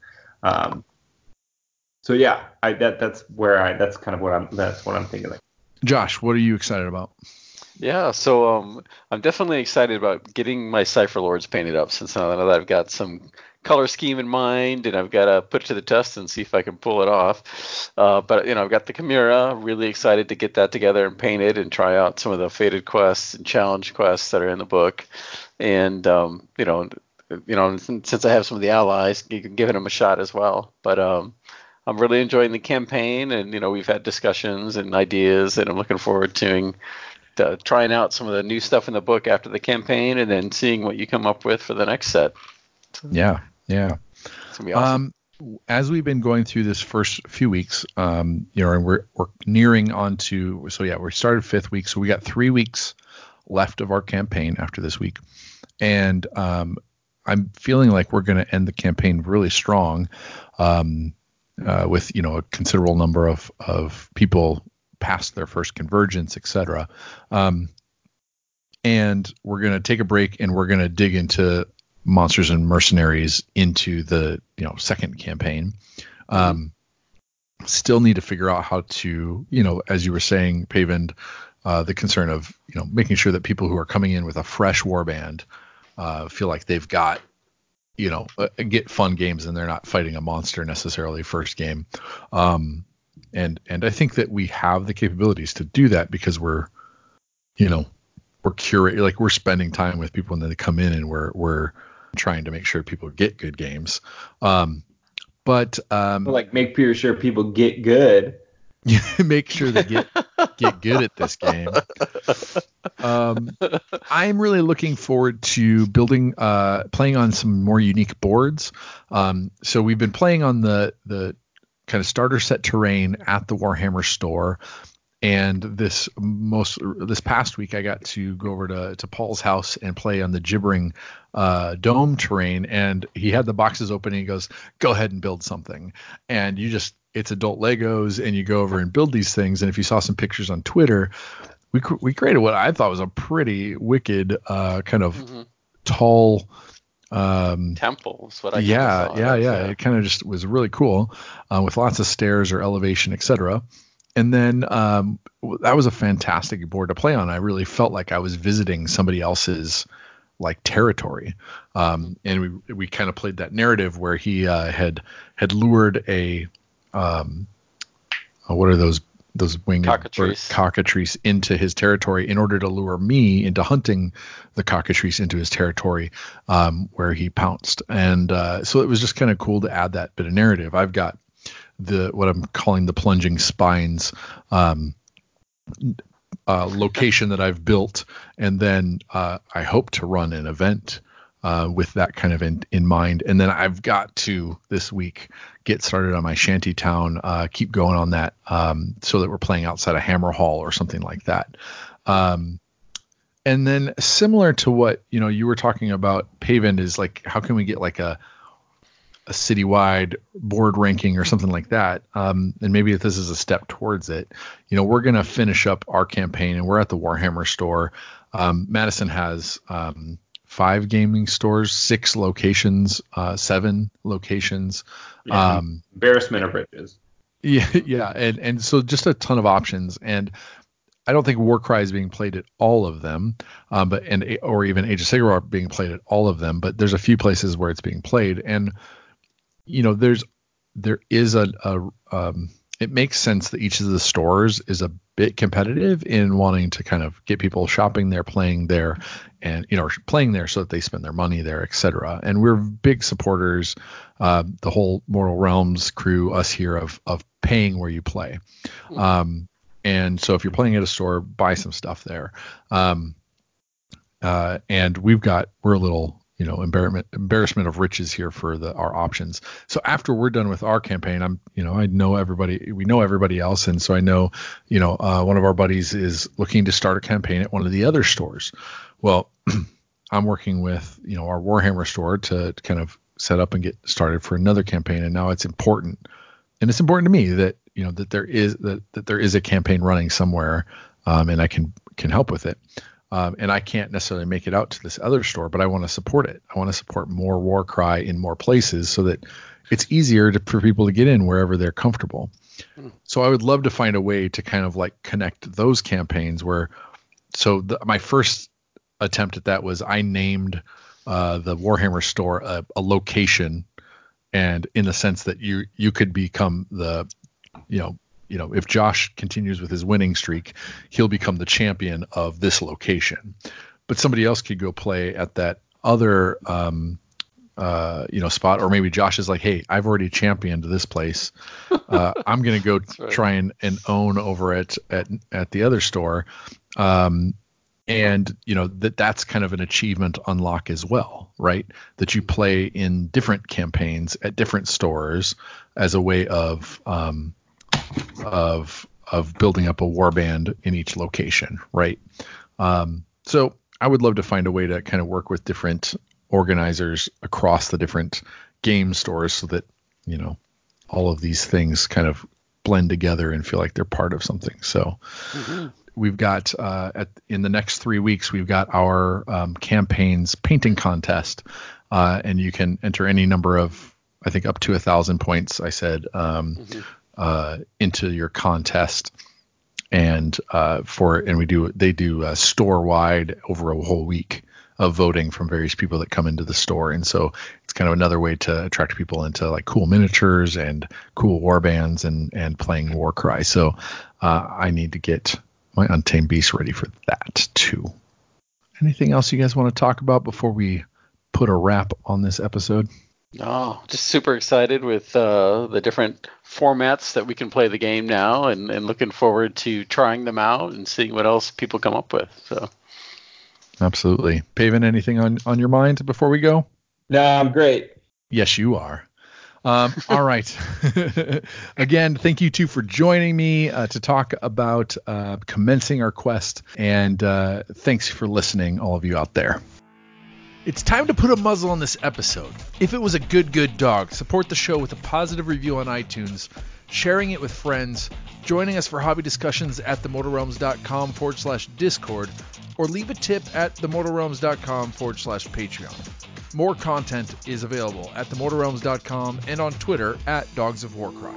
um so yeah i that that's where i that's kind of what i'm that's what i'm thinking like Josh, what are you excited about? Yeah, so um, I'm definitely excited about getting my Cypher Lords painted up since now that I've got some color scheme in mind and I've got to put it to the test and see if I can pull it off. Uh, but you know, I've got the Chimera. Really excited to get that together and paint it and try out some of the fated quests and challenge quests that are in the book. And um, you know, you know, since I have some of the allies, giving them a shot as well. But um, I'm really enjoying the campaign, and you know, we've had discussions and ideas, and I'm looking forward to uh, trying out some of the new stuff in the book after the campaign, and then seeing what you come up with for the next set. Yeah, yeah. It's gonna be awesome. Um, as we've been going through this first few weeks, um, you know, and we're we're nearing on to so yeah, we started fifth week, so we got three weeks left of our campaign after this week, and um, I'm feeling like we're going to end the campaign really strong, um, uh, with you know a considerable number of of people past their first convergence, etc. Um, and we're going to take a break and we're going to dig into monsters and mercenaries into the you know second campaign. Um, still need to figure out how to you know as you were saying, Paven, uh, the concern of you know making sure that people who are coming in with a fresh warband uh, feel like they've got you know uh, get fun games and they're not fighting a monster necessarily first game. Um, and and I think that we have the capabilities to do that because we're you know we're curate like we're spending time with people and then they come in and we're we're trying to make sure people get good games. Um, but um, like make sure people get good. make sure they get get good at this game. Um, I'm really looking forward to building, uh, playing on some more unique boards. Um, so we've been playing on the the kind of starter set terrain at the Warhammer store. And this most this past week, I got to go over to, to Paul's house and play on the gibbering uh, dome terrain. And he had the boxes open. and He goes, "Go ahead and build something." And you just it's adult Legos, and you go over and build these things. And if you saw some pictures on Twitter, we we created what I thought was a pretty wicked uh, kind of Mhm. tall um, Temples, what I yeah, yeah, it yeah. It kind of just was really cool uh, with lots of stairs or elevation, etc. And then um, that was a fantastic board to play on. I really felt like I was visiting somebody else's like territory, um, and we we kind of played that narrative where he uh, had had lured a um, uh, what are those those winged Cockatrice. bird- cockatrice into his territory in order to lure me into hunting the cockatrice into his territory um, where he pounced. And uh, so it was just kind of cool to add that bit of narrative. I've got the what I'm calling the plunging spines um, uh, location that I've built, and then uh, I hope to run an event. Uh, with that kind of in, in mind, and then I've got to this week get started on my shanty town. Uh, keep going on that, um, so that we're playing outside a Hammerhal or something like that. Um, and then similar to what you know you were talking about, Paven is like how can we get like a a citywide board ranking or something like that. Um, and maybe if this is a step towards it, you know, we're going to finish up our campaign and we're at the Warhammer store. Um, Madison has um, five gaming stores, six locations, uh, seven locations. Yeah, Um, embarrassment of riches. yeah, yeah, and and so just a ton of options, and I don't think Warcry is being played at all of them, um, but and or even Age of Sigmar being played at all of them, but there's a few places where it's being played, and you know there's there is a, a um, it makes sense that each of the stores is a bit competitive in wanting to kind of get people shopping there, playing there, and you know playing there so that they spend their money there, etc. And we're big supporters, uh, the whole Mortal Realms crew, us here of of paying where you play. Um, and so if you're playing at a store, buy some stuff there. Um, uh, and we've got we're a little you know embarrassment embarrassment of riches here for the our options. So after we're done with our campaign, I'm you know I know everybody we know everybody else, and so I know you know uh, one of our buddies is looking to start a campaign at one of the other stores. Well, I'm working with you know our Warhammer store to, to kind of set up and get started for another campaign, and now it's important, and it's important to me that you know that there is that, that there is a campaign running somewhere, um, and I can can help with it. Um, and I can't necessarily make it out to this other store, but I want to support it. I want to support more Warcry in more places so that it's easier to, for people to get in wherever they're comfortable. So I would love to find a way to kind of like connect those campaigns where. So the, my first attempt at that was I named uh, the Warhammer store a, a location, and in the sense that you you could become the, you know, you know, if Josh continues with his winning streak, he'll become the champion of this location. But somebody else could go play at that other, um, uh, you know, spot, or maybe Josh is like, hey, I've already championed this place. Uh, I'm gonna go right. try and, and own over it at at the other store. Um, and you know that that's kind of an achievement unlock as well right that you play in different campaigns at different stores as a way of um, of of building up a warband in each location right? Um, so i would love to find a way to kind of work with different organizers across the different game stores so that you know all of these things kind of blend together and feel like they're part of something. So we've got uh, at in the next three weeks we've got our um, campaigns painting contest. Uh, and you can enter any number of i think up to a thousand points i said um, uh, into your contest. And uh, for and we do they do uh, store wide over a whole week of voting from various people that come into the store. And so it's kind of another way to attract people into like cool miniatures and cool war bands and and playing warcry so uh, i need to get my untamed beast ready for that too. Anything else you guys want to talk about before we put a wrap on this episode Oh, just super excited with uh, the different formats that we can play the game now, and, and looking forward to trying them out and seeing what else people come up with. So, absolutely paven anything on on your mind before we go No, I'm great. Yes, you are. Um, all right. Again, thank you two for joining me uh, to talk about uh, commencing our quest. And uh, thanks for listening, all of you out there. It's time to put a muzzle on this episode. If it was a good, good dog, support the show with a positive review on iTunes, sharing it with friends, joining us for hobby discussions at themortalrealms.com forward slash discord, or leave a tip at themortalrealms.com forward slash patreon. More content is available at themortalrealms.com and on Twitter at Dogs of Warcry.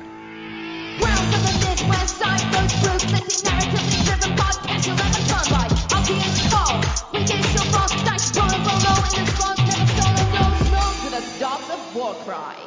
To the